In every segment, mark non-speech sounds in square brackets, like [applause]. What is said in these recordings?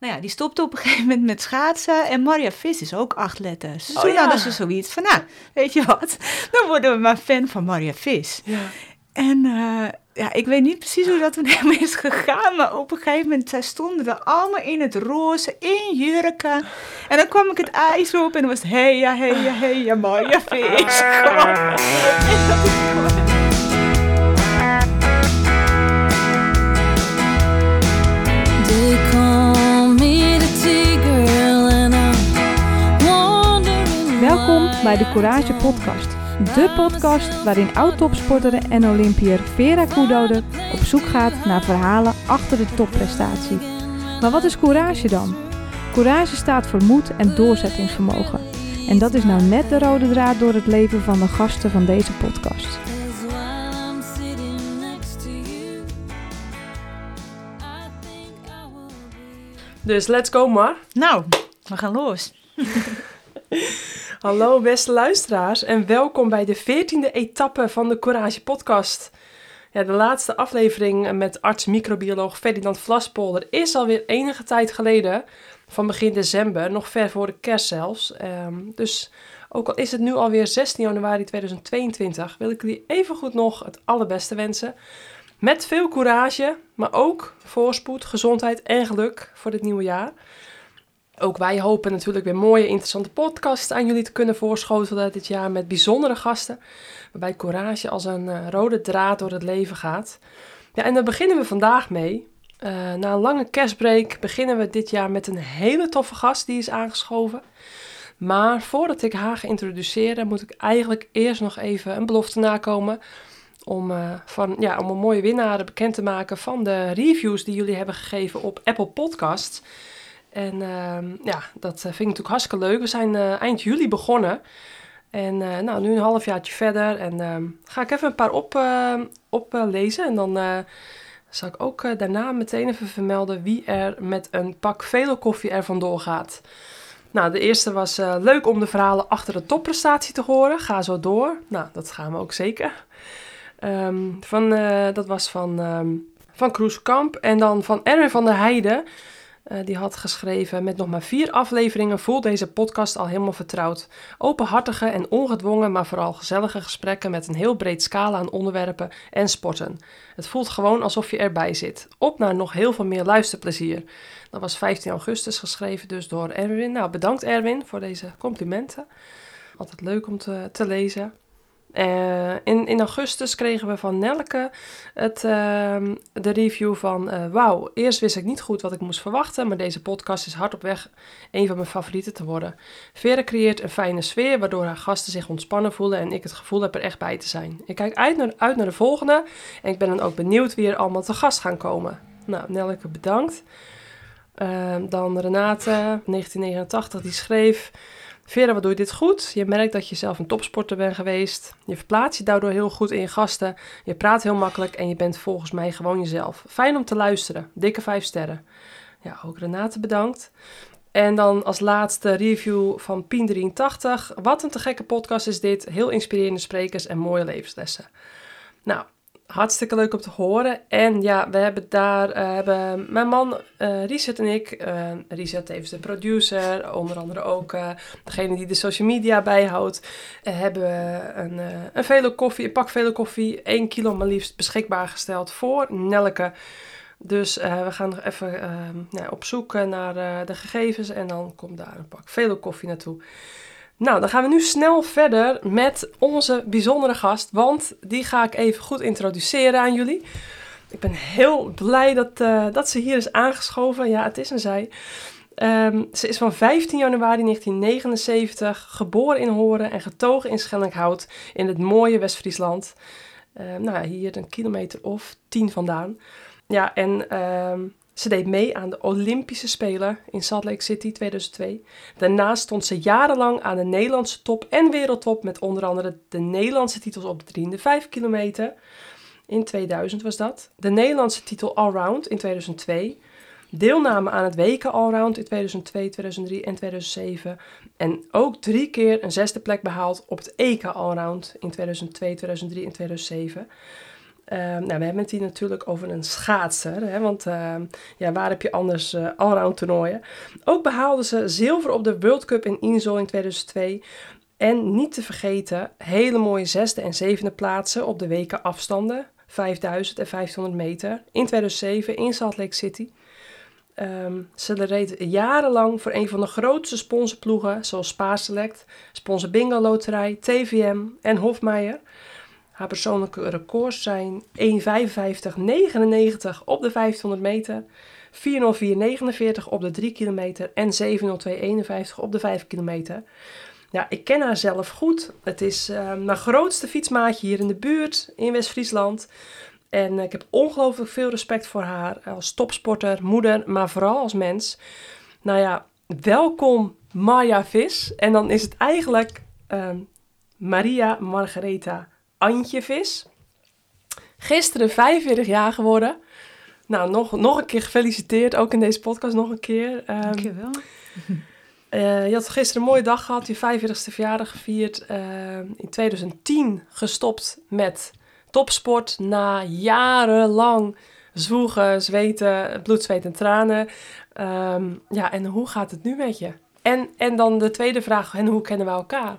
Nou ja, die stopte op een [laughs] gegeven moment met schaatsen. En Maria Vis is ook acht letters. Dus Oh, toen ja. hadden ze zoiets van, nou, weet je wat? [laughs] Dan worden we maar fan van Maria Vis. Ja. En eh, ja, ik weet niet precies hoe dat [laughs] toen helemaal is gegaan. Maar op een gegeven moment, zij stonden er allemaal in het roze, in jurken. En dan kwam ik het ijs op en dan was het, hey ja, hey ja, hey ja, Maria Vis. Bij de Courage Podcast. De podcast waarin oud-topsporter en Olympiër Vera Koedoder op zoek gaat naar verhalen achter de topprestatie. Maar wat is courage dan? Courage staat voor moed en doorzettingsvermogen. En dat is nou net de rode draad door het leven van de gasten van deze podcast. Dus let's go maar. Nou, we gaan los. [laughs] [laughs] Hallo beste luisteraars en welkom bij de 14e etappe van de Courage podcast. Ja, de laatste aflevering met arts-microbioloog Ferdinand Vlaspolder is alweer enige tijd geleden, van begin december, nog ver voor de kerst zelfs. Ehm, dus ook al is het nu alweer 16 januari 2022, wil ik jullie evengoed nog het allerbeste wensen. Met veel courage, maar ook voorspoed, gezondheid en geluk voor dit nieuwe jaar. Ook wij hopen natuurlijk weer mooie, interessante podcasts aan jullie te kunnen voorschotelen dit jaar met bijzondere gasten. Waarbij courage als een eh, rode draad door het leven gaat. Ja, en daar beginnen we vandaag mee. Eh, na een lange kerstbreak beginnen we dit jaar met een hele toffe gast die is aangeschoven. Maar voordat ik haar ga introduceren, moet ik eigenlijk eerst nog even een belofte nakomen. Om, eh, van, ja, om een mooie winnaar bekend te maken van de reviews die jullie hebben gegeven op Apple Podcasts. En ehm, ja, dat eh, vind ik natuurlijk hartstikke leuk. We zijn eh, eind juli begonnen. En eh, nou, nu een halfjaartje verder. En ehm, ga ik even een paar op, eh, oplezen. en dan zal ik ook daarna meteen even vermelden wie er met een pak vele koffie er vandoor gaat. Nou, de eerste was leuk om de verhalen achter de topprestatie te horen. Ga zo door. Nou, dat gaan we ook zeker. Ehm, van, dat was van, ehm van. En dan van Erwin van der Heijden. Eh, die had geschreven: Met nog maar vier afleveringen voelt deze podcast al helemaal vertrouwd. Openhartige en ongedwongen, maar vooral gezellige gesprekken met een heel breed scala aan onderwerpen en sporten. Het voelt gewoon alsof je erbij zit. Op naar nog heel veel meer luisterplezier. Dat was 15 augustus geschreven, dus door Erwin. Nou, bedankt Erwin voor deze complimenten. Altijd leuk om te, te lezen. Eh, in, in augustus kregen we van Nelke het, ehm, de review van... eh, Wauw, eerst wist ik niet goed wat ik moest verwachten... maar deze podcast is hard op weg een van mijn favorieten te worden. Vera creëert een fijne sfeer... waardoor haar gasten zich ontspannen voelen... en ik het gevoel heb er echt bij te zijn. Ik kijk uit naar, uit naar de volgende... en ik ben dan ook benieuwd wie er allemaal te gast gaan komen. Nou, Nelke bedankt. Ehm, dan Renate, 1989, die schreef... Vera, wat doe je dit goed? Je merkt dat je zelf een topsporter bent geweest. Je verplaatst je daardoor heel goed in je gasten. Je praat heel makkelijk en je bent volgens mij gewoon jezelf. Fijn om te luisteren. Dikke vijf sterren. Ja, ook Renate bedankt. En dan als laatste review van Pien83. Wat een te gekke podcast is dit. Heel inspirerende sprekers en mooie levenslessen. Nou, hartstikke leuk om te horen. En ja, we hebben daar, eh, hebben mijn man Richard en ik, Richard tevens de producer, onder andere ook degene die de social media bijhoudt, hebben we een, een vele koffie, een pak vele koffie, 1 kilo maar liefst beschikbaar gesteld voor Nelke. Dus we gaan nog even ja, op zoek naar de gegevens en dan komt daar een pak vele koffie naartoe. Nou, dan gaan we nu snel verder met onze bijzondere gast, want die ga ik even goed introduceren aan jullie. Ik ben heel blij dat, eh, dat ze hier is aangeschoven. Ja, het is een zij. Ehm, ze is van 15 januari 1979 geboren in Horen en getogen in Schellinghout in het mooie West-Friesland. Ehm, nou ja, hier een kilometer of tien vandaan. Ja, en ehm, ze deed mee aan de Olympische Spelen in Salt Lake City 2002. Daarnaast stond ze jarenlang aan de Nederlandse top en wereldtop met onder andere de Nederlandse titels op de 3 en de 5 kilometer. In 2000 was dat. De Nederlandse titel Allround in 2002. Deelname aan het WK Allround in 2002, 2003 en 2007. En ook drie keer een zesde plek behaald op het EK Allround in 2002, 2003 en 2007. Ehm, nou, we hebben het hier natuurlijk over een schaatser. Hè, want ehm, ja, waar heb je anders eh allround toernooien? Ook behaalde ze zilver op de World Cup in Insel in 2002. En niet te vergeten, hele mooie zesde en zevende plaatsen op de weken afstanden. 5000 en 1500 meter in 2007 in Salt Lake City. Ehm, ze reed jarenlang voor een van de grootste sponsorploegen, zoals Spa Select, Sponsor Bingo Loterij, TVM en Hofmeijer. Haar persoonlijke records zijn 1.55.99 op de 1500 meter, 4.04.49 op de 3 kilometer en 7.02.51 op de 5 kilometer. Ja, ik ken haar zelf goed. Het is eh, mijn grootste fietsmaatje hier in de buurt in West-Friesland. En ik heb ongelooflijk veel respect voor haar als topsporter, moeder, maar vooral als mens. Nou ja, welkom Maya Vis. En dan is het eigenlijk ehm, Maria Margaretha Antje Vis. Gisteren 45 jaar geworden. Nou, nog, nog een keer gefeliciteerd, ook in deze podcast nog een keer. Ehm, Dankjewel. [laughs] eh, je had gisteren een mooie dag gehad, je 45ste verjaardag gevierd. eh, in 2010 gestopt met topsport na jarenlang zwoegen, zweten, bloed, zweet en tranen. Ehm, ja, en hoe gaat het nu met je? En, en dan de tweede vraag, en hoe kennen we elkaar?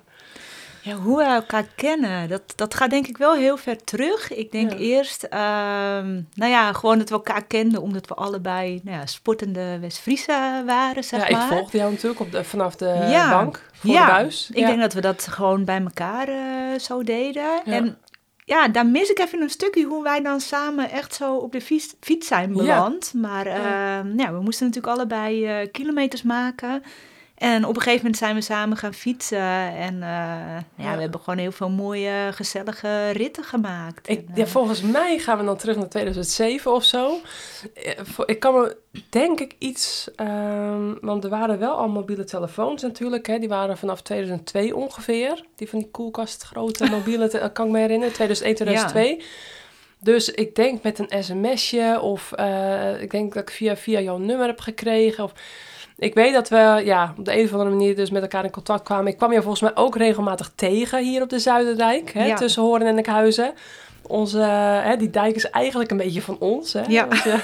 Ja, hoe we elkaar kennen, dat, dat gaat denk ik wel heel ver terug. Ik denk Ja. eerst, ehm, nou ja, gewoon dat we elkaar kenden omdat we allebei nou ja, sportende West-Friese waren, zeg ja, maar. ik volgde jou natuurlijk op de, vanaf de Ja. bank voor de buis. Ik denk dat we dat gewoon bij elkaar eh, zo deden. En ja, daar mis ik even een stukje hoe wij dan samen echt zo op de fiets, fiets zijn beland. Maar Ja. ehm, ja, we moesten natuurlijk allebei eh, kilometers maken. En op een gegeven moment zijn we samen gaan fietsen. En eh, ja, Ja. we hebben gewoon heel veel mooie, gezellige ritten gemaakt. Ik, En, ja, eh, volgens mij gaan we dan terug naar 2007 of zo. Eh, Ik kan me denk ik iets, ehm, want er waren wel al mobiele telefoons natuurlijk. Hè, die waren vanaf 2002 ongeveer. Die van die koelkastgrote [laughs] mobiele, te- kan ik me herinneren, 2001, 2002. Dus ik denk met een sms'je of ik denk dat ik via, via jouw nummer heb gekregen. Of, ik weet dat we ja, op de een of andere manier dus met elkaar in contact kwamen. Ik kwam je volgens mij ook regelmatig tegen hier op de Zuiderdijk, hè, Ja. tussen Hoorn en Enkhuizen. Onze, eh, hè, die dijk is eigenlijk een beetje van ons. Hè? Ja. Dus, eh,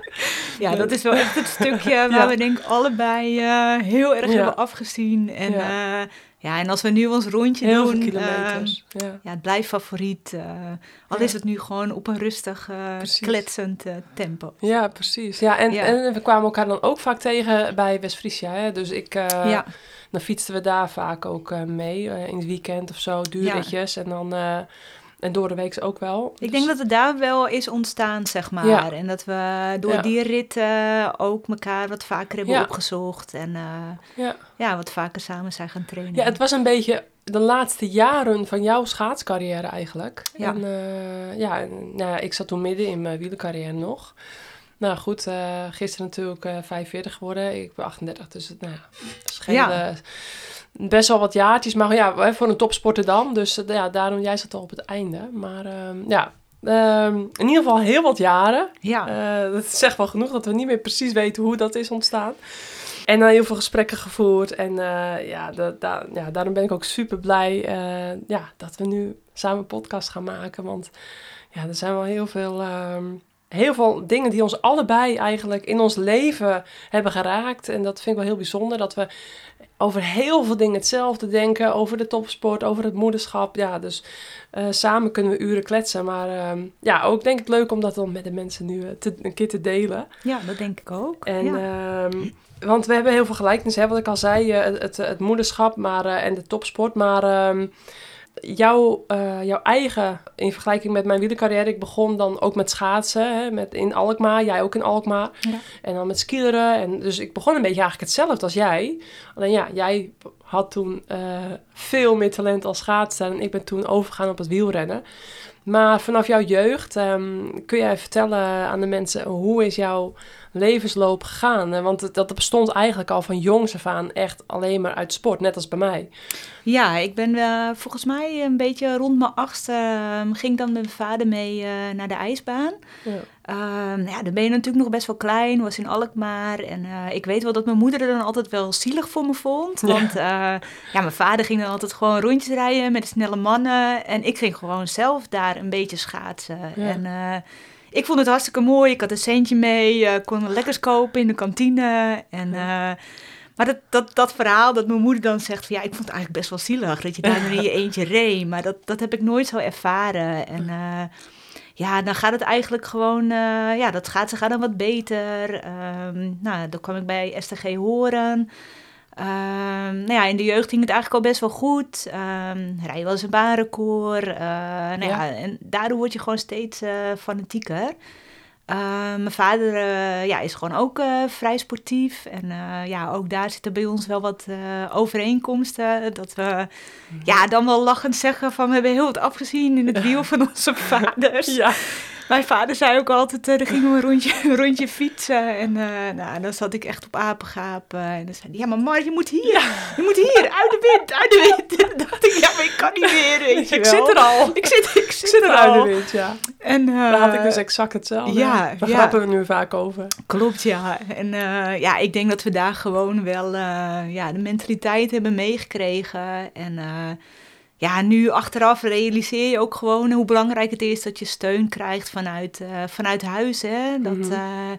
[laughs] ja, dat is wel echt het stukje [laughs] waar we denk ik allebei eh, heel erg hebben afgezien. En Ja. Ja. en als we nu ons rondje heel doen... veel ehm, kilometers. ja. Ja, het blijft favoriet. eh, al Ja. is het nu gewoon op een rustig, eh, kletsend eh, tempo. ja, precies. Ja, en, Ja. en we kwamen elkaar dan ook vaak tegen bij West-Friesia. Dus ik, ja, dan fietsten we daar vaak ook mee. in het weekend of zo, duurritjes. En dan... en door de week ook wel. ik Dus- denk dat het daar wel is ontstaan, zeg maar. Ja. En dat we door Ja. die ritten ook elkaar wat vaker hebben Ja. opgezocht. En eh, Ja. ja, wat vaker samen zijn gaan trainen. Ja, het was een beetje de laatste jaren van jouw schaatscarrière eigenlijk. Ja. En, eh, ja, en, nou ik zat toen midden in mijn wielercarrière nog. Nou goed, eh, gisteren natuurlijk eh 45 geworden. Ik ben 38, dus nou ja, eh, best wel wat jaartjes. Maar ja, voor een topsporter dan. Dus ja, daarom, jij zat al op het einde. Maar ehm, ja, ehm, in ieder geval heel wat jaren. Ja, dat zegt wel genoeg dat we niet meer precies weten hoe dat is ontstaan. En dan heel veel gesprekken gevoerd. En ja, da- da- ja, daarom ben ik ook super blij ja, dat we nu samen een podcast gaan maken. Want ja, er zijn wel heel veel, ehm, heel veel dingen die ons allebei eigenlijk in ons leven hebben geraakt. En dat vind ik wel heel bijzonder. Dat we over heel veel dingen hetzelfde denken. Over de topsport, over het moederschap. Ja, dus eh, samen kunnen we uren kletsen. Maar ehm, ja, ook denk ik leuk om dat dan met de mensen nu eh, te, een keer te delen. ja, dat denk ik ook. En, ja. ehm, want we hebben heel veel gelijkenissen, hè, wat ik al zei, eh, het, het, het moederschap maar, en de topsport. Maar ehm, jouw, eh, jouw eigen, in vergelijking met mijn wielercarrière, ik begon dan ook met schaatsen hè, met, in Alkmaar, jij ook in Alkmaar. Ja. En dan met skileren. En dus ik begon een beetje eigenlijk hetzelfde als jij. Alleen ja, jij had toen eh, veel meer talent als schaatsen en ik ben toen overgegaan op het wielrennen. Maar vanaf jouw jeugd, ehm, kun jij vertellen aan de mensen hoe is jouw levensloop gegaan? Want dat bestond eigenlijk al van jongs af aan echt alleen maar uit sport, net als bij mij. Ja, ik ben eh, volgens mij een beetje rond mijn achtste... ehm, ging dan met mijn vader mee eh, naar de ijsbaan. Ja. Ehm, ja, dan ben je natuurlijk nog best wel klein, was in Alkmaar. En eh, ik weet wel dat mijn moeder er dan altijd wel zielig voor me vond. Ja. Want eh, ja, mijn vader ging dan altijd gewoon rondjes rijden met de snelle mannen. En ik ging gewoon zelf daar een beetje schaatsen. Ja. En ik vond het hartstikke mooi. Ik had een centje mee, eh, kon lekkers kopen in de kantine. En, eh, maar dat, dat, dat verhaal dat mijn moeder dan zegt van ja, ik vond het eigenlijk best wel zielig dat je daar in je [laughs] eentje reed. Maar dat, dat heb ik nooit zo ervaren. En eh, ja, dan gaat het eigenlijk gewoon, ja, dat gaat, ze gaat dan wat beter. Ehm, nou, dan kwam ik bij STG Horen. Ehm, nou ja, in de jeugd ging het eigenlijk al best wel goed. Ehm rij je wel eens een baanrecord. eh, nou ja. Ja. en daardoor word je gewoon steeds eh, fanatieker. Ehm, mijn vader eh, ja, is gewoon ook vrij sportief. En ja, ook daar zitten bij ons wel wat overeenkomsten. Dat we ja, dan wel lachend zeggen van we hebben heel wat afgezien in het wiel [laughs] van onze vaders. Ja. Mijn vader zei ook altijd, eh dan gingen we een rondje, [laughs] een rondje fietsen. En eh, nou, dan zat ik echt op apengapen. En dan zei hij, ja maar Mar, je moet hier, je moet hier, uit de wind, uit de wind. En dan dacht ik, ja maar ik kan niet meer, weet je Ik wel. zit er al. Ik zit, ik Ik zit, er al. uit de wind, ja. En, eh, Daar had ik dus exact hetzelfde. ja, Daar ja. grappen we nu vaak over. Klopt, ja. En ja, ik denk dat we daar gewoon wel ja, de mentaliteit hebben meegekregen. En ja, nu achteraf realiseer je ook gewoon hoe belangrijk het is dat je steun krijgt vanuit, eh, vanuit huis. Hè? Dat, Mhm. eh,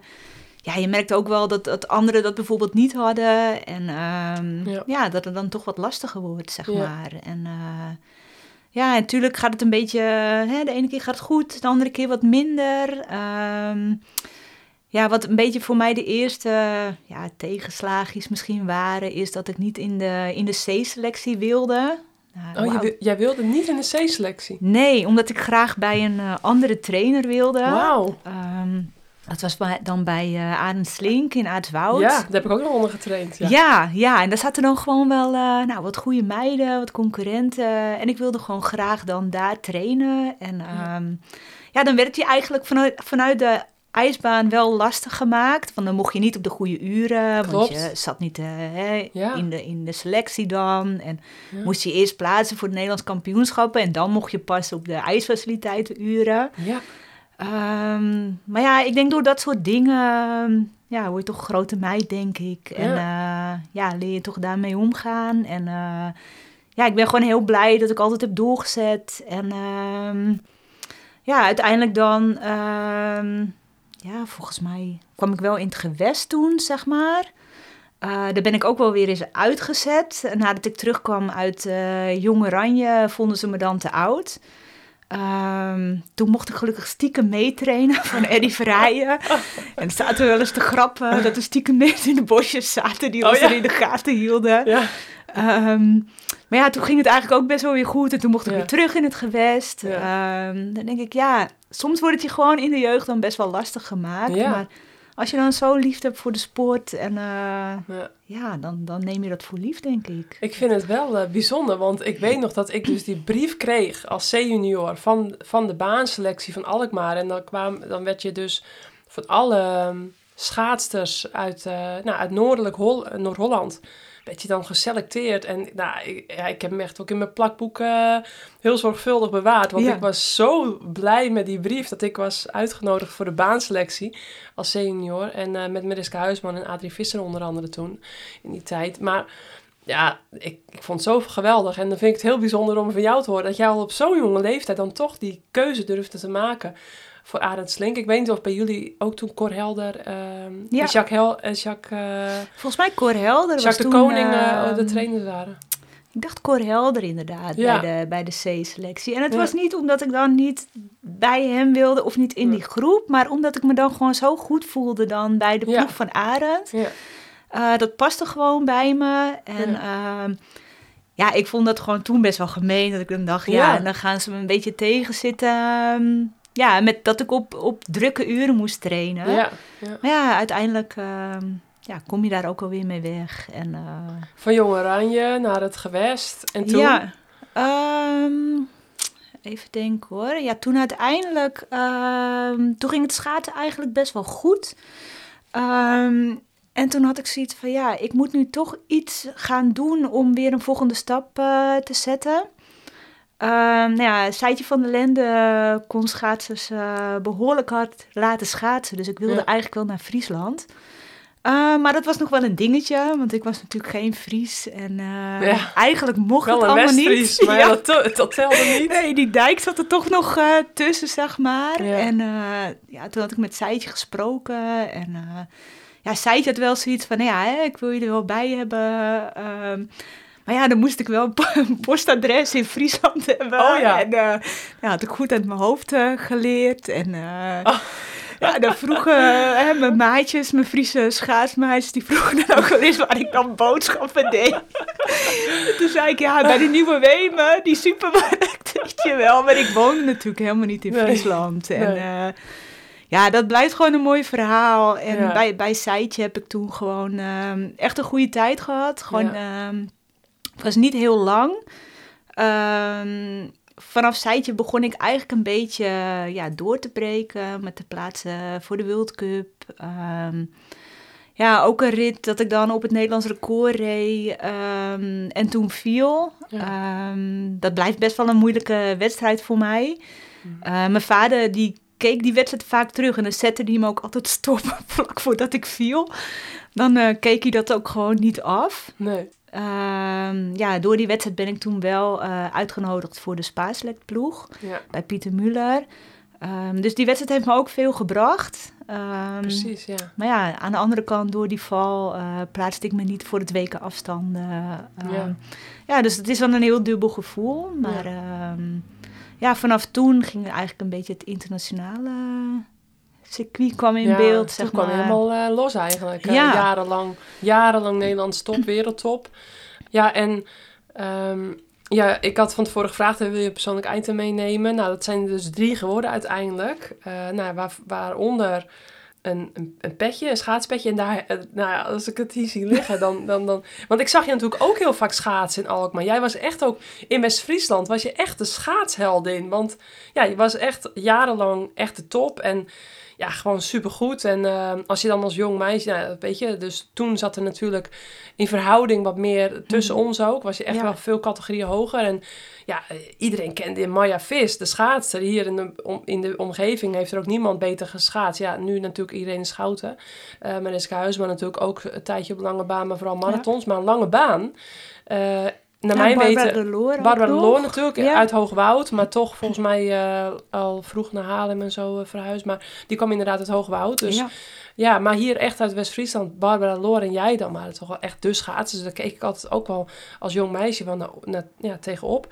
ja, je merkt ook wel dat, dat anderen dat bijvoorbeeld niet hadden. En ehm, Ja. ja. dat het dan toch wat lastiger wordt, zeg Ja. maar. En eh, ja, natuurlijk gaat het een beetje... Hè, de ene keer gaat het goed, de andere keer wat minder. Ehm, ja, wat een beetje voor mij de eerste ja, tegenslaagjes misschien waren... is dat ik niet in de, in de C-selectie wilde. Nou, Oh, jij wilde niet in de C-selectie? Nee, omdat ik graag bij een eh, andere trainer wilde. Wauw. Ehm, dat was dan bij Arend Slink in Aartswoud. Ja, daar heb ik ook nog onder getraind. Ja. Ja. ja, en daar zaten dan gewoon wel eh, nou, wat goede meiden, wat concurrenten. En ik wilde gewoon graag dan daar trainen. En ehm, ja, dan werd je eigenlijk vanuit, vanuit de ijsbaan wel lastig gemaakt. Want dan mocht je niet op de goede uren, want je zat niet eh, hè, Ja. in, de, in de selectie dan. En Ja. moest je eerst plaatsen voor de Nederlands kampioenschappen. En dan mocht je pas op de ijsfaciliteiten uren. Ja. Ehm, maar ja, ik denk door dat soort dingen, ja, word je toch grote meid, denk ik. En ja, ja leer je toch daarmee omgaan. En eh, ja, ik ben gewoon heel blij dat ik altijd heb doorgezet. En ehm, ja, uiteindelijk dan, ehm, ja, volgens mij kwam ik wel in het gewest toen, zeg maar. Eh, daar ben ik ook wel weer eens uitgezet. Nadat ik terugkwam uit eh Jong Oranje, vonden ze me dan te oud. Ehm, toen mocht ik gelukkig stiekem meetrainen van Eddie Verrijen. En zaten we wel eens te grappen dat er stiekem mensen in de bosjes zaten die Oh, ons ja. er in de gaten hielden. Ja. Ehm, maar ja, toen ging het eigenlijk ook best wel weer goed. En toen mocht ik Ja. weer terug in het gewest. Ehm, dan denk ik, ja, soms wordt het je gewoon in de jeugd dan best wel lastig gemaakt. Maar als je dan zo liefde hebt voor de sport en eh, Ja. ja, dan, dan neem je dat voor lief, denk ik. Ik vind het wel eh, bijzonder, want ik weet nog dat ik dus die brief kreeg als C-junior van, van de baanselectie van Alkmaar. En dan, kwam, dan werd je dus van alle ehm, schaatsters uit, eh, nou, uit Noordelijk Hol- Noord-Holland, werd je dan geselecteerd. En nou, ik, ja, ik heb hem echt ook in mijn plakboek eh, heel zorgvuldig bewaard. Want Ja. ik was zo blij met die brief dat ik was uitgenodigd voor de baanselectie als senior. En eh, met Mariska Huisman en Adrie Visser onder andere toen, in die tijd. Maar ja, ik, ik vond het zo geweldig. En dan vind ik het heel bijzonder om van jou te horen... dat jij al op zo'n jonge leeftijd dan toch die keuze durfde te maken voor Arend Slink. Ik weet niet of bij jullie ook toen Cor Helder ehm Ja. Jacques, Hel en Jacques, eh, Volgens mij Cor Helder was Jacques de toen, Koning eh, ehm, de trainers waren. Ik dacht Cor Helder inderdaad Ja. bij de, bij de C-selectie. En het Ja. was niet omdat ik dan niet bij hem wilde of niet in die groep, maar omdat ik me dan gewoon zo goed voelde dan bij de ploeg van Arend. Ja. Eh, dat paste gewoon bij me. En ja. ja, ik vond dat gewoon toen best wel gemeen. Dat ik dan dacht, ja, Ja. en dan gaan ze me een beetje tegenzitten. Ja, met dat ik op, op drukke uren moest trainen. Ja, ja. Maar ja, uiteindelijk ehm, ja, kom je daar ook alweer mee weg. En, eh, Van Jong Oranje naar het gewest. En toen... Ja, ehm, even denken hoor. Ja, toen uiteindelijk, ehm, toen ging het schaatsen eigenlijk best wel goed. En toen had ik zoiets van, ja, ik moet nu toch iets gaan doen om weer een volgende stap eh, te zetten. Ehm nou ja, Seitje van der Lende kon schaatsers eh, behoorlijk hard laten schaatsen. Dus ik wilde Ja. eigenlijk wel naar Friesland. Eh, maar dat was nog wel een dingetje, want ik was natuurlijk geen Fries. En eh, Ja. eigenlijk mocht Wel het allemaal niet. [laughs] maar Ja. dat, dat telde niet. Nee, die dijk zat er toch nog eh, tussen, zeg maar. Ja. En eh, ja, toen had ik met Seitje gesproken. En eh, ja, Seitje had wel zoiets van, nou ja, hè, ik wil je er wel bij hebben. Ehm, maar ja, dan moest ik wel [laughs] een postadres in Friesland hebben. Oh ja. En eh, ja, had ik goed uit mijn hoofd eh, geleerd. En eh, Oh. ja, dan vroegen mijn maatjes, mijn Friese schaatsmaatjes, die vroegen dan ook wel eens waar ik dan boodschappen deed. En [laughs] toen zei ik, ja, bij de Nieuwe Wemen, die supermarkt, [laughs] weet je wel. Maar ik woonde natuurlijk helemaal niet in Nee. Friesland. En Nee. ja, dat blijft gewoon een mooi verhaal. En Ja. bij, bij Seitje heb ik toen gewoon ehm, echt een goede tijd gehad. Gewoon, ehm, was niet heel lang. Ehm, vanaf Seitje begon ik eigenlijk een beetje eh, ja, door te breken met de plaatsen voor de World Cup. Ehm, ja, ook een rit dat ik dan op het Nederlands record reed ehm, en toen viel. Ja. Dat blijft best wel een moeilijke wedstrijd voor mij. Eh, mijn vader die keek die wedstrijd vaak terug en dan zette hij hem ook altijd [laughs] stop vlak voordat ik viel. Dan eh, keek hij dat ook gewoon niet af. Nee. Ehm, ja, door die wedstrijd ben ik toen wel eh, uitgenodigd voor de Spaarselect ploeg Ja, bij Pieter Muller. Ehm, dus die wedstrijd heeft me ook veel gebracht. Ehm, precies, ja. maar ja, aan de andere kant, door die val, eh, plaatste ik me niet voor het weken afstanden. Ja. ja. dus het is wel een heel dubbel gevoel. Maar Ja. ja, ja vanaf toen ging eigenlijk een beetje het internationale circuit kwam in Ja, beeld. Zeg kwam helemaal eh, los eigenlijk. hè. Ja. Jarenlang, jarenlang Nederlands top, wereldtop. Ja, en ehm, ja, ik had van tevoren gevraagd, wil je persoonlijk item meenemen? Nou, dat zijn er dus drie geworden uiteindelijk. Eh, nou, waar, waaronder een, een, een petje, een schaatspetje. En daar, eh, nou ja, als ik het hier zie liggen, dan, dan, dan... [laughs] Want ik zag je natuurlijk ook heel vaak schaatsen in Alkmaar. Jij was echt ook, in West-Friesland was je echt de schaatsheldin. Want ja, je was echt jarenlang echt de top. En ja, gewoon supergoed. En eh, als je dan als jong meisje, nou, weet je, dus toen zat er natuurlijk in verhouding wat meer tussen Mhm. ons ook. Was je echt Ja. wel veel categorieën hoger. En ja, iedereen kende Maya Vis, de schaatster. Hier in de, om, in de omgeving heeft er ook niemand beter geschaatst. Ja, nu natuurlijk iedereen is Schouten. Uh, Mariska Huisma natuurlijk ook een tijdje op lange baan, maar vooral marathons. Maar een lange baan. Eh, naar Ja, mijn Barbara weten... de Loor Barbara nog. Loor natuurlijk, Ja. uit Hoogwoud. Maar toch volgens mij eh, al vroeg naar Haarlem en zo eh, verhuisd. Maar die kwam inderdaad uit Hoogwoud. Dus ja, Ja. maar hier echt uit West-Friesland, Barbara Loor en jij dan. Maar toch wel echt de schaatsen. Dus daar keek ik altijd ook wel als jong meisje van naar, naar- ja, tegenop.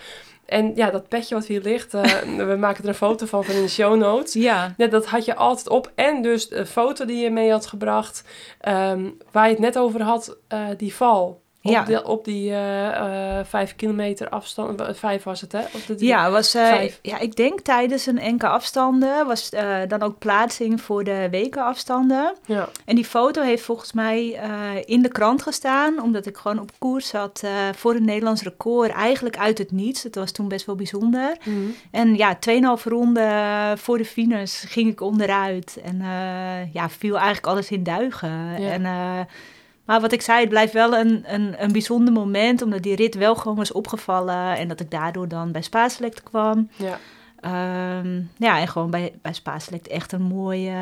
En ja, dat petje wat hier ligt, eh, [laughs] we maken er een foto van van in de show notes. Ja, Ja, dat had je altijd op. En dus de foto die je mee had gebracht, ehm, waar je het net over had, die val. Op, Ja. de- op die eh, eh, vijf kilometer afstand, eh, vijf was het hè? Of de ja, was, Vijf. ja, ik denk tijdens een enkele afstanden was dan ook plaatsing voor de wekenafstanden. Ja, En die foto heeft volgens mij in de krant gestaan, omdat ik gewoon op koers zat voor een Nederlands record, eigenlijk uit het niets. Het was toen best wel bijzonder. Mhm. En ja, 2,5 ronde voor de finish ging ik onderuit. En ja, viel eigenlijk alles in duigen. Ja. En, maar wat ik zei, het blijft wel een, een, een bijzonder moment, omdat die rit wel gewoon was opgevallen. En dat ik daardoor dan bij Spaselect kwam. ja. Ehm, ja, en gewoon bij, bij Spaselect echt een mooi,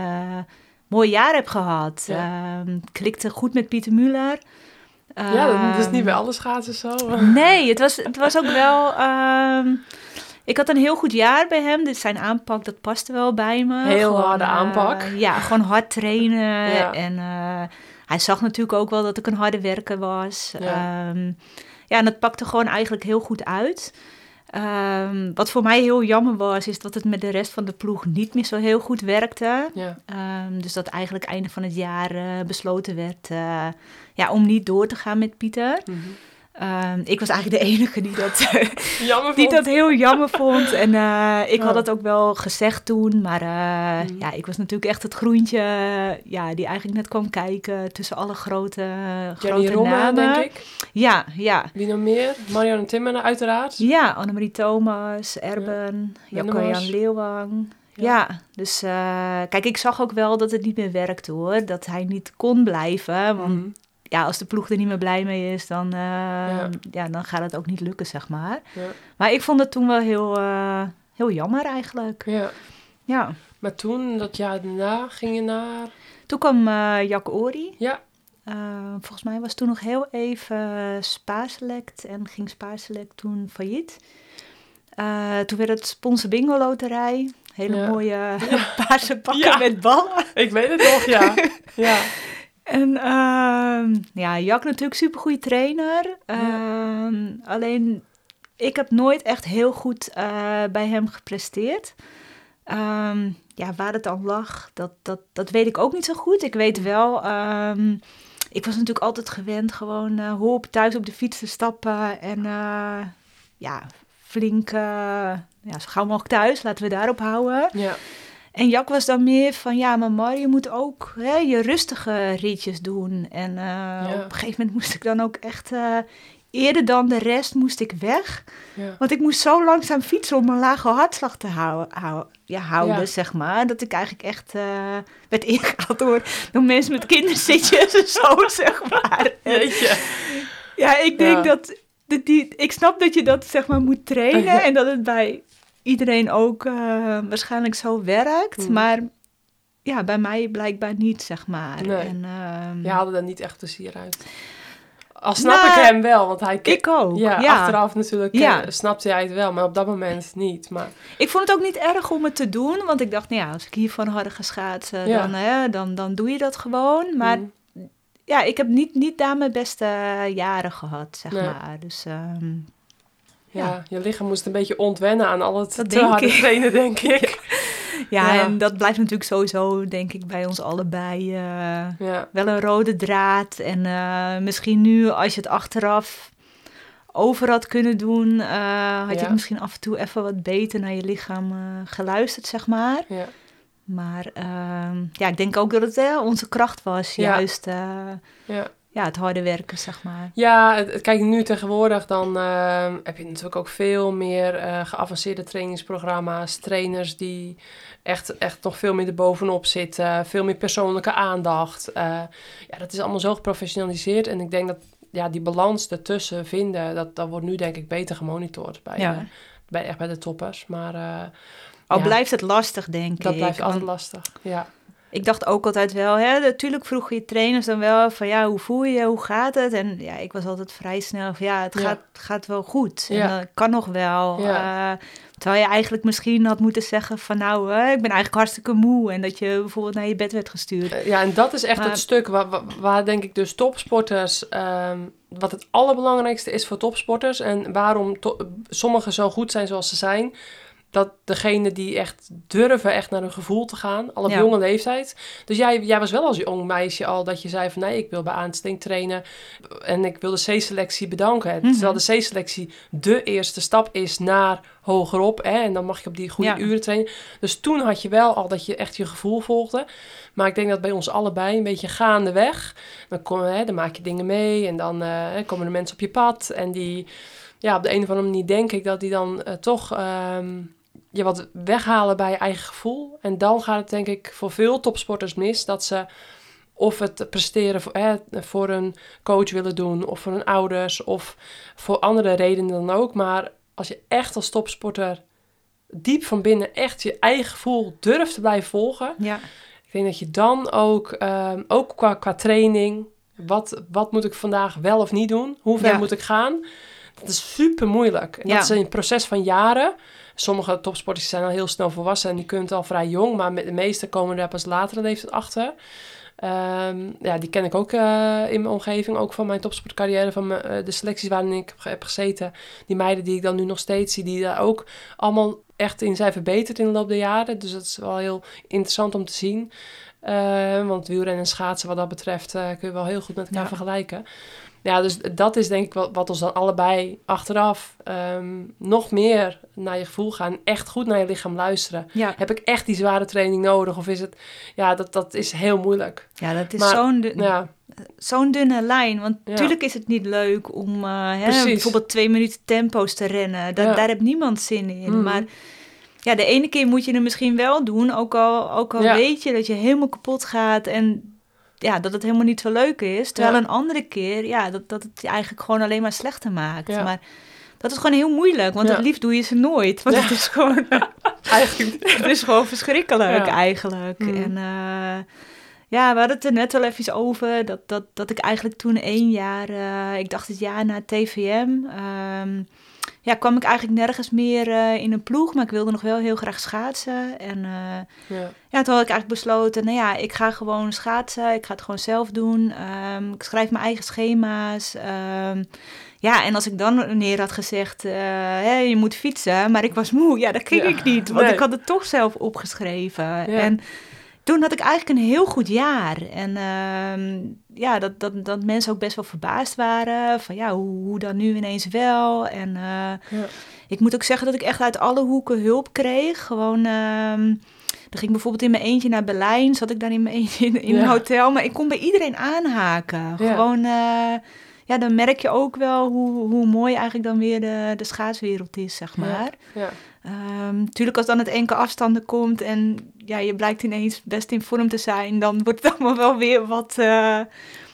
mooi jaar heb gehad. Ja. Ehm, klikte goed met Pieter Muller. ja, dat is niet Ehm, bij alle schaatsen zo. Nee, het was, het was ook wel. ehm, ik had een heel goed jaar bij hem. Dus zijn aanpak, dat paste wel bij me. Heel harde eh, aanpak. ja, gewoon hard trainen. [laughs] Ja. En eh, hij zag natuurlijk ook wel dat ik een harde werker was. Ja. Ja, ja en dat pakte gewoon eigenlijk heel goed uit. Ehm, wat voor mij heel jammer was, is dat het met de rest van de ploeg niet meer zo heel goed werkte. Ja, Ehm, dus dat eigenlijk einde van het jaar eh, besloten werd eh, ja, om niet door te gaan met Pieter. mhm. Ehm, ik was eigenlijk de enige die dat, [laughs] Jammer die dat heel jammer vond. En eh, ik Oh. had dat ook wel gezegd toen. Maar eh, Mhm. ja, ik was natuurlijk echt het groentje ja, die eigenlijk net kwam kijken tussen alle grote, Jenny grote namen. denk ik. Ja, ja. Wie nog meer? Marianne Timmer uiteraard. Ja, Annemarie Thomas, Erben, Jacco Wennemars. Jan Leeuwang. Ja. Ja. dus eh, kijk, ik zag ook wel dat het niet meer werkte hoor. Dat hij niet kon blijven. Want Mhm. Ja, als de ploeg er niet meer blij mee is, dan, eh, ja. dan gaat het ook niet lukken, zeg maar. Ja. Maar ik vond het toen wel heel, eh, heel jammer eigenlijk. Ja. Ja. Maar toen, dat jaar daarna, ging je naar... Toen kwam eh Jack Ori. Ja, Eh, volgens mij was toen nog heel even Spaarselect en ging Spaarselect toen failliet. Eh, toen werd het Sponsor Bingo Loterij. Hele Ja. mooie [laughs] paarse pakken Ja. met ballen. ik weet het nog, ja. [laughs] ja. En ehm, ja, Jack natuurlijk supergoeie trainer. Ehm, Alleen, ik heb nooit echt heel goed eh, bij hem gepresteerd. Ehm, ja, waar het dan lag, dat, dat, dat weet ik ook niet zo goed. Ik weet wel, ik was natuurlijk altijd gewend gewoon hop, thuis op de fiets te stappen. En eh, ja, flink, ja, zo gauw mogelijk thuis, laten we daarop houden. Ja, En Jack was dan meer van, ja, maar Mar, je moet ook hè, je rustige ritjes doen. En eh, op een gegeven moment moest ik dan ook echt, eh, eerder dan de rest moest ik weg. ja. Want ik moest zo langzaam fietsen om een lage hartslag te houden, hou- ja, houden Ja. zeg maar. Dat ik eigenlijk echt eh, werd ingehaald door, door mensen met kinderzitjes en zo, [laughs] zeg maar. En, ja, ik denk dat die, ik snap dat je dat zeg maar moet trainen [laughs] en dat het bij iedereen ook eh, waarschijnlijk zo werkt. Hmm. Maar ja, bij mij blijkbaar niet, zeg maar. Nee. En, ehm, Je haalde er niet echt plezier uit. Al snap Nou, ik hem wel, want hij... ik ook. ja, Ja, achteraf natuurlijk Ja. eh, snapte hij het wel, maar op dat moment niet. Maar Ik vond het ook niet erg om het te doen, want ik dacht, nou ja, als ik hiervan harder ga schaatsen, Ja. dan, hè, dan, dan doe je dat gewoon. Maar mm, ja, ik heb niet, niet daar mijn beste jaren gehad, zeg Nee. maar. Dus ehm, ja, je lichaam moest een beetje ontwennen aan al het Dat te harde ik. trainen, denk [laughs] ik. ja, en dat blijft natuurlijk sowieso, denk ik, bij ons allebei eh, wel een rode draad. En eh, misschien nu, als je het achteraf over had kunnen doen, eh, had je het misschien af en toe even wat beter naar je lichaam geluisterd, zeg maar. ja, Maar ehm, ja, ik denk ook dat het onze kracht was, Ja. juist ja. Ja, het harde werken, zeg maar. Ja, het- kijk, nu tegenwoordig dan eh, heb je natuurlijk ook veel meer eh, geavanceerde trainingsprogramma's. Trainers die echt, echt nog veel meer erbovenop zitten. Veel meer persoonlijke aandacht. Eh, ja, dat is allemaal zo geprofessionaliseerd. En ik denk dat ja, die balans ertussen vinden, dat, dat wordt nu denk ik beter gemonitord bij, Ja. eh, bij, echt bij de toppers. Maar Al Ja. blijft het lastig, denk dat ik. blijft altijd lastig. Ja, Ik dacht ook altijd wel, hè, natuurlijk vroegen je trainers dan wel van ja, hoe voel je je, hoe gaat het? En ja, ik was altijd vrij snel van ja, het Ja. gaat, gaat wel goed. Ja. En dat kan nog wel. Eh, terwijl je eigenlijk misschien had moeten zeggen van nou, ik ben eigenlijk hartstikke moe. En dat je bijvoorbeeld naar je bed werd gestuurd. Eh, Ja, en dat is echt het stuk waar, waar, denk ik dus topsporters, ehm, wat het allerbelangrijkste is voor topsporters en waarom to- sommigen zo goed zijn zoals ze zijn, dat degene die echt durven echt naar hun gevoel te gaan, al op Ja. jonge leeftijd. Dus jij, jij was wel als jong meisje al dat je zei van nee, ik wil bij aansting trainen en ik wil de C-selectie bedanken. Mhm. Terwijl de C-selectie de eerste stap is naar hogerop hè, en dan mag je op die goede Ja. uren trainen. Dus toen had je wel al dat je echt je gevoel volgde. Maar ik denk dat bij ons allebei een beetje gaandeweg. Dan, kom, hè, dan maak je dingen mee en dan eh, komen er mensen op je pad. En die, ja, op de een of andere manier denk ik dat die dan eh, toch ehm, je wat weghalen bij je eigen gevoel. En dan gaat het denk ik voor veel topsporters mis dat ze of het presteren voor, voor een coach willen doen, of voor hun ouders, of voor andere redenen dan ook. Maar als je echt als topsporter diep van binnen echt je eigen gevoel durft te blijven volgen, Ja, ik denk dat je dan ook, ehm, ook qua, qua training, wat, wat moet ik vandaag wel of niet doen? Hoe ver Ja. moet ik gaan? Dat is super moeilijk. En Ja. dat is een proces van jaren. Sommige topsporters zijn al heel snel volwassen en die kunnen het al vrij jong, maar met de meeste komen daar pas latere leeftijd achter. Ehm, ja, die ken ik ook eh, in mijn omgeving, ook van mijn topsportcarrière, van mijn, eh, de selecties waarin ik heb, gezeten. Die meiden die ik dan nu nog steeds zie, die daar ook allemaal echt in zijn verbeterd in de loop der jaren. Dus dat is wel heel interessant om te zien. Eh, want wielrennen en schaatsen wat dat betreft eh, kun je wel heel goed met elkaar Ja. vergelijken. Ja, dus dat is denk ik wat, wat ons dan allebei achteraf ehm, nog meer naar je gevoel gaan. Echt goed naar je lichaam luisteren. ja. Heb ik echt die zware training nodig? Of is het... Ja, dat, dat is heel moeilijk. ja dat is zo'n dun- Ja, zo'n dunne lijn. Want Ja. natuurlijk is het niet leuk om eh, hè, bijvoorbeeld twee minuten tempo's te rennen. Da Ja. Daar heeft niemand zin in. Mhm. Maar ja, de ene keer moet je het misschien wel doen. Ook al, ook al weet je dat je helemaal kapot gaat. En ja, dat het helemaal niet zo leuk is. Terwijl Ja. een andere keer, ja, dat, dat het je eigenlijk gewoon alleen maar slechter maakt. Ja. Maar dat is gewoon heel moeilijk, want het liefst doe je ze nooit. Want het is gewoon, [laughs] Eigenlijk. [laughs] het is gewoon verschrikkelijk eigenlijk. Mhm. En eh, ja, we hadden het er net wel even over, dat, dat, dat ik eigenlijk toen één jaar, eh, ik dacht het jaar na TVM, ehm, ja, kwam ik eigenlijk nergens meer eh, in een ploeg, maar ik wilde nog wel heel graag schaatsen. En eh, Ja. ja, toen had ik eigenlijk besloten, nou ja, ik ga gewoon schaatsen. Ik ga het gewoon zelf doen. Ehm, ik schrijf mijn eigen schema's. Ehm, ja, en als ik dan neer had gezegd, eh, je moet fietsen, maar ik was moe. Ja, dat ging Ja, ik niet, want nee. ik had het toch zelf opgeschreven. En toen had ik eigenlijk een heel goed jaar. En ehm, ja, dat, dat, dat mensen ook best wel verbaasd waren. Van ja, hoe, hoe dan nu ineens wel? En eh, Ja. ik moet ook zeggen dat ik echt uit alle hoeken hulp kreeg. Gewoon, ehm, dan ging ik bijvoorbeeld in mijn eentje naar Berlijn. Zat ik dan in mijn eentje in, in Ja. een hotel. Maar ik kon bij iedereen aanhaken. Ja. Gewoon, eh, ja, dan merk je ook wel hoe, hoe mooi eigenlijk dan weer de, de schaatswereld is, zeg maar. Ja. Ehm, tuurlijk, als dan het enkele afstanden komt en ja, je blijkt ineens best in vorm te zijn, dan wordt het [laughs] allemaal wel weer wat, eh,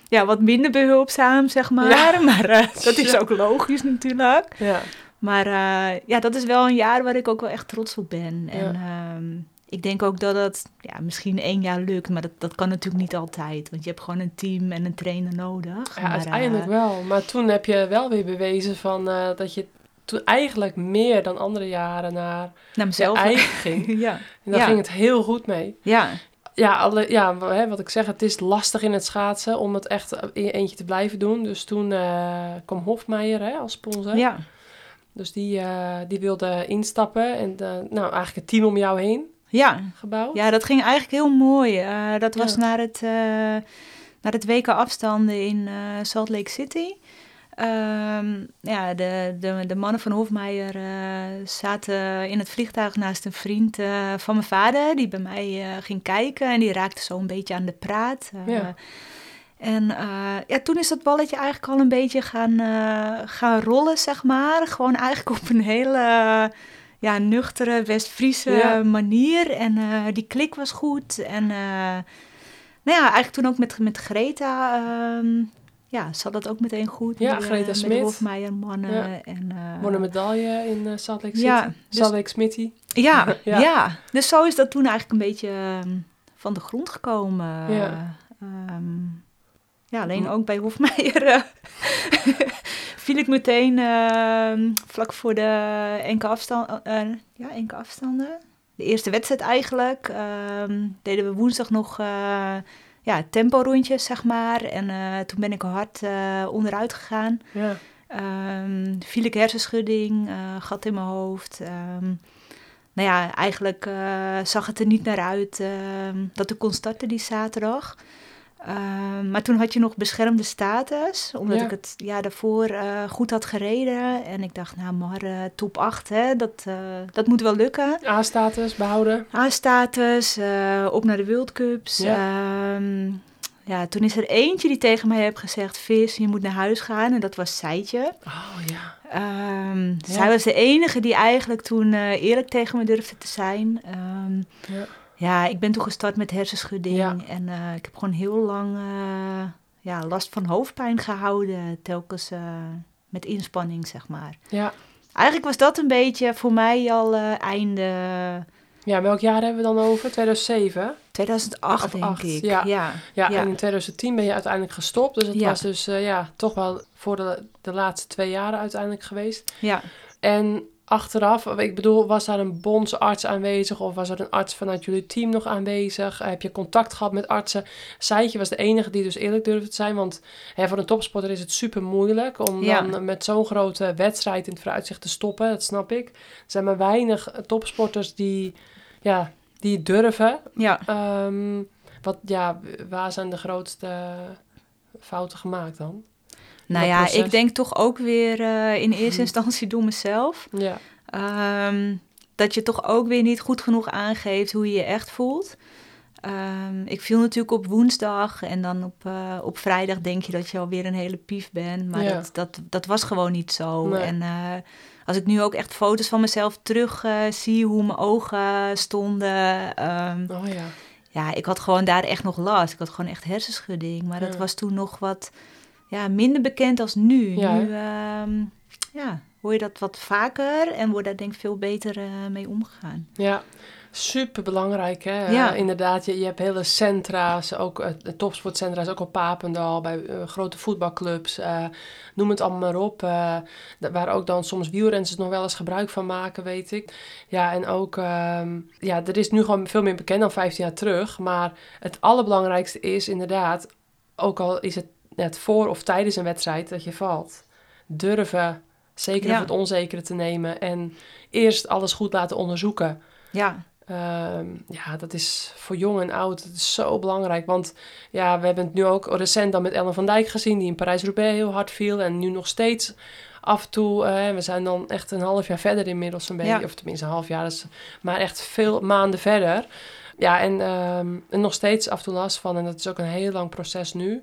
ja, wat minder behulpzaam, zeg maar. Ja. [laughs] Maar eh, dat is ook logisch natuurlijk. Ja. Maar eh, ja, dat is wel een jaar waar ik ook wel echt trots op ben. Ja. En ehm, ik denk ook dat het ja, misschien één jaar lukt, maar dat, dat kan natuurlijk niet altijd. Want je hebt gewoon een team en een trainer nodig. Ja, Maar, uiteindelijk wel. Maar toen heb je wel weer bewezen van, dat je toen eigenlijk meer dan andere jaren naar naar mezelf. eigen [laughs] ging. ja. En daar Ja. ging het heel goed mee. ja, Ja, alle, ja wat ik zeg, het is lastig in het schaatsen om het echt in je eentje te blijven doen. Dus toen eh, kwam Hofmeijer hè, als sponsor. ja, Dus die, eh, die wilde instappen en eh, nou, eigenlijk het team om jou heen ja. gebouwd. Ja, dat ging eigenlijk heel mooi. Dat was Ja. naar, het, naar het WK afstanden in Salt Lake City. Ehm, ja, de, de, de mannen van Hofmeijer eh, zaten in het vliegtuig naast een vriend eh, van mijn vader... die bij mij eh, ging kijken en die raakte zo een beetje aan de praat. Ja. En ja, toen is dat balletje eigenlijk al een beetje gaan, gaan rollen, zeg maar. Gewoon eigenlijk op een hele ja, nuchtere West-Friese Ja. manier. En die klik was goed. En nou ja, eigenlijk toen ook met, met Greta... ehm, ja, zat dat ook meteen goed. Ja, met, Greta eh, Met Smit. Hofmeijer mannen. Ja. En, eh, een medaille in eh, Salt Lake City. Ja, dus- Salt Lake Smitty. ja, [laughs] Ja. ja. dus zo is dat toen eigenlijk een beetje ehm, van de grond gekomen. Ja. Ehm, ja, alleen Hm. ook bij Hofmeijer eh, [laughs] viel ik meteen ehm, vlak voor de enkele, afstand, eh, ja, enkele afstanden. De eerste wedstrijd eigenlijk. deden we woensdag nog eh ja, tempo rondjes, zeg maar. En eh, toen ben ik hard eh, onderuit gegaan. Ja. Ehm, viel ik hersenschudding, eh, gat in mijn hoofd. Ehm, nou ja, eigenlijk zag het er niet naar uit ehm, dat ik kon starten die zaterdag. Ehm, maar toen had je nog beschermde status, omdat Ja. ik het jaar daarvoor eh, goed had gereden. En ik dacht, nou maar eh, top 8, hè, dat, eh, dat moet wel lukken. A-status behouden. A-status, op naar de World Cups. Ja. Ja. ja, toen is er eentje die tegen mij heeft gezegd, Vis, je moet naar huis gaan. En dat was Seitje. Oh ja. Ehm, Ja. Zij was de enige die eigenlijk toen eerlijk tegen me durfde te zijn. Ehm, Ja. Ja, ik ben toen gestart met hersenschudding. Ja. En eh, ik heb gewoon heel lang eh, ja, last van hoofdpijn gehouden. Telkens eh, met inspanning, zeg maar. Ja. Eigenlijk was dat een beetje voor mij al einde Ja, welk jaar hebben we dan over? 2007? 2008, Of denk ik. ja. ja. Ja, en in 2010 ben je uiteindelijk gestopt. Dus het was dus ja, toch wel voor de, de laatste twee jaren uiteindelijk geweest. ja. En achteraf, ik bedoel, was daar een bondsarts aanwezig of was er een arts vanuit jullie team nog aanwezig? Heb je contact gehad met artsen? Seitje was de enige die dus eerlijk durfde te zijn, want hè, voor een topsporter is het super moeilijk om Ja. dan met zo'n grote wedstrijd in het vooruitzicht te stoppen, dat snap ik. Er zijn maar weinig topsporters die, ja, die durven. ja. Ehm, wat, ja, waar zijn de grootste fouten gemaakt dan? Nou ja, proces. ik denk toch ook weer eh, in [laughs] eerste instantie door mezelf. Ja, Ehm, dat je toch ook weer niet goed genoeg aangeeft hoe je je echt voelt. Ehm, ik viel natuurlijk op woensdag en dan op, eh, op vrijdag denk je dat je alweer een hele pief bent. Maar Ja. dat, dat, dat was gewoon niet zo. Nee. En eh, als ik nu ook echt foto's van mezelf terug zie, hoe mijn ogen stonden. ehm, oh ja. ja, ik had gewoon daar echt nog last. Ik had gewoon echt hersenschudding. Maar dat was toen nog wat ja, minder bekend als nu. Ja, nu ehm, ja, hoor je dat wat vaker en wordt daar denk ik veel beter eh, mee omgegaan. Ja, super belangrijk hè. Ja. Inderdaad, je, je hebt hele centra's, ook eh, de topsportcentra's, ook op Papendal, bij eh, grote voetbalclubs, noem het allemaal maar op. waar ook dan soms wielrenners nog wel eens gebruik van maken, weet ik. Ja, en ook, ehm, ja, er is nu gewoon veel meer bekend dan 15 jaar terug. Maar het allerbelangrijkste is inderdaad, ook al is het net voor of tijdens een wedstrijd dat je valt, durven zeker Ja. even het onzekere te nemen en eerst alles goed laten onderzoeken. Ja, Ehm, ja, dat is voor jong en oud dat is zo belangrijk. Want ja, we hebben het nu ook recent dan met Ellen van Dijk gezien, die in Parijs-Roubaix heel hard viel. En nu nog steeds af en toe, eh, we zijn dan echt een half jaar verder inmiddels een beetje. Ja. Of tenminste een half jaar, dus, maar echt veel maanden verder. Ja, en, ehm, en nog steeds af en toe last van. En dat is ook een heel lang proces nu.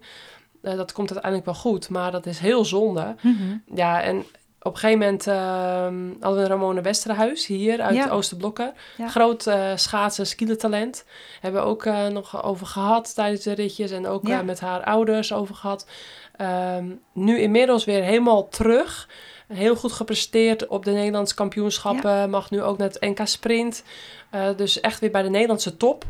Eh, dat komt uiteindelijk wel goed, maar dat is heel zonde. Mhm. Ja, en op een gegeven moment ehm, hadden we Ramone Westerhuis hier uit Ja. Oosterblokken. Ja. Groot eh schaatsen, skielentalent. Hebben we ook eh, nog over gehad tijdens de ritjes en ook Ja. met haar ouders over gehad. Ehm, nu inmiddels weer helemaal terug. Heel goed gepresteerd op de Nederlandse kampioenschappen. Mag nu ook naar het NK Sprint. Dus echt weer bij de Nederlandse top.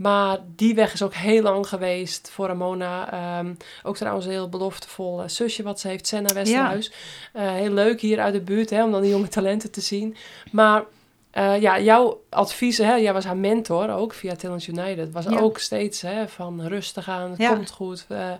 Maar die weg is ook heel lang geweest voor Ramona. Ehm, ook trouwens een heel beloftevol eh, zusje wat ze heeft, Senna Westerhuis. Eh, heel leuk hier uit de buurt hè, om dan die jonge talenten te zien. Maar eh, ja, jouw adviezen, hè, jij was haar mentor ook via Talent United. Was Ja. ook steeds hè, van rustig aan, het Ja. komt goed. eh,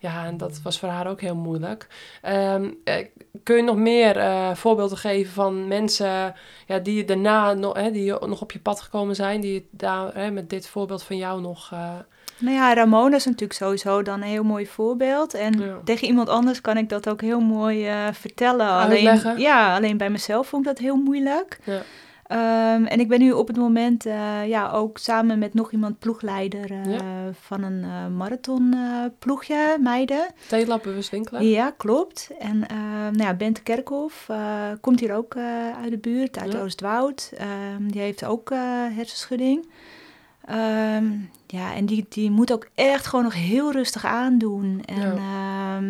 ja, en dat was voor haar ook heel moeilijk. Ehm, eh, kun je nog meer eh, voorbeelden geven van mensen ja, die daarna nog, hè, die nog op je pad gekomen zijn, die daar hè, met dit voorbeeld van jou nog. eh, Nou ja, Ramona is natuurlijk sowieso dan een heel mooi voorbeeld. En Ja. tegen iemand anders kan ik dat ook heel mooi vertellen. Uitleggen. Alleen, ja, alleen bij mezelf vond ik dat heel moeilijk. Ja. Ehm, en ik ben nu op het moment uh, ja, ook samen met nog iemand ploegleider uh, Ja. van een uh, marathonploegje, meiden. Theelab bewust winkelen? Ja, klopt. En uh, nou ja, Bente Kerkhoff komt hier ook uit de buurt, uit Ja. Oostwoud. Ehm, die heeft ook hersenschudding. Um, ja, en die, die moet ook echt gewoon nog heel rustig aandoen. En ja,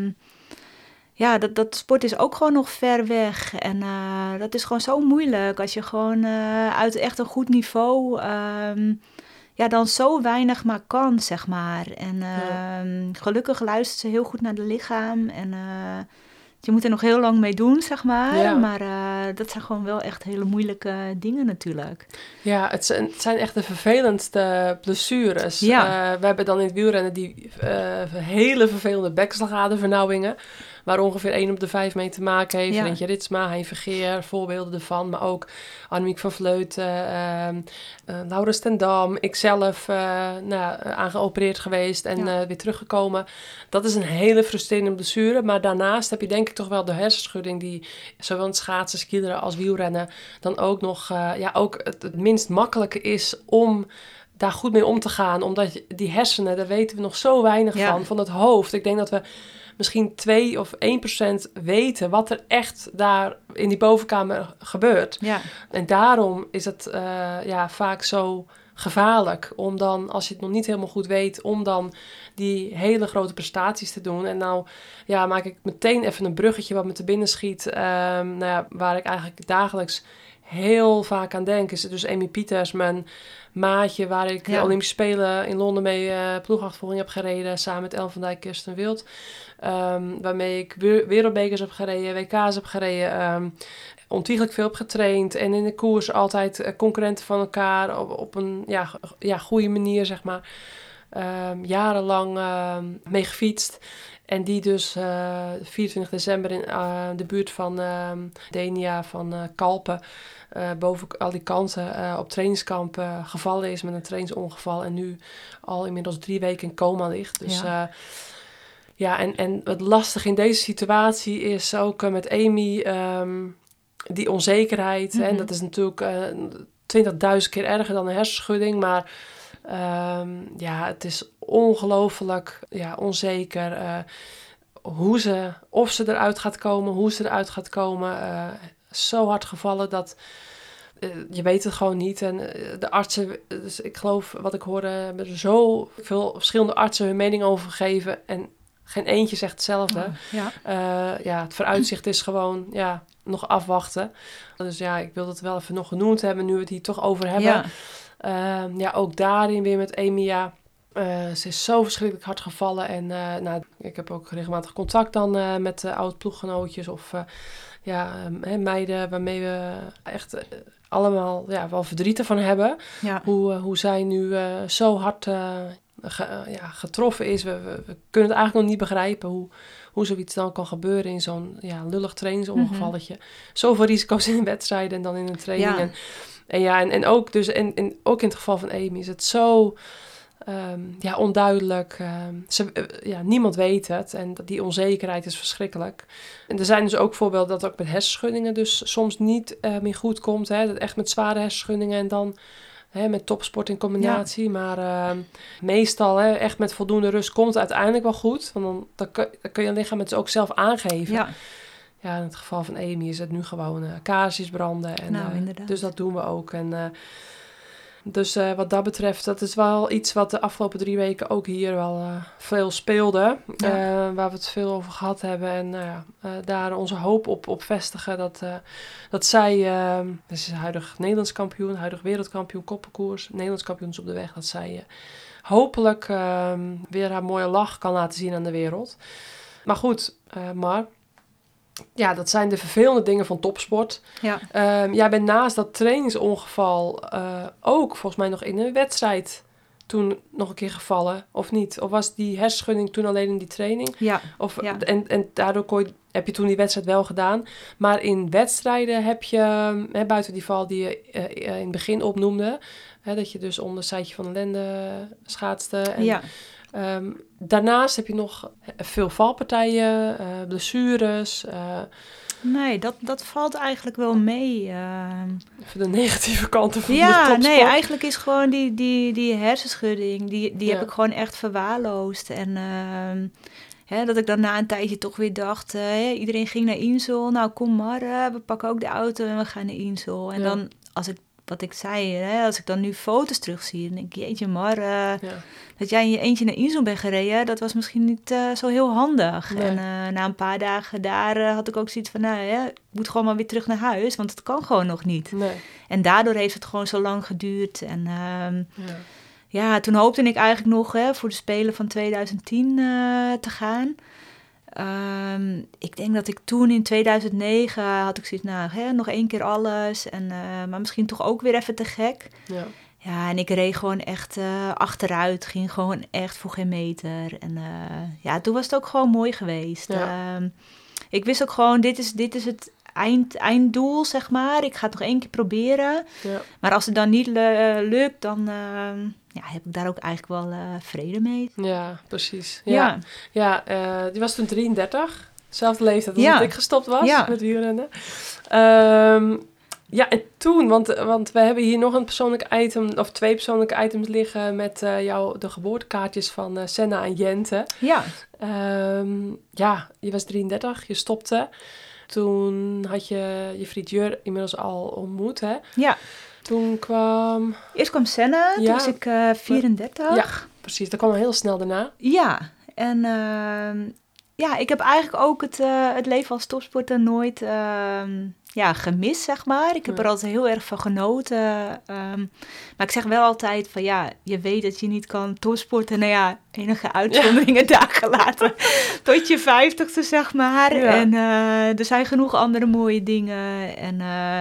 ja dat, dat sport is ook gewoon nog ver weg. En uh, dat is gewoon zo moeilijk als je gewoon uh, uit echt een goed niveau... Um, ja, dan zo weinig maar kan, zeg maar. En ja. gelukkig luistert ze heel goed naar het lichaam. En uh, je moet er nog heel lang mee doen, zeg maar. Ja. Maar uh, dat zijn gewoon wel echt hele moeilijke dingen natuurlijk. Ja, het zijn, het zijn echt de vervelendste blessures. Ja. Uh, we hebben dan in het wielrennen die uh, hele vervelende bekselgadenvernauwingen. Waar ongeveer 1 op de 5 mee te maken heeft. Ja. Rentje Ritsma, Hein Vergeer, voorbeelden ervan. Maar ook Annemiek van Vleuten, uh, Laura Stendam, ikzelf nou, aangeopereerd geweest en ja. weer teruggekomen. Dat is een hele frustrerende blessure. Maar daarnaast heb je denk ik toch wel de hersenschudding die zowel in het schaatsen, skileren als wielrennen dan ook nog ja, ook het, het minst makkelijke is om daar goed mee om te gaan. Omdat die hersenen, daar weten we nog zo weinig ja. van, van het hoofd. Ik denk dat we misschien 2 of 1 procent weten wat er echt daar in die bovenkamer gebeurt. Ja. En daarom is het uh, ja, vaak zo gevaarlijk om dan, als je het nog niet helemaal goed weet, om dan die hele grote prestaties te doen. En nou ja, maak ik meteen even een bruggetje wat me te binnen schiet, um, nou ja, waar ik eigenlijk dagelijks heel vaak aan denk. Is het dus Amy Pieters, mijn maatje, waar ik ja. de Olympische Spelen in Londen mee uh, ploegachtervolging heb gereden, samen met El van Dijk, Kirsten Wild. Um, waarmee ik wereldbekers heb gereden, WK's heb gereden, um, ontiegelijk veel heb getraind en in de koers altijd uh, concurrenten van elkaar op, op een ja, ja, goede manier, zeg maar. Um, jarenlang mee gefietst. En die dus uh, 24 december in uh, de buurt van uh, Denia van uh, Kalpen, uh, boven al die kanten, uh, op trainingskamp uh, gevallen is met een trainingsongeval. En nu al inmiddels drie weken in coma ligt. Dus ja, ja en, en het lastige in deze situatie is ook met Amy um, die onzekerheid. Mm -hmm. En dat is natuurlijk uh, 20.000 keer erger dan een hersenschudding, maar... Um, ja, het is ongelooflijk ja, onzeker hoe ze, of ze eruit gaat komen, hoe ze eruit gaat komen. Uh, zo hard gevallen dat eh, je weet het gewoon niet. En eh, de artsen, dus ik geloof wat ik hoorde, hebben er zo veel verschillende artsen hun mening over gegeven. En geen eentje zegt hetzelfde. Oh, ja. Eh, ja, het vooruitzicht is gewoon ja, nog afwachten. Dus ja, ik wil het wel even nog genoemd hebben, nu we het hier toch over hebben. Ja. Ehm, ja, ook daarin weer met Emia. Ze is zo verschrikkelijk hard gevallen. En nou, ik heb ook regelmatig contact dan eh, met de oud ploeggenootjes of ja, ehm, hè, meiden waarmee we echt eh, allemaal ja, wel verdriet ervan hebben. Ja. Hoe, eh, hoe zij nu eh, zo hard ge- ja, getroffen is. We, we, we kunnen het eigenlijk nog niet begrijpen hoe, hoe zoiets dan kan gebeuren in zo'n ja, lullig trainingsongevalletje. Zoveel risico's in wedstrijden en dan in een training. Ja. En, en ja, en, en ook dus en, en ook in het geval van Amy is het zo ehm, ja, onduidelijk. ehm, ze, eh, ja, niemand weet het en die onzekerheid is verschrikkelijk. En er zijn dus ook voorbeelden dat het ook met hersenschuddingen dus soms niet eh, meer goed komt. Hè? Dat echt met zware hersenschuddingen en dan hè, met topsport in combinatie. Maar ehm, meestal hè, echt met voldoende rust komt het uiteindelijk wel goed. Want dan, dan, kun, dan kun je lichaam het ook zelf aangeven. ja. Ja, in het geval van Amy is het nu gewoon eh kaarsjes branden. En, Nou. Dus dat doen we ook. En, dus eh, wat dat betreft, dat is wel iets wat de afgelopen drie weken ook hier wel eh, veel speelde. Ja. Eh, waar we het veel over gehad hebben. En nou daar onze hoop op, op vestigen. Dat, dat zij, eh, dus is huidig Nederlands kampioen, huidig wereldkampioen koppenkoers, Nederlands kampioens op de weg. Dat zij hopelijk eh, weer haar mooie lach kan laten zien aan de wereld. Maar goed, maar ja, dat zijn de vervelende dingen van topsport. Ja. Ehm, jij bent naast dat trainingsongeval eh, ook volgens mij nog in een wedstrijd toen nog een keer gevallen, of niet? Of was die hersenschudding toen alleen in die training? Ja. Of, Ja. en, en daardoor kon je, heb je toen die wedstrijd wel gedaan. Maar in wedstrijden heb je, hè, buiten die val die je eh, in het begin opnoemde, hè, dat je dus onder het zijtje van de lende schaatste. En, ja. Ehm, daarnaast heb je nog veel valpartijen, eh, blessures, eh, Nee, dat, dat valt eigenlijk wel mee. ehm. even de negatieve kanten van de Ja, topsport. nee, eigenlijk is gewoon die, die, die hersenschudding, die, die Ja. heb ik gewoon echt verwaarloosd. En ehm, hè, dat ik dan na een tijdje toch weer dacht, eh, hè, iedereen ging naar Insel, nou kom maar, we pakken ook de auto en we gaan naar Insel. En Ja. dan, als ik, wat ik zei, hè, als ik dan nu foto's terugzie, dan denk ik, jeetje maar, eh, Ja. dat jij in je eentje naar Insel bent gereden, dat was misschien niet eh, zo heel handig. Nee. En eh, na een paar dagen daar had ik ook zoiets van, nou ja, ik moet gewoon maar weer terug naar huis, want het kan gewoon nog niet. Nee. En daardoor heeft het gewoon zo lang geduurd. En ehm, Ja. ja, toen hoopte ik eigenlijk nog hè, voor de Spelen van 2010 eh, te gaan. Ehm, ik denk dat ik toen in 2009 had ik zoiets, nou, hè, nog één keer alles. En, eh, maar misschien toch ook weer even te gek. Ja. Ja, en ik reed gewoon echt eh, achteruit. Ging gewoon echt voor geen meter. En eh, ja, toen was het ook gewoon mooi geweest. Ja. Ehm, ik wist ook gewoon, dit is, dit is het eind, einddoel, zeg maar. Ik ga het nog één keer proberen. Ja. Maar als het dan niet lu- lukt, dan ehm, ja, heb ik daar ook eigenlijk wel eh, vrede mee. ja, precies. Ja, ja. eh, die was toen 33. Zelfde leeftijd als Ja. dat ik gestopt was Ja. met wielrennen. Ehm, ja, en toen, want, want we hebben hier nog een persoonlijk item, of twee persoonlijke items liggen met eh jou, de geboortekaartjes van Senna en Jente. Ja, Ehm, ja, je was 33, je stopte. Toen had je je vriend Jur inmiddels al ontmoet, hè? ja. Toen kwam... Eerst kwam Senna, toen Ja. was ik eh 34. Ja, precies. Dat kwam heel snel daarna. Ja, en ehm, ja, ik heb eigenlijk ook het, eh, het leven als topsporter nooit ehm, ja, gemist, zeg maar. Ik heb er altijd heel erg van genoten. ehm, maar ik zeg wel altijd van ja, je weet dat je niet kan topsporten. Nou ja, enige uitzonderingen [laughs] dagen later. Tot je vijftigste, zeg maar. Ja. En eh, er zijn genoeg andere mooie dingen. En eh,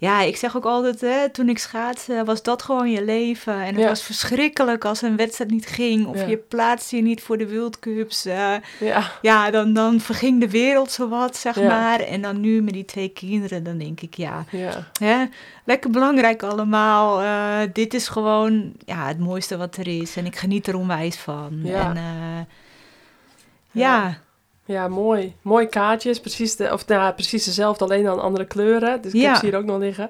ja, ik zeg ook altijd, hè, toen ik schaatste, was dat gewoon je leven. En het Ja. was verschrikkelijk als een wedstrijd niet ging. Of Ja. je plaatste je niet voor de World Cups. eh, Ja, ja, dan, dan verging de wereld zowat, zeg maar. En dan nu met die twee kinderen, dan denk ik, ja, ja, hè, lekker belangrijk allemaal. Eh, dit is gewoon ja, het mooiste wat er is. En ik geniet er onwijs van. En, eh, Ja. Ja, mooi. Mooi kaartjes. Precies, de, of, nou, precies dezelfde, alleen dan andere kleuren. Dus ik Ja. heb ze hier ook nog liggen.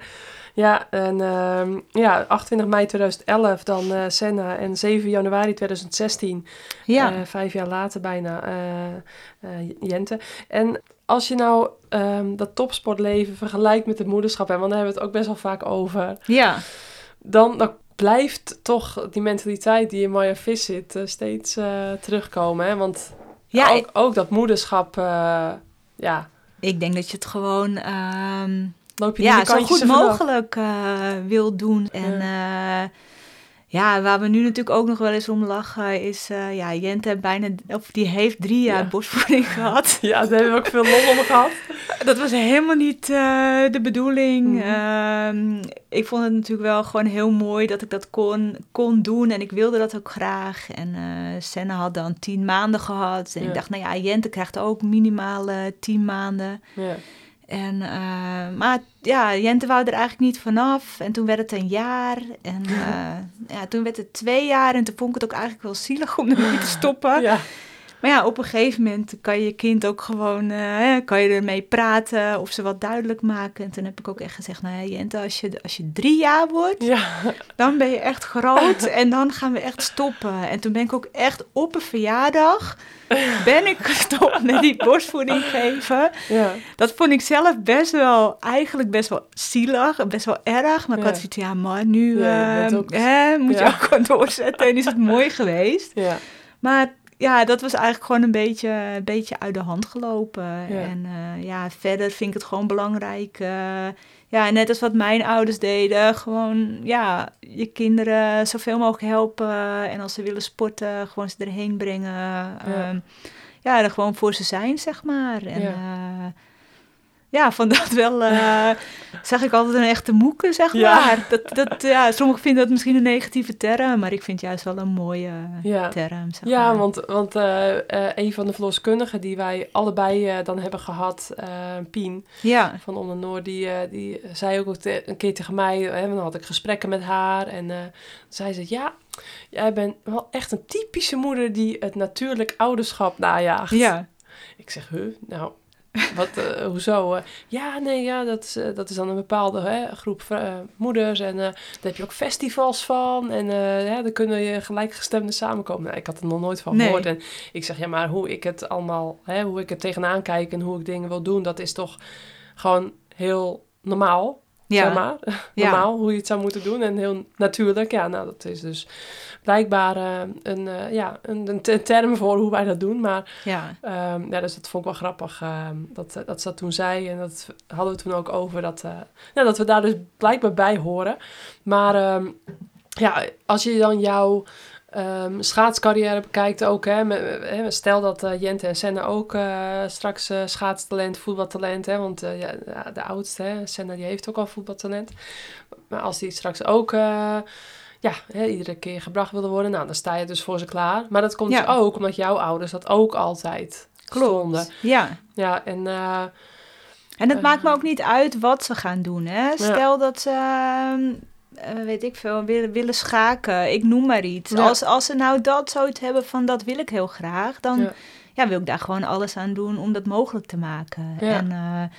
Ja, en ehm, ja, 28 mei 2011 dan eh Senna en 7 januari 2016 ja. Eh, vijf jaar later bijna, eh, Jente. En als je nou ehm, dat topsportleven vergelijkt met het moederschap, hè, want daar hebben we het ook best wel vaak over, Ja, dan, dan blijft toch die mentaliteit die in Maya Vis zit steeds terugkomen. Hè? Want ja ook, ook dat moederschap, eh, ja, ik denk dat je het gewoon ehm, loop je ja, zo goed mogelijk eh, wil doen. En ja. Ja, waar we nu natuurlijk ook nog wel eens om lachen is... eh, ja, Jente heeft bijna, of die heeft drie jaar Ja. borstvoeding [laughs] gehad. Ja, daar hebben we ook veel lol om gehad. Dat was helemaal niet eh, de bedoeling. Mhm. Ehm, ik vond het natuurlijk wel gewoon heel mooi dat ik dat kon, kon doen. En ik wilde dat ook graag. En eh Senna had dan tien maanden gehad. En Ja. ik dacht, nou ja, Jente krijgt ook minimaal tien maanden. Ja. En, eh, maar ja, Jente wou er eigenlijk niet vanaf. En toen werd het een jaar. En [laughs] eh, ja, toen werd het twee jaar. En toen vond ik het ook eigenlijk wel zielig om ermee te stoppen. Ja. Maar ja, op een gegeven moment kan je kind ook gewoon, eh, kan je ermee praten of ze wat duidelijk maken. En toen heb ik ook echt gezegd, nou ja, Jente, als je, als je drie jaar wordt, ja. dan ben je echt groot en dan gaan we echt stoppen. En toen ben ik ook echt op een verjaardag, ben ik gestopt met die borstvoeding geven. ja. Dat vond ik zelf best wel, eigenlijk best wel zielig, best wel erg. Maar ik had zoiets, ja maar nu eh, ook- hè, moet je ook gewoon doorzetten en is het mooi geweest. ja. Maar ja, dat was eigenlijk gewoon een beetje, een beetje uit de hand gelopen. Ja. En eh, ja, verder vind ik het gewoon belangrijk. eh, ja, net als wat mijn ouders deden. Gewoon, ja, je kinderen zoveel mogelijk helpen. En als ze willen sporten, gewoon ze erheen brengen. Ja, ja er gewoon voor ze zijn, zeg maar. En Ja. Ja, van dat wel eh, [laughs] zag ik altijd een echte moeke, zeg Ja. maar. Dat, dat, ja, sommigen vinden dat misschien een negatieve term. Maar ik vind juist wel een mooie Ja. term, zeg Ja, maar. want, want eh, eh, een van de verloskundigen die wij allebei eh, dan hebben gehad, eh, Pien Ja, van Onder Noord, die, eh, die zei ook een keer tegen mij, hè, dan had ik gesprekken met haar en eh zei ze, ja, jij bent wel echt een typische moeder die het natuurlijk ouderschap najaagt. ja. Ik zeg, huh, nou, wat, eh, hoezo? eh? ja, nee, ja, dat is, eh, dat is dan een bepaalde hè, groep moeders en daar heb je ook festivals van en ja, dan kunnen je gelijkgestemden samenkomen. Nou, ik had er nog nooit van Nee. gehoord en ik zeg, ja, maar hoe ik het allemaal, hè, hoe ik het tegenaan kijk en hoe ik dingen wil doen, dat is toch gewoon heel normaal, Ja. zeg maar. Ja. [laughs] normaal, hoe je het zou moeten doen en heel natuurlijk. Ja, nou, dat is dus blijkbaar eh, een, eh, ja, een, een te- term voor hoe wij dat doen, maar Ja, Ehm, ja, dus dat vond ik wel grappig ehm, dat, eh, dat ze dat toen zei. En dat hadden we toen ook over dat, ja, dat we daar dus blijkbaar bij horen. Maar ehm, ja, als je dan jouw ehm, schaatscarrière bekijkt ook. Hè, eh, stel dat eh, Jente en Senna ook eh, straks eh, schaatstalent, voetbaltalent. Hè, want ja, de- oudste, hè, Senna, die heeft ook al voetbaltalent. Maar als die straks ook... ja, hè, iedere keer gebracht willen worden. Nou, dan sta je dus voor ze klaar. Maar dat komt Ja. dus ook omdat jouw ouders dat ook altijd stonden. klopt. Ja. Ja, en En het maakt me ook niet uit wat ze gaan doen. Hè? Stel dat ze, eh, weet ik veel, willen, willen schaken. Ik noem maar iets. Ja. Als, als ze nou dat zoiets hebben van dat wil ik heel graag, dan Ja. ja. wil ik daar gewoon alles aan doen om dat mogelijk te maken. Ja. En eh,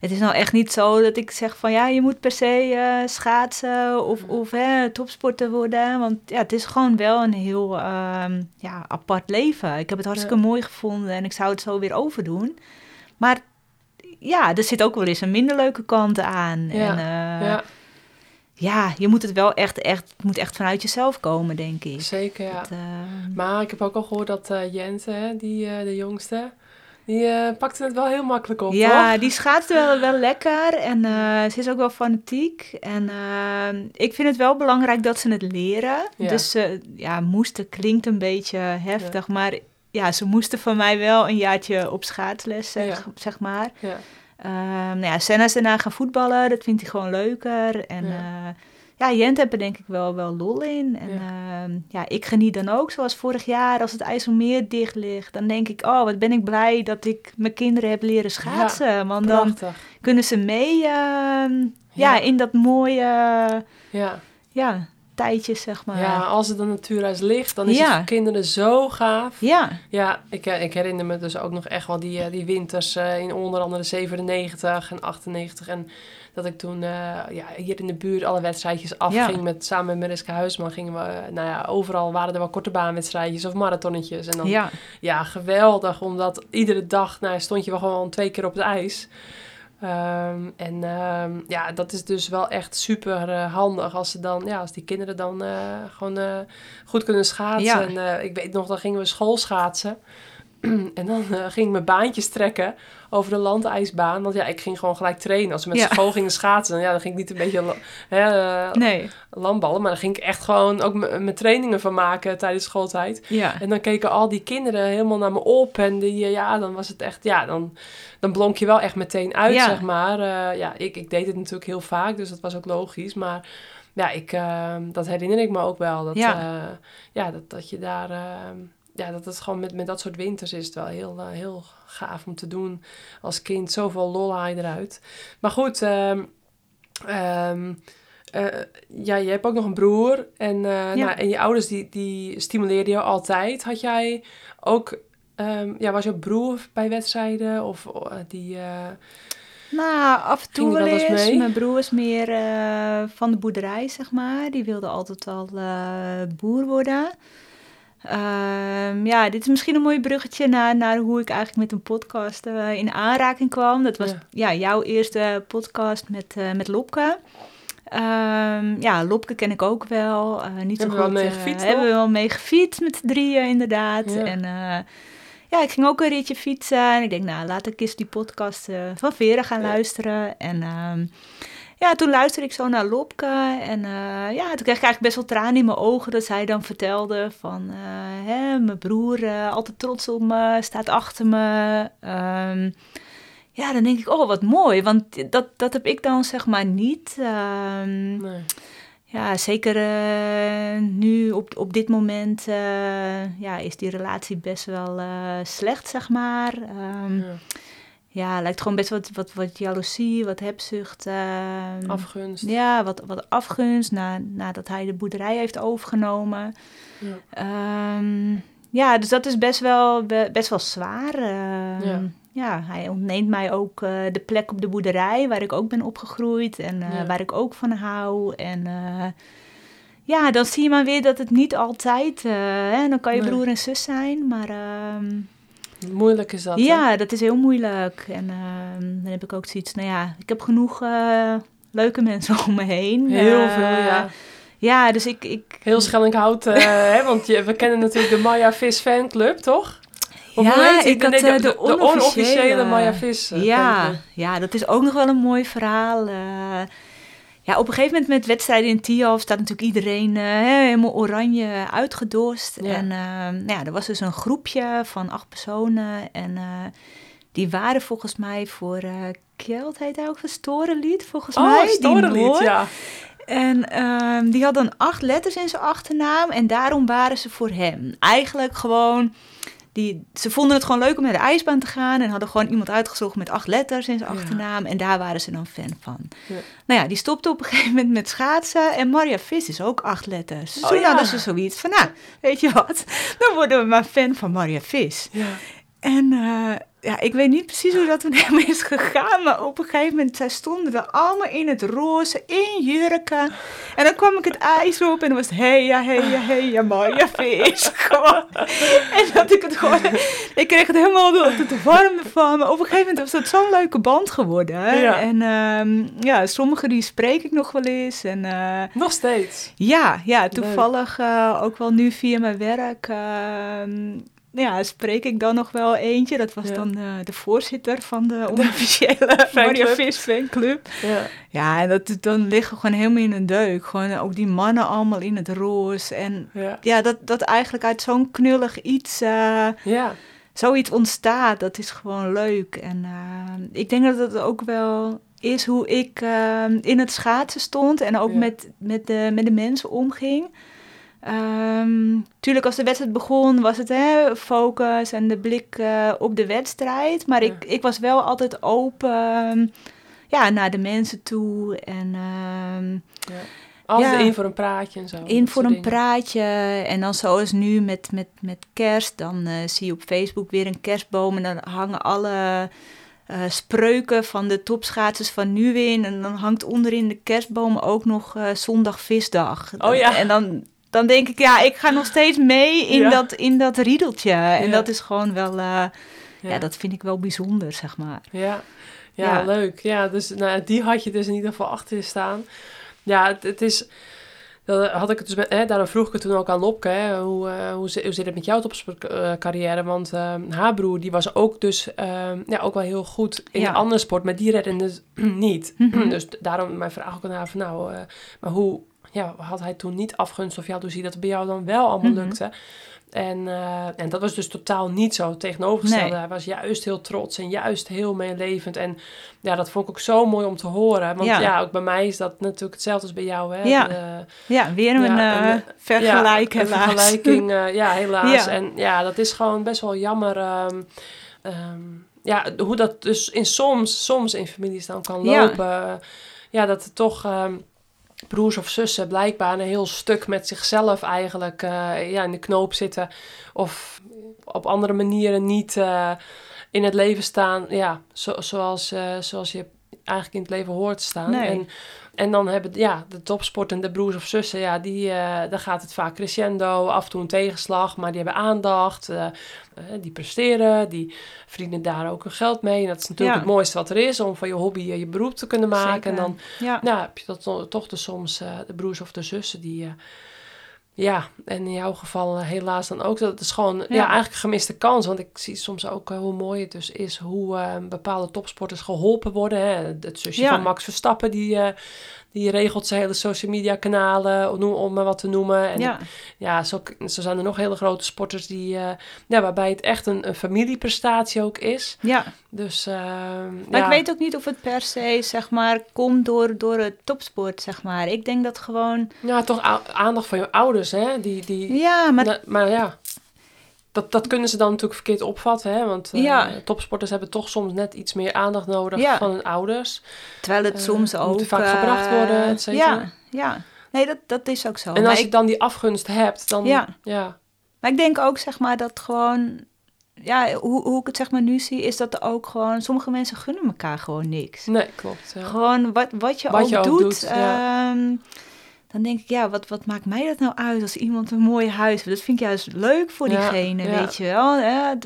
het is nou echt niet zo dat ik zeg van ja, je moet per se eh, schaatsen of, of hè, topsporter worden. Want ja, het is gewoon wel een heel ehm, ja, apart leven. Ik heb het hartstikke mooi gevonden en ik zou het zo weer overdoen. Maar ja, er zit ook wel eens een minder leuke kant aan. En ja, ja, je moet het wel echt, echt, moet echt vanuit jezelf komen, denk ik. zeker, ja. Het, eh, Maar ik heb ook al gehoord dat eh hè, die, eh, de jongste, die eh, pakte het wel heel makkelijk op, ja, toch? die schaatst wel, wel lekker en ze is ook wel fanatiek. En eh, ik vind het wel belangrijk dat ze het leren. Ja. Dus ja, moesten klinkt een beetje heftig, maar ja, ze moesten van mij wel een jaartje op schaatsles, zeg, Ja. zeg maar. Ja, Ehm, nou ja, Senna is daarna gaan voetballen, dat vindt hij gewoon leuker. En Ja. ja, ja Jent heb er denk ik wel, wel lol in. En Ja. ja. ja, ik geniet dan ook, zoals vorig jaar, als het IJsselmeer dicht ligt. Dan denk ik, oh, wat ben ik blij dat ik mijn kinderen heb leren schaatsen. Want dan kunnen ze mee ehm. Ja. in dat mooie Ja, ja, zeg maar. Ja, als het een natuurhuis ligt, dan is Ja. het voor kinderen zo gaaf. Ja, Ja, ik, eh, ik herinner me dus ook nog echt wel die, eh, die winters eh, in onder andere 97 en 98. En dat ik toen ja, hier in de buurt alle wedstrijdjes afging Ja. met, samen met Mariska Huisman. Gingen we, nou ja, overal waren er wel korte baanwedstrijdjes of marathonnetjes. En dan, ja. ja, geweldig, omdat iedere dag nou, stond je wel gewoon twee keer op het ijs. Ehm, en ehm, ja, dat is dus wel echt super eh, handig als, ze dan, ja, als die kinderen dan eh, gewoon eh, goed kunnen schaatsen. Ja. En ik weet nog, dan gingen we schoolschaatsen. [clears throat] en dan eh, ging ik mijn baantjes trekken over de landijsbaan. Want ja, ik ging gewoon gelijk trainen. Als we met Ja. school gingen schaatsen, ja, dan ging ik niet een beetje hè, eh, nee, landballen. Maar dan ging ik echt gewoon ook mijn trainingen van maken tijdens schooltijd. ja. En dan keken al die kinderen helemaal naar me op. En die, eh, ja, dan was het echt, ja, dan, dan blonk je wel echt meteen uit, Ja. zeg maar. Ja, ik, ik deed het natuurlijk heel vaak, dus dat was ook logisch. Maar ja, ik, dat herinner ik me ook wel. Dat, Ja. ja. dat, dat je daar, eh, ja, dat het gewoon met, met dat soort winters is het wel heel, eh, heel gaaf om te doen. Als kind, zoveel lol haal je eruit. Maar goed, ehm, ehm, eh, ja, je hebt ook nog een broer. En, eh, nou, en je ouders die, die stimuleerden jou altijd. Had jij ook... ehm, ja, was je broer bij wedstrijden? Of die... Nou, af en toe je wel eens mee? Mijn broer is meer van de boerderij, zeg maar. Die wilde altijd al boer worden. Ehm, ja, dit is misschien een mooi bruggetje naar, naar hoe ik eigenlijk met een podcast eh, in aanraking kwam. Dat was Ja. ja. jouw eerste podcast met, eh, met Lopke. Ehm, ja, Lopke ken ik ook wel. Eh, niet Hebben zo we goed. wel mee gefietst, hebben we wel mee gefietst met z'n drieën, inderdaad. Ja. En ja, ik ging ook een ritje fietsen. En ik denk, nou, laat ik eens die podcast van Vera gaan Ja. luisteren. En ehm, ja, toen luisterde ik zo naar Lopke. En eh, ja, toen kreeg ik eigenlijk best wel tranen in mijn ogen. Dat zij dan vertelde van, eh, hè, mijn broer, eh, altijd trots op me, staat achter me. Ehm, ja, dan denk ik, oh, wat mooi. Want dat, dat heb ik dan zeg maar niet. Ehm, nee. ja, zeker nu op, op dit moment ja, is die relatie best wel slecht, zeg maar. Ehm, Ja. Ja, lijkt gewoon best wat, wat, wat jaloezie, wat hebzucht. ehm, Afgunst. ja, wat, wat afgunst na, nadat hij de boerderij heeft overgenomen. Ja. Ehm, ja, dus dat is best wel, be- best wel zwaar. Ehm, Ja. ja. hij ontneemt mij ook eh, de plek op de boerderij waar ik ook ben opgegroeid en eh, Ja. waar ik ook van hou. En eh, ja, dan zie je maar weer dat het niet altijd, hè, dan kan je broer en zus zijn, maar Moeilijk is dat, hè? ja, dat is heel moeilijk. En ehm, dan heb ik ook zoiets, nou ja, ik heb genoeg eh, leuke mensen [laughs] om me heen. Heel Eh, veel, ja. Ja, dus ik... ik Heel Schellinghout, eh, hè, want je, we kennen natuurlijk de Maya Vis fanclub, toch? Of Ja, ik had, Nee, eh, de onofficiële- onofficiële Maya Vis ja, ja, dat is ook nog wel een mooi verhaal. Ja, op een gegeven moment met wedstrijden in Tialf staat natuurlijk iedereen eh, helemaal oranje uitgedost. Ja. En eh, nou ja, er was dus een groepje van acht personen. En eh, die waren volgens mij voor eh Kjeld, heet hij ook, een storenlied volgens mij. Oh, die storenlied, ja. En ehm, die had dan acht letters in zijn achternaam en daarom waren ze voor hem. Eigenlijk gewoon, die, ze vonden het gewoon leuk om naar de ijsbaan te gaan en hadden gewoon iemand uitgezocht met acht letters in zijn Ja. achternaam en daar waren ze dan fan van. Ja. Nou ja, die stopte op een gegeven moment met schaatsen en Maria Vis is ook acht letters. Dus Oh, toen ja. hadden ze zoiets van, nou, weet je wat, [laughs] dan worden we maar fan van Maria Vis. ja. En eh, ja, ik weet niet precies hoe dat [laughs] toen helemaal is gegaan. Maar op een gegeven moment, zij stonden er allemaal in het roze, in jurken. En dan kwam ik het ijs op en dan was het, hey ja, hey ja, hey ja, Marja vis. Gewoon. En dat ik het gewoon, ik kreeg het helemaal de, de warm ervan. Maar op een gegeven moment was dat zo'n leuke band geworden. Ja. En ehm, ja, sommige die spreek ik nog wel eens. En eh, Nog steeds. ja, ja, toevallig eh, ook wel nu via mijn werk. ehm, ja, spreek ik dan nog wel eentje. Dat was Ja. dan eh, de voorzitter van de [laughs] onofficiële Maria Vis fanclub. Ja. Ja, en dat, dan liggen we gewoon helemaal in een deuk. Gewoon ook die mannen allemaal in het roze. En Ja. ja, dat, dat eigenlijk uit zo'n knullig iets, eh, ja. zoiets ontstaat, dat is gewoon leuk. En eh, ik denk dat het ook wel is hoe ik eh, in het schaatsen stond en ook met, met, de, met de mensen omging. Ehm, tuurlijk, als de wedstrijd begon, was het hè, focus en de blik eh, op de wedstrijd. Maar ik, ik was wel altijd open ja, naar de mensen toe. En Altijd Ja. in voor een praatje en zo. in voor een dingen. praatje. En dan zoals nu met, met, met kerst, dan eh, zie je op Facebook weer een kerstboom. En dan hangen alle eh, spreuken van de topschaatsers van nu in. En dan hangt onderin de kerstboom ook nog eh, zondag visdag. Oh ja. En dan, dan denk ik, ja, ik ga nog steeds mee in, Ja. dat, in dat riedeltje. En Ja. dat is gewoon wel, eh, ja. Ja. dat vind ik wel bijzonder, zeg maar. Ja. Ja, leuk. Ja, dus nou, die had je dus in ieder geval achter je staan. Ja, het, het is... Dat had ik het dus met, hè, daarom vroeg ik het toen ook aan Lopke. Hè, hoe, eh, hoe, zit, hoe zit het met jouw topsportcarrière? Want eh, haar broer die was ook dus eh, ja, ook wel heel goed in Ja. een andere sport. Maar die redde het [clears throat] niet. Mhm. Dus daarom mijn vraag ook aan haar van nou... maar hoe ja, had hij toen niet afgunst? Of ja, hoe zie je dat het bij jou dan wel allemaal Mhm. lukte? En, eh, en dat was dus totaal niet zo tegenovergestelde. Nee. Hij was juist heel trots en juist heel meelevend. En ja, dat vond ik ook zo mooi om te horen. Want ja, Ja. ook bij mij is dat natuurlijk hetzelfde als bij jou. Hè? Ja. De- Ja, weer een Ja, eh, eh, vergelijk ja, een helaas. vergelijking, [laughs] eh, ja, helaas. Ja. En ja, dat is gewoon best wel jammer. ehm, ehm, ja, hoe dat dus in soms, soms in families dan kan Ja. lopen. Ja, dat er toch ehm, broers of zussen blijkbaar een heel stuk met zichzelf eigenlijk eh, ja, in de knoop zitten. Of op andere manieren niet eh, in het leven staan. Ja, zo, zoals, eh, zoals je eigenlijk in het leven hoort te staan. Nee. En, en dan hebben ja, de topsportende broers of zussen, ja, die, eh dan gaat het vaak crescendo, af en toe een tegenslag, maar die hebben aandacht, eh, eh, die presteren, die verdienen daar ook hun geld mee. En dat is natuurlijk Ja. het mooiste wat er is, om van je hobby je beroep te kunnen maken. Zeker. En dan Ja. nou, heb je dat to- toch dus soms de broers of de zussen die... ja, en in jouw geval eh, helaas dan ook. Dat is gewoon ja. eigenlijk een gemiste kans. Want ik zie soms ook eh, hoe mooi het dus is... hoe eh, bepaalde topsporters geholpen worden. Hè? Het zusje Ja. van Max Verstappen... die, die regelt zijn hele social media kanalen... om, om maar wat te noemen. En ja. ja, zo, zo zijn er nog hele grote sporters... Die, eh, ja, waarbij het echt een, een familieprestatie ook is. ja. Dus ehm, Maar ja. ik weet ook niet of het per se, zeg maar, komt door, door het topsport, zeg maar. Ik denk dat gewoon... Ja, toch aandacht van je ouders, hè? Die, die, Ja, maar... Maar ja, dat, dat kunnen ze dan natuurlijk verkeerd opvatten, hè? Want eh, Ja. topsporters hebben toch soms net iets meer aandacht nodig Ja. van hun ouders. terwijl het eh, soms moet ook... vaak eh, gebracht worden, et cetera. Ja, ja. Nee, dat, dat is ook zo. en maar, als je ik, dan die afgunst hebt, dan... Ja. ja. maar ik denk ook, zeg maar, dat gewoon... Ja, hoe, hoe ik het zeg maar nu zie, is dat er ook gewoon... Sommige mensen gunnen elkaar gewoon niks. Nee, klopt. Ja. Gewoon wat, wat je Wat ook je ook doet. doet, ja. Dan denk ik, ja, wat, wat maakt mij dat nou uit als iemand een mooi huis heeft? Dat vind ik juist leuk voor Ja, diegene, ja. weet je wel. Ja,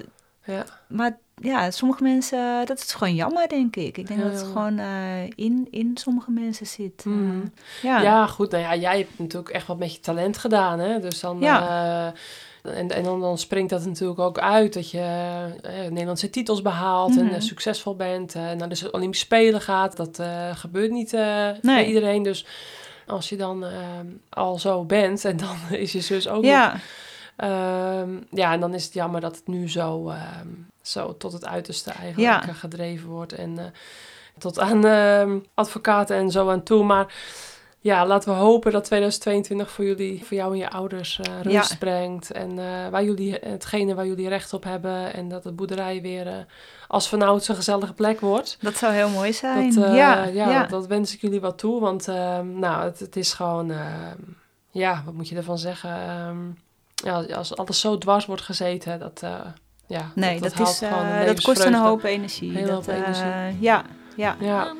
maar ja, sommige mensen, dat is gewoon jammer, denk ik. Ik denk dat het gewoon eh, in, in sommige mensen zit. Eh, Mhm. ja. Ja. goed. Nou ja, jij hebt natuurlijk echt wat met je talent gedaan, hè? Dus dan... eh, en, en dan, dan springt dat natuurlijk ook uit dat je eh, Nederlandse titels behaalt en Mhm. succesvol bent. eh, naar de Olympische Spelen gaat. Dat gebeurt niet eh, bij Nee. iedereen. Dus als je dan eh, al zo bent en dan [laughs] is je zus ook ja. Ehm, ja, en dan is het jammer dat het nu zo, ehm, zo tot het uiterste eigenlijk Ja. gedreven wordt. En eh, tot aan ehm, advocaten en zo aan toe. Maar ja, laten we hopen dat 2022 voor jullie, voor jou en je ouders eh, rust Ja. brengt. En eh, waar jullie, hetgene waar jullie recht op hebben. En dat de boerderij weer eh, als vanouds een gezellige plek wordt. Dat zou heel mooi zijn. Dat, ja, ja, ja. Dat, dat wens ik jullie wat toe. Want ehm, nou, het, het is gewoon... ehm, ja, wat moet je ervan zeggen? Ehm, ja, als alles zo dwars wordt gezeten, dat... ja, nee, dat, is, eh, gewoon de dat kost een hoop energie. Heel dat, hoop eh, energie. ja, ja. Ja,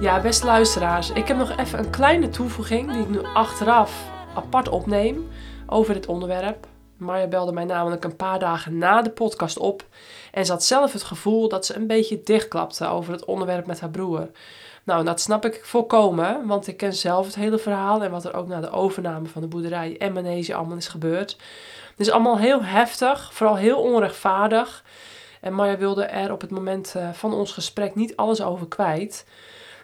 Ja, beste luisteraars, ik heb nog even een kleine toevoeging die ik nu achteraf apart opneem over dit onderwerp. Marja belde mij namelijk een paar dagen na de podcast op en ze had zelf het gevoel dat ze een beetje dichtklapte over het onderwerp met haar broer. Nou, dat snap ik volkomen, want ik ken zelf het hele verhaal en wat er ook na de overname van de boerderij en manege allemaal is gebeurd. Het is allemaal heel heftig, vooral heel onrechtvaardig. En Marja wilde er op het moment eh, van ons gesprek niet alles over kwijt.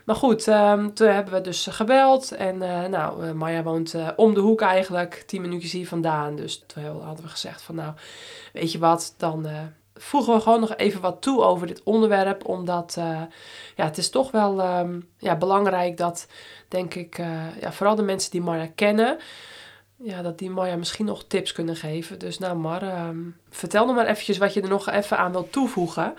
Maar goed, ehm, toen hebben we dus gebeld. En eh, nou, eh, Maya woont eh, om de hoek eigenlijk, tien minuutjes hier vandaan. Dus toen hadden we gezegd van nou, weet je wat, dan voegen we gewoon nog even wat toe over dit onderwerp. Omdat ja, het is toch wel ehm, ja, belangrijk dat, denk ik, ja, vooral de mensen die Maya kennen... Ja, dat die Maya misschien nog tips kunnen geven. Dus nou Mar, ehm, vertel nog maar eventjes wat je er nog even aan wilt toevoegen.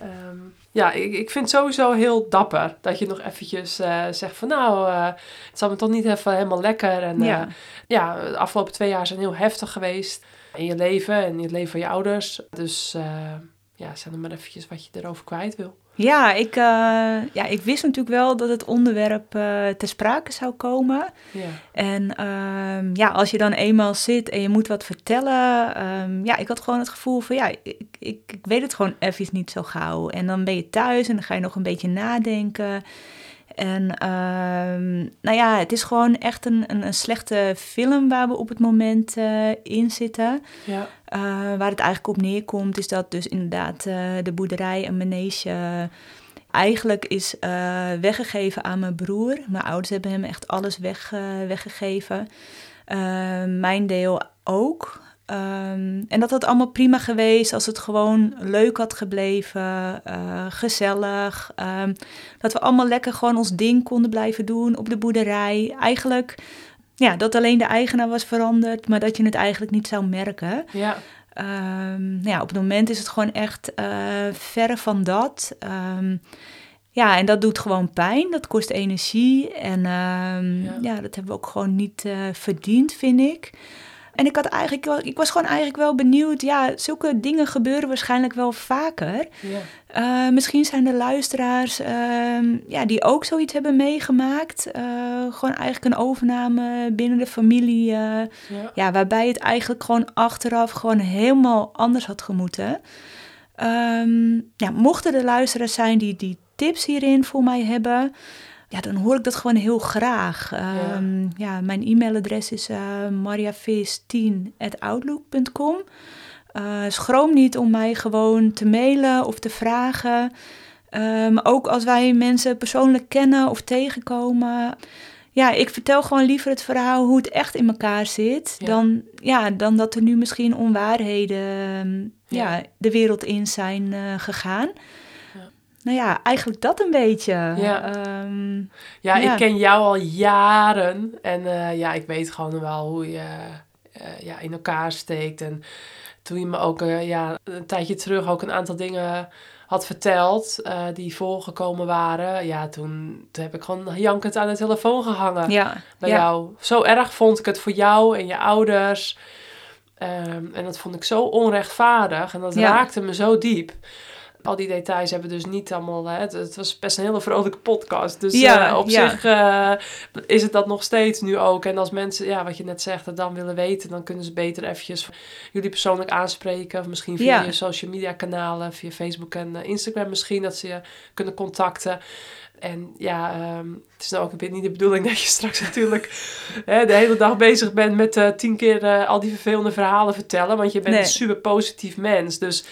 Ehm, ja, ik, ik vind het sowieso heel dapper dat je nog eventjes eh, zegt van nou, eh, het zal me toch niet even helemaal lekker. En Ja. ja. ja, de afgelopen twee jaar zijn heel heftig geweest in je leven en in het leven van je ouders. Dus eh, ja, zeg dan maar eventjes wat je erover kwijt wil. Ja, ik, eh, ja, ik wist natuurlijk wel dat het onderwerp eh ter sprake zou komen. Ja, En ehm, ja, als je dan eenmaal zit en je moet wat vertellen, ehm, ja, ik had gewoon het gevoel van, ja, ik, ik, ik weet het gewoon even niet zo gauw. En dan ben je thuis en dan ga je nog een beetje nadenken. En ehm, nou ja, het is gewoon echt een, een, een slechte film waar we op het moment eh, in zitten. ja, Eh, waar het eigenlijk op neerkomt, is dat dus inderdaad eh, de boerderij, een manege, eigenlijk is weggegeven aan mijn broer. Mijn ouders hebben hem echt alles weg, weggegeven. Eh, mijn deel ook. Ehm, en dat had allemaal prima geweest als het gewoon leuk had gebleven, eh, gezellig. ehm, dat we allemaal lekker gewoon ons ding konden blijven doen op de boerderij. Eigenlijk, ja, dat alleen de eigenaar was veranderd, maar dat je het eigenlijk niet zou merken. ja, Ehm, ja, op het moment is het gewoon echt eh verre van dat. Ja, en dat doet gewoon pijn. Dat kost energie. En Ja. ja. dat hebben we ook gewoon niet eh, verdiend, vind ik. En ik, had eigenlijk wel, ik was gewoon eigenlijk wel benieuwd. Ja, zulke dingen gebeuren waarschijnlijk wel vaker. ja, Eh, misschien zijn er luisteraars ehm, ja, die ook zoiets hebben meegemaakt. Eh, gewoon eigenlijk een overname binnen de familie. eh, ja, ja, waarbij het eigenlijk gewoon achteraf gewoon helemaal anders had gemoeten. Ehm, ja, mochten er luisteraars zijn die, die tips hierin voor mij hebben, ja, dan hoor ik dat gewoon heel graag. Ehm, ja. mijn e-mailadres is eh mariavis10.outlook.com. Eh schroom niet om mij gewoon te mailen of te vragen. Ehm, ook als wij mensen persoonlijk kennen of tegenkomen. Ja, ik vertel gewoon liever het verhaal hoe het echt in elkaar zit. Ja. Dan, ja, dan dat er nu misschien onwaarheden ehm, ja. Ja. de wereld in zijn eh, gegaan. Nou ja, eigenlijk dat een beetje. Ja. Ehm, Ja, Ja. ik ken jou al jaren en eh, ja, ik weet gewoon wel hoe je eh, ja, in elkaar steekt. En toen je me ook eh, ja, een tijdje terug ook een aantal dingen had verteld die voorgekomen waren, ja, toen, toen heb ik gewoon jankend aan de telefoon gehangen ja, bij ja. jou. Zo erg vond ik het voor jou en je ouders. Ehm, en dat vond ik zo onrechtvaardig en dat raakte me zo diep. Al die details hebben dus niet allemaal... Hè, het, het was best een hele vrolijke podcast. Dus Ja, eh, op ja. zich eh, is het dat nog steeds nu ook. En als mensen, ja, wat je net zegt, dat dan willen weten... dan kunnen ze beter eventjes jullie persoonlijk aanspreken. Of misschien via Ja. je social media kanalen. Via Facebook en eh, Instagram misschien. Dat ze je kunnen contacten. En ja, ehm, het is nou ook een beetje niet de bedoeling dat je straks [laughs] natuurlijk hè, de hele dag bezig bent met eh, tien keer eh, al die vervelende verhalen vertellen. Want je bent Nee. een super positief mens. Dus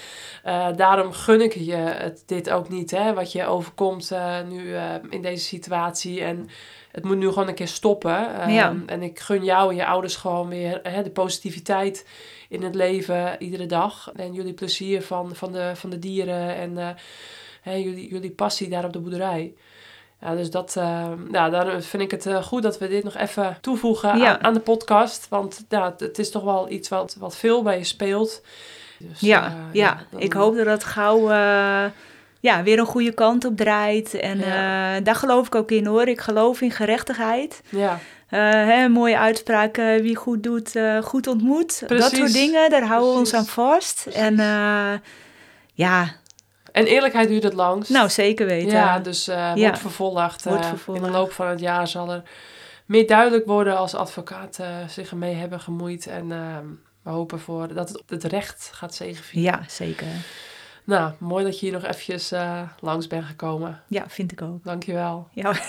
eh, daarom gun ik je het, dit ook niet, hè, wat je overkomt nu in deze situatie. En het moet nu gewoon een keer stoppen. Ehm, Ja. En ik gun jou en je ouders gewoon weer hè, de positiviteit in het leven iedere dag. En jullie plezier van, van, de, van de dieren en jullie, jullie passie daar op de boerderij. Ja, dus dat, eh, ja, daar vind ik het eh, goed dat we dit nog even toevoegen Ja. aan, aan de podcast. Want ja, het, het is toch wel iets wat, wat veel bij je speelt. Dus, Ja, eh, ja. dan- ik hoop dat dat gauw ja, weer een goede kant op draait. En Ja. daar geloof ik ook in hoor. Ik geloof in gerechtigheid. Ja, hè, een mooie uitspraak, eh, wie goed doet, goed ontmoet. Dat soort dingen, daar houden we ons aan vast. En ja, en eerlijkheid duurt het langst. nou zeker weten. Ja, dus eh Ja. wordt vervolgd. eh, Wordt In de vervolgd. loop van het jaar zal er meer duidelijk worden als advocaten eh, zich ermee hebben gemoeid. En eh, we hopen voor dat het, het recht gaat zegenvieren. Ja, zeker. Nou, mooi dat je hier nog eventjes langs bent gekomen. Ja, vind ik ook. Dankjewel. Ja. [laughs]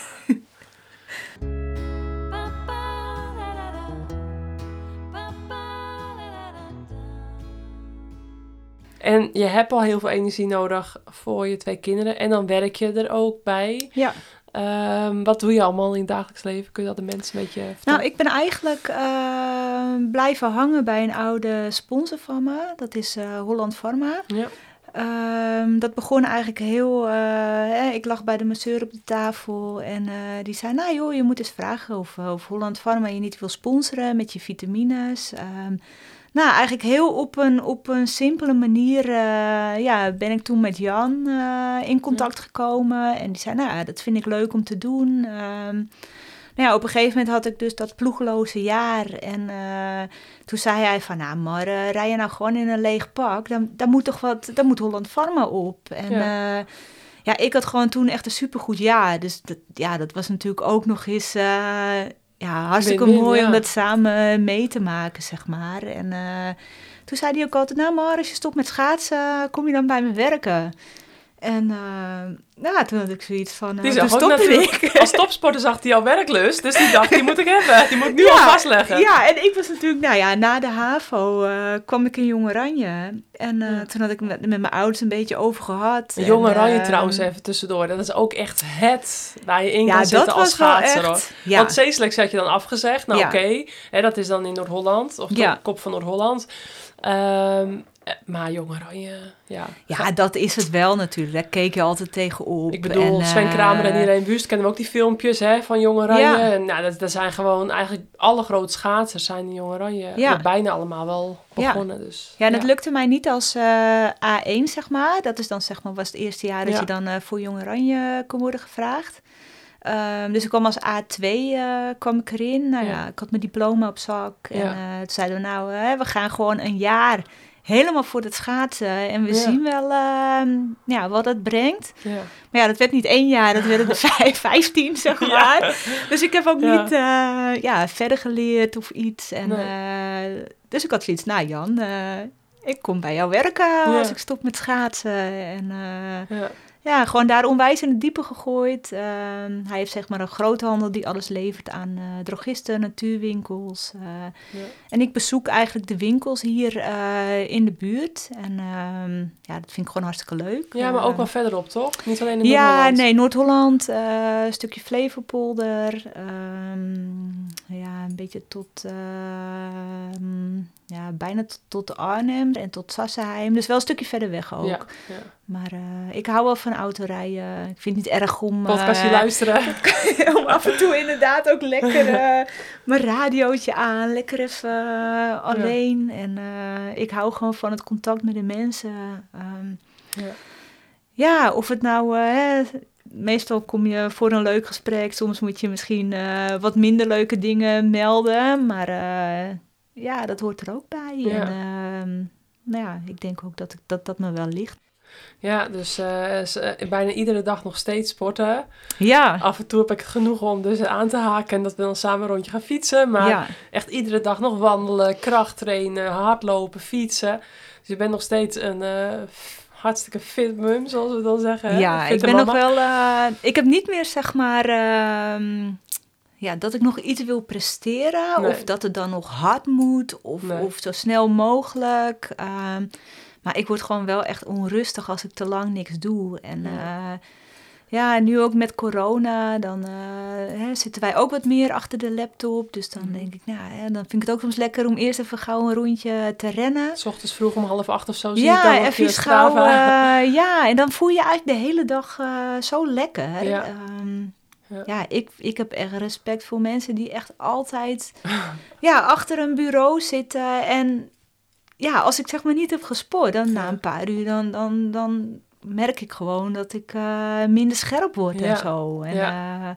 En je hebt al heel veel energie nodig voor je twee kinderen. En dan werk je er ook bij. ja. Ehm, wat doe je allemaal in het dagelijks leven? Kun je dat de mensen een beetje vertellen? Nou, ik ben eigenlijk eh, blijven hangen bij een oude sponsor van me. Dat is eh, Holland Pharma. Ja. Ehm, dat begon eigenlijk heel... eh, ik lag bij de masseur op de tafel en eh, die zei... Nou joh, je moet eens vragen of, of Holland Pharma je niet wil sponsoren met je vitamines. Ehm, nou, eigenlijk heel op een, op een simpele manier eh, ja, ben ik toen met Jan eh, in contact gekomen. En die zei, nou dat vind ik leuk om te doen. Ehm, nou ja, op een gegeven moment had ik dus dat ploegeloze jaar. En eh, toen zei hij van, nou maar eh, rij je nou gewoon in een leeg pak? Dan, dan moet toch wat, dan moet Holland Pharma op. En Ja. ja. ja, ik had gewoon toen echt een supergoed jaar. Dus dat, ja, dat was natuurlijk ook nog eens... ja, hartstikke Win-win, mooi ja. om dat samen mee te maken, zeg maar. En eh, toen zei hij ook altijd, nou maar als je stopt met schaatsen, kom je dan bij me werken? En eh, nou, toen had ik zoiets van, Die uh, toen zag ook natuurlijk, als topsporter zag hij al werklust, dus die dacht, die moet ik hebben. Die moet ik nu [laughs] al vastleggen. Ja, en ik was natuurlijk, nou ja, na de HAVO eh, kwam ik in Jong Oranje. En eh, Ja. toen had ik met, met mijn ouders een beetje over gehad. En, Oranje eh, trouwens even tussendoor. Dat is ook echt het waar je in Ja, kan zitten als schaatser. echt. Want C-selectie had je dan afgezegd. Nou oké, dat is dan in Noord-Holland. Of Ja. de kop van Noord-Holland. Ehm, eh, maar Jong Oranje, ja. ja, dat is het wel natuurlijk. Daar keek je altijd tegenop. Ik bedoel, En, Sven eh, Kramer en Irene Wust kennen we ook die filmpjes hè, van Jong Oranje. Ja. En nou, dat, dat zijn gewoon eigenlijk alle grote schaatsers zijn in Jong Oranje. Ja. Bijna allemaal wel Ja. begonnen. Dus, Ja, en het lukte mij niet als eh, A1, zeg maar. Dat is dan, zeg maar, was het eerste jaar dat Ja. je dan eh, voor Jong Oranje kon worden gevraagd. Ehm, dus ik kwam als A2 eh, kwam ik erin. Nou ja. Ja. ik had mijn diploma op zak. En Ja. eh, toen zeiden we, nou, we gaan gewoon een jaar helemaal voor het schaatsen. En we Ja. zien wel ehm, ja, wat het brengt. Ja. Maar ja, dat werd niet één jaar, dat werden er [laughs] vijf, vijftien, zeg maar. Dus ik heb ook niet eh, ja, verder geleerd of iets. En, Nee. eh, dus ik had zoiets, nou Jan, eh, ik kom bij jou werken als ik stop met schaatsen. En Ja. ja, gewoon daar onwijs in het diepe gegooid. Ehm, hij heeft zeg maar een groothandel die alles levert aan eh, drogisten, natuurwinkels. eh. Ja. En ik bezoek eigenlijk de winkels hier eh, in de buurt. En ehm, ja, dat vind ik gewoon hartstikke leuk. ja, maar ook wel verderop, toch? Niet alleen in ja, Noord-Holland. nee, Noord-Holland, een stukje Flevopolder, ehm, ja, een beetje tot, ja, bijna tot, tot Arnhem en tot Sassenheim. Dus wel een stukje verder weg ook. Ja, ja. Maar eh, ik hou wel van autorijden. Ik vind het niet erg om, Podcastje eh, luisteren. [laughs] om af en toe inderdaad ook lekker eh, mijn radiootje aan, lekker even alleen. En ik hou gewoon van het contact met de mensen. Ehm, Ja. ja, of het nou... hè, meestal kom je voor een leuk gesprek. Soms moet je misschien wat minder leuke dingen melden. Maar ja, dat hoort er ook bij. Ja. En ehm, nou ja, ik denk ook dat ik, dat, dat me wel ligt. Ja, dus eh, eh, bijna iedere dag nog steeds sporten. Ja, Af en toe heb ik het genoeg om dus aan te haken en dat we dan samen een rondje gaan fietsen. Maar ja. echt iedere dag nog wandelen, krachttrainen, hardlopen, fietsen. Dus je bent nog steeds een eh, hartstikke fit mum, zoals we dan zeggen. Ja, ik ben nog wel. ik heb niet meer zeg maar. ehm, ja, dat ik nog iets wil presteren. Nee. Of dat het dan nog hard moet. Of, Nee. of zo snel mogelijk. ehm, maar ik word gewoon wel echt onrustig als ik te lang niks doe. En Ja. en nu ook met corona. Dan eh, hè, zitten wij ook wat meer achter de laptop. Dus dan Mhm. denk ik, nou, hè, dan vind ik het ook soms lekker om eerst even gauw een rondje te rennen. S ochtends vroeg om half acht of zo zie ik dan Ja, even gauw. Eh, [laughs] ja, en dan voel je eigenlijk de hele dag eh, zo lekker. Ja. Ehm, Ja. ja, ik, ik heb echt respect voor mensen die echt altijd [laughs] ja, achter een bureau zitten. En ja, als ik zeg maar niet heb gesport, dan na een paar uur, dan, dan, dan merk ik gewoon dat ik eh, minder scherp word Ja. en zo. En, Ja. ja.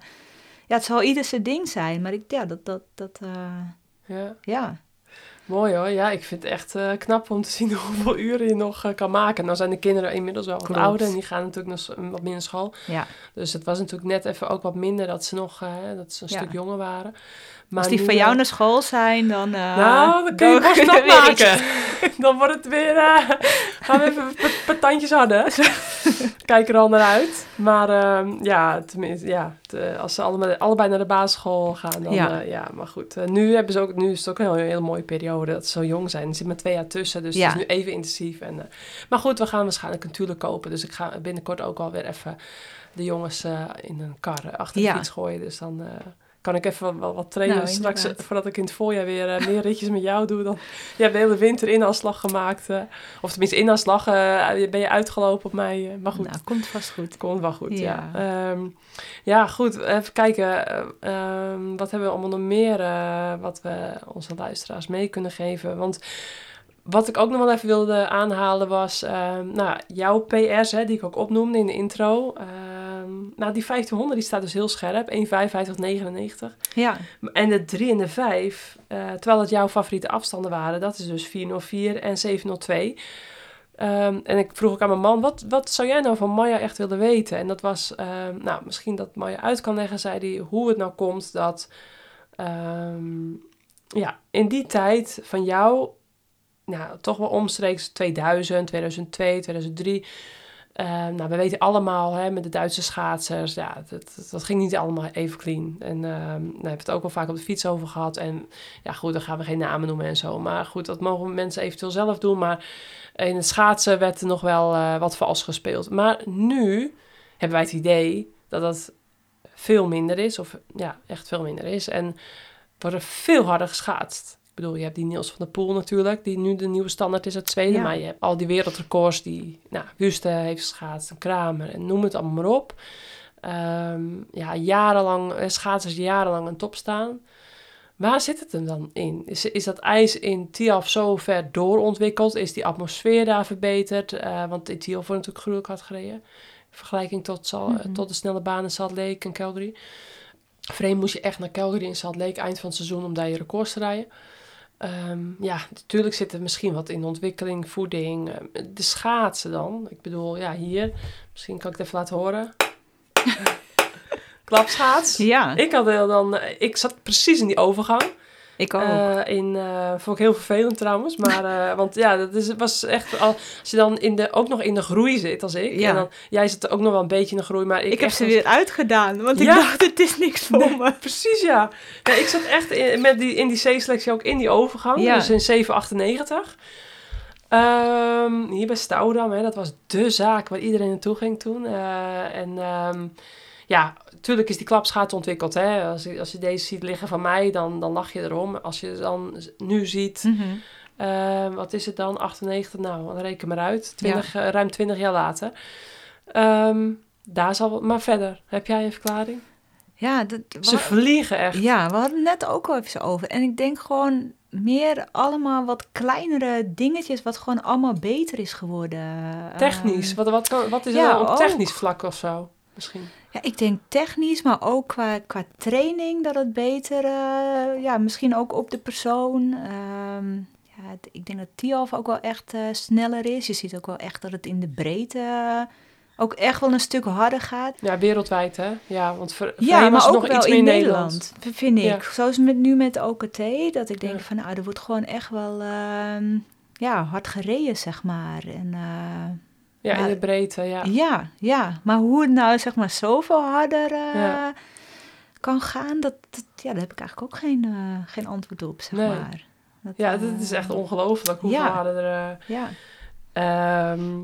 ja, het zal ieder zijn ding zijn, maar ik, ja, dat, dat, dat eh, Ja. ja. Mooi hoor. Ja, ik vind het echt eh, knap om te zien [laughs] hoeveel uren je nog eh, kan maken. Nou zijn de kinderen inmiddels wel wat Klopt. ouder en die gaan natuurlijk nog s- wat naar school. ja. Dus het was natuurlijk net even ook wat minder dat ze nog eh, dat ze een Ja. stuk jonger waren. Maar Als die van jou eh, naar school zijn, dan... eh, Nou, dan kun je weer iets. maken. [laughs] Dan wordt het weer... eh, gaan we even [laughs] tandjes harder. [laughs] Kijk er al naar uit. Maar ehm, ja, tenminste, ja, te- als ze allebei, allebei naar de basisschool gaan, dan ja. Ja. ja maar goed. nu, hebben ze ook, nu is het ook een heel, hele mooie periode dat ze zo jong zijn. Er zit maar twee jaar tussen, dus Ja. het is nu even intensief. En, maar goed, we gaan waarschijnlijk een tuurlijk kopen. Dus ik ga binnenkort ook alweer even de jongens in een kar achter de Ja. fiets gooien. Dus dan... kan ik even wel wat trainen Nou, straks, voordat ik in het voorjaar weer eh, meer ritjes met jou doe. Dan, je hebt de hele winter inaanslag gemaakt. eh, of tenminste, inaanslag eh, ben je uitgelopen op mij. maar goed, Nou, komt vast goed. komt wel goed, ja. Ja. Ehm, ja, goed. Even kijken. eh, ehm, wat hebben we allemaal nog meer wat we onze luisteraars mee kunnen geven? Want wat ik ook nog wel even wilde aanhalen was, ehm, nou, jouw PR's, hè, die ik ook opnoemde in de intro. Ehm, nou, die 1500 die staat dus heel scherp, 1,55,99. Ja, En de 3 en de 5, eh, terwijl het jouw favoriete afstanden waren, dat is dus 404 en 702. Ehm, en ik vroeg ook aan mijn man, wat, wat zou jij nou van Maya echt willen weten? En dat was, nou, misschien dat Maya uit kan leggen, zei hij, hoe het nou komt dat, ja, in die tijd van jou, nou, toch wel omstreeks 2000, 2002, 2003... Ehm, nou, we weten allemaal, hè, met de Duitse schaatsers, ja, dat, ging niet allemaal even clean. En daar hebben we het ook wel vaak op de fiets over gehad. En ja, goed, dan gaan we geen namen noemen en zo. Maar goed, dat mogen mensen eventueel zelf doen. Maar in het schaatsen werd er nog wel eh, wat vals gespeeld. Maar nu hebben wij het idee dat dat veel minder is. Of ja, echt veel minder is. En wordt er veel harder geschaatst. Ik bedoel, je hebt die Niels van der Poel natuurlijk, die nu de nieuwe standaard is uit Zweden. Ja. Maar je hebt al die wereldrecords die, nou, Wüste heeft geschaatst, en Kramer en noem het allemaal maar op. Ehm, ja, jarenlang, eh, schaatsers jarenlang aan top staan. Waar zit het hem dan in? Is, is dat ijs in Tiaf zo ver doorontwikkeld? Is die atmosfeer daar verbeterd? Eh, want in Tiaf wordt natuurlijk gruwelijk hard gereden. In vergelijking tot, Sal- Mhm. tot de snelle banen Salt Lake en Calgary. Vreemd moest je echt naar Calgary en Salt Lake eind van het seizoen om daar je records te rijden. Ehm, ja, natuurlijk zit er misschien wat in ontwikkeling, voeding. ehm, de schaatsen dan. Ik bedoel, ja, hier. Misschien kan ik het even laten horen. [laughs] Klapschaats. ja ik, had dan, eh, ik zat precies in die overgang. Ook. Eh, in, eh, vond ik heel vervelend trouwens. Maar, [laughs] eh, want ja, dat is, was echt, al, als je dan in de, ook nog in de groei zit als ik. Ja. En dan, jij zit ook nog wel een beetje in de groei, maar ik, ik heb ze als- weer uitgedaan, want ik dacht, het is niks voor Nee. me. [laughs] Precies, ja. ja ik zat echt in, met die, in die C-selectie ook in die overgang. Ja. Dus in 798. Ehm, hier bij Stouwdam, hè, dat was dé zaak waar iedereen naartoe ging toen. En ehm, ja, natuurlijk is die klapschaat ontwikkeld. Hè. Als, je, als je deze ziet liggen van mij, dan, dan lach je erom. Als je het dan nu ziet, Mhm. eh, wat is het dan? 98, nou, dan reken maar uit. 20, eh, ruim 20 jaar later. Ehm, daar zal wat, maar verder, heb jij een verklaring? Ja, dat, Ze vliegen echt. ja, we hadden het net ook al even over. En ik denk gewoon meer allemaal wat kleinere dingetjes, wat gewoon allemaal beter is geworden. Technisch, Ehm, wat, wat, wat is er ja, op technisch vlak of zo? Misschien. Ja, ik denk technisch, maar ook qua, qua training dat het beter, eh, ja, misschien ook op de persoon. Ehm, ja, ik denk dat Tialf ook wel echt eh, sneller is. Je ziet ook wel echt dat het in de breedte eh, ook echt wel een stuk harder gaat. Ja, wereldwijd hè? Ja, want voor, voor Ja, maar ook nog wel iets meer in Nederland. Nederland, vind ik. Ja. Zoals met, nu met OKT, dat ik denk Ja. van, nou, er wordt gewoon echt wel ehm, ja, hard gereden, zeg maar. En, Ja, in de breedte, ja. ja. ja, maar hoe het nou zeg maar zoveel harder eh, Ja. kan gaan, dat, dat- ja, daar heb ik eigenlijk ook geen, eh, geen antwoord op, zeg Nee. maar. Dat, Ja, eh, dat is echt ongelooflijk hoeveel ja. harder er... eh, Ja, Ehm,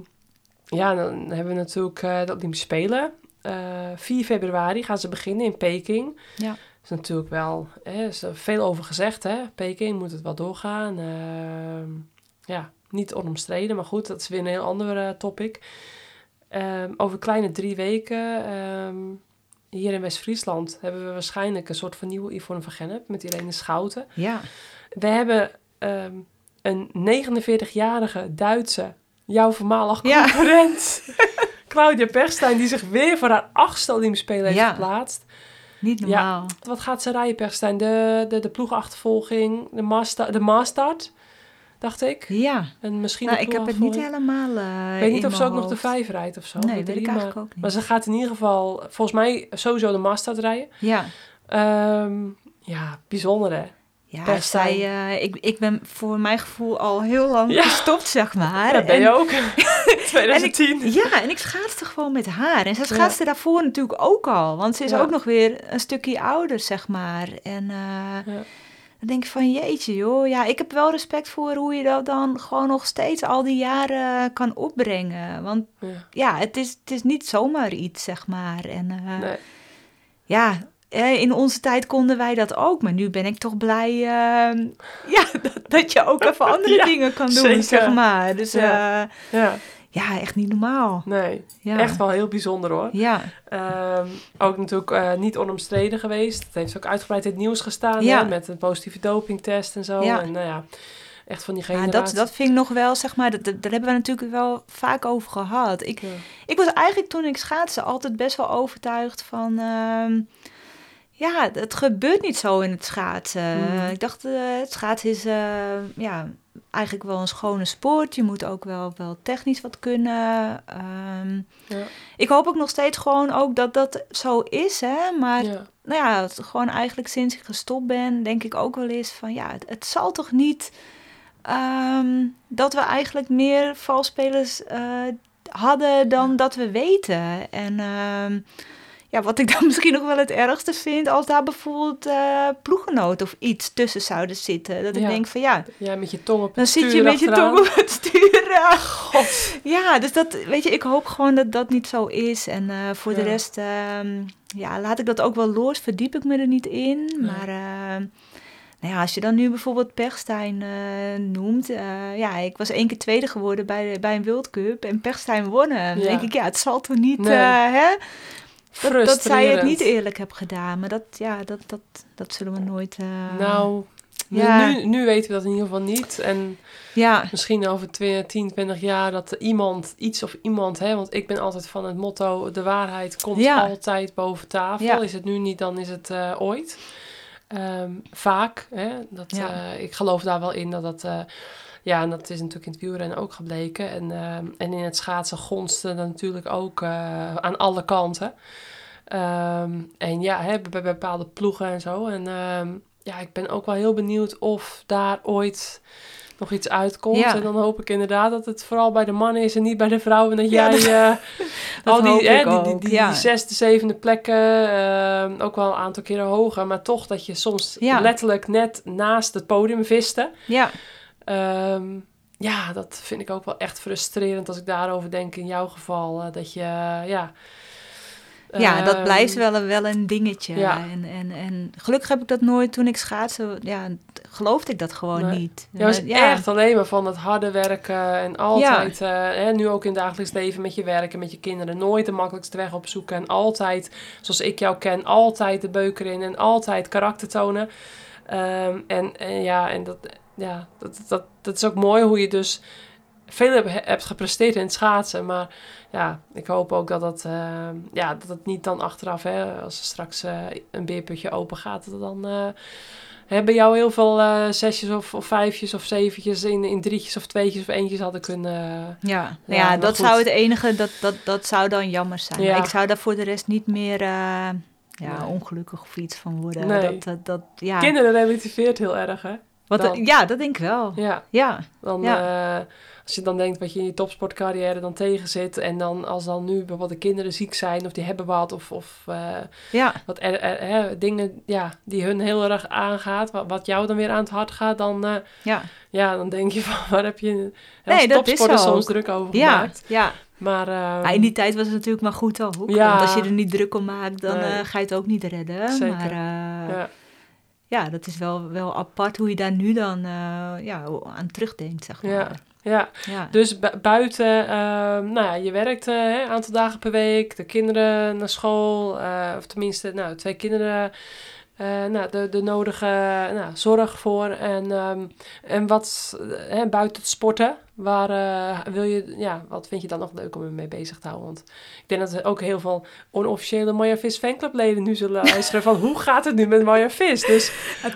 ja, dan hebben we natuurlijk eh, de Olympische Spelen. Eh 4 februari gaan ze beginnen in Peking. Ja. Is natuurlijk wel hè, is er veel over gezegd. Hè? Peking moet het wel doorgaan. Ehm, ja, niet onomstreden, maar goed, dat is weer een heel ander eh, topic. Ehm, over kleine drie weken ehm, hier in West-Friesland hebben we waarschijnlijk een soort van nieuwe Yvonne van Gennep met Irene Schouten. ja, We hebben ehm, een 49-jarige Duitse, jouw voormalig Ja. concurrent, [laughs] Claudia Perstijn, die zich weer voor haar achtste Olympische Spelen heeft Ja. geplaatst. niet normaal. Wat gaat ze rijden, Perstijn? De, de, de ploegachtervolging, de, master, de maastart, dacht ik. Ja, En misschien nou, ik heb het niet helemaal eh Ik weet niet of ze ook nog de vijf rijdt of zo. Nee, weet drie, ik maar, eigenlijk ook niet. maar ze gaat in ieder geval, volgens mij, sowieso de maastart rijden. Ja, Ehm, ja, bijzonder hè. ja zij, eh, ik, ik ben voor mijn gevoel al heel lang Ja. gestopt, zeg maar. Ja, ben En- je ook. [laughs] [laughs] 2010. Ja, en ik schaatste gewoon met haar. En zij schaatste daarvoor natuurlijk ook al. Want ze is Ja. ook nog weer een stukje ouder, zeg maar. En eh, Ja. Dan denk ik van, jeetje joh. Ja, ik heb wel respect voor hoe je dat dan gewoon nog steeds al die jaren kan opbrengen. Want Ja. ja, het is, het is niet zomaar iets, zeg maar. En eh, Nee. ja, eh, in onze tijd konden wij dat ook. Maar nu ben ik toch blij eh, [laughs] ja, dat, dat je ook even [laughs] andere Ja, dingen kan doen, zeker. zeg maar. Dus Ja. ja. Ja, ja, echt niet normaal. nee. Ja. Echt wel heel bijzonder hoor. Ja, Ehm, ook natuurlijk eh, niet onomstreden geweest. Het heeft ook uitgebreid in het nieuws gestaan Ja. hè, met een positieve dopingtest en zo. Ja. En nou ja, Echt van die Ja, dat, dat vind ik nog wel, zeg maar, dat, dat- daar hebben we natuurlijk wel vaak over gehad. Ik, Ja. ik was eigenlijk toen ik schaatste altijd best wel overtuigd van... ehm, ja, het gebeurt niet zo in het schaatsen. Mhm. Ik dacht, eh, het schaatsen is eh, ja, eigenlijk wel een schone sport. Je moet ook wel, wel technisch wat kunnen. Ehm, Ja. ik hoop ook nog steeds gewoon ook dat dat zo is, hè. Maar Ja. nou ja, het, gewoon eigenlijk sinds ik gestopt ben, denk ik ook wel eens van ja, het, het zal toch niet ehm, dat we eigenlijk meer valspelers eh, hadden dan dat we weten. En ehm, ja, wat ik [laughs] dan misschien nog wel het ergste vind, als daar bijvoorbeeld eh ploeggenoot of iets tussen zouden zitten. Dat ik Ja. denk van ja, Ja, met je tong op het dan zit je met je tong op het stuur. ja. [laughs] God. Ja, dus dat, weet je, ik hoop gewoon dat dat niet zo is. En eh, voor de rest, ehm, ja, laat ik dat ook wel los, verdiep ik me er niet in. Nee. Maar ehm, nou ja, als je dan nu bijvoorbeeld Pechstein eh, noemt. ja, ik was één keer tweede geworden bij, bij een World Cup en Pechstein wonnen. Dan Ja. denk ik, ja, het zal toch niet, Nee. hè? Dat, zij het niet eerlijk hebben gedaan. Maar dat, ja, dat, dat, dat zullen we nooit... eh, Nou, nu, Ja. nu, nu weten we dat in ieder geval niet. En Ja, misschien over 20, 10, 20 jaar dat iemand, iets of iemand, hè, want ik ben altijd van het motto: de waarheid komt Ja. altijd boven tafel. Is het nu niet, dan is het eh, ooit. Ehm, vaak, hè, dat, eh, ik geloof daar wel in dat dat. Ja, en dat is natuurlijk in het wielrennen ook gebleken. En, ehm, en in het schaatsen gonste dat natuurlijk ook eh, aan alle kanten. Ehm, en ja, hè, bij bepaalde ploegen en zo. En ehm, ja, ik ben ook wel heel benieuwd of daar ooit nog iets uitkomt. Ja. En dan hoop ik inderdaad dat het vooral bij de mannen is en niet bij de vrouwen. Dat Ja, jij dat- eh, [laughs] al die, hè, die, die, die, ja. die zesde, zevende plekken, ook wel een aantal keren hoger. Maar toch dat je soms letterlijk net naast het podium viste. ja, Ehm, ja, dat vind ik ook wel echt frustrerend als ik daarover denk in jouw geval. eh, dat je, ja... Ja, dat ehm, blijft wel een, wel een dingetje. ja. En, en, en gelukkig heb ik dat nooit toen ik schaatsen. Ja, geloofde ik dat gewoon Nee. niet. Ja, was ja. echt alleen maar van het harde werken en altijd, eh, hè, nu ook in het dagelijks leven met je werken, met je kinderen, nooit de makkelijkste weg opzoeken en altijd, zoals ik jou ken, altijd de beuker in en altijd karakter tonen. Ehm, en, en ja, en dat, ja dat, dat, dat is ook mooi hoe je dus veel hebt, gepresteerd in het schaatsen, maar ja, ik hoop ook dat dat, eh, ja, dat het niet dan achteraf, hè, als er straks eh, een beerputje open gaat, dat dan... eh, hebben jou heel veel zesjes of, of vijfjes of zeventjes in, in drietjes of tweetjes of eentjes hadden kunnen... Ja, Ja, ja dat goed. zou het enige, dat, dat, dat zou dan jammer zijn. Ja. Ik zou daar voor de rest niet meer ja, Nee. ongelukkig of iets van worden. Nee. Dat, dat, dat, ja. Kinderen relativeert heel erg, hè? Wat, dan. ja, dat denk ik wel. Ja, Ja, dan... Ja. eh, als je dan denkt wat je in je topsportcarrière dan tegen zit... en dan als dan nu bijvoorbeeld de kinderen ziek zijn of die hebben wat... of, of eh, ja, wat er, er- hè, dingen ja, die hun heel erg aangaat... Wat, wat jou dan weer aan het hart gaat... dan, eh, ja. ja, dan denk je [laughs] van waar heb je Nee, als dat is topsporter zo. soms druk over Ja, gemaakt. ja. Maar eh, Ja, in die tijd was het natuurlijk maar goed. Ja. Want als je er niet druk om maakt, dan Nee. eh, ga je het ook niet redden. Zeker. Maar eh, ja, ja, dat is wel, wel apart hoe je daar nu dan eh, ja, aan terugdenkt, zeg maar. Ja. ja, Ja. Dus bu- buiten, ehm, nou ja, je werkt eh, een aantal dagen per week, de kinderen naar school, eh, of tenminste, nou, twee kinderen, eh, nou, de, de nodige nou, zorg voor. En, ehm, en wat, eh, hè, buiten het sporten, waar eh, wil je, ja, wat vind je dan nog leuk om je mee bezig te houden? Want ik denk dat er ook heel veel onofficiële Maya Vis fanclubleden nu zullen [laughs] luisteren van hoe gaat het nu met Maya Vis? Dus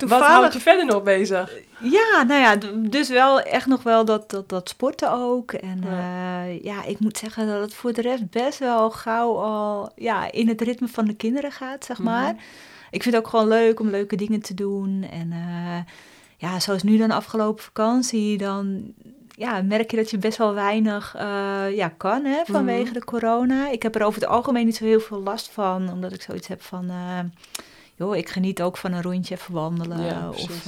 wat houdt je verder nog bezig? Ja, nou ja, dus wel echt nog wel dat, dat, dat sporten ook. En Ja. ja. ja, ik moet zeggen dat het voor de rest best wel gauw al ja, in het ritme van de kinderen gaat, zeg maar. Mhm. Ik vind het ook gewoon leuk om leuke dingen te doen. En eh, ja, zoals nu dan afgelopen vakantie, dan ja, merk je dat je best wel weinig eh, ja, kan hè, vanwege Mhm. de corona. Ik heb er over het algemeen niet zo heel veel last van, omdat ik zoiets heb van... eh, joh, ik geniet ook van een rondje even wandelen. Ja, of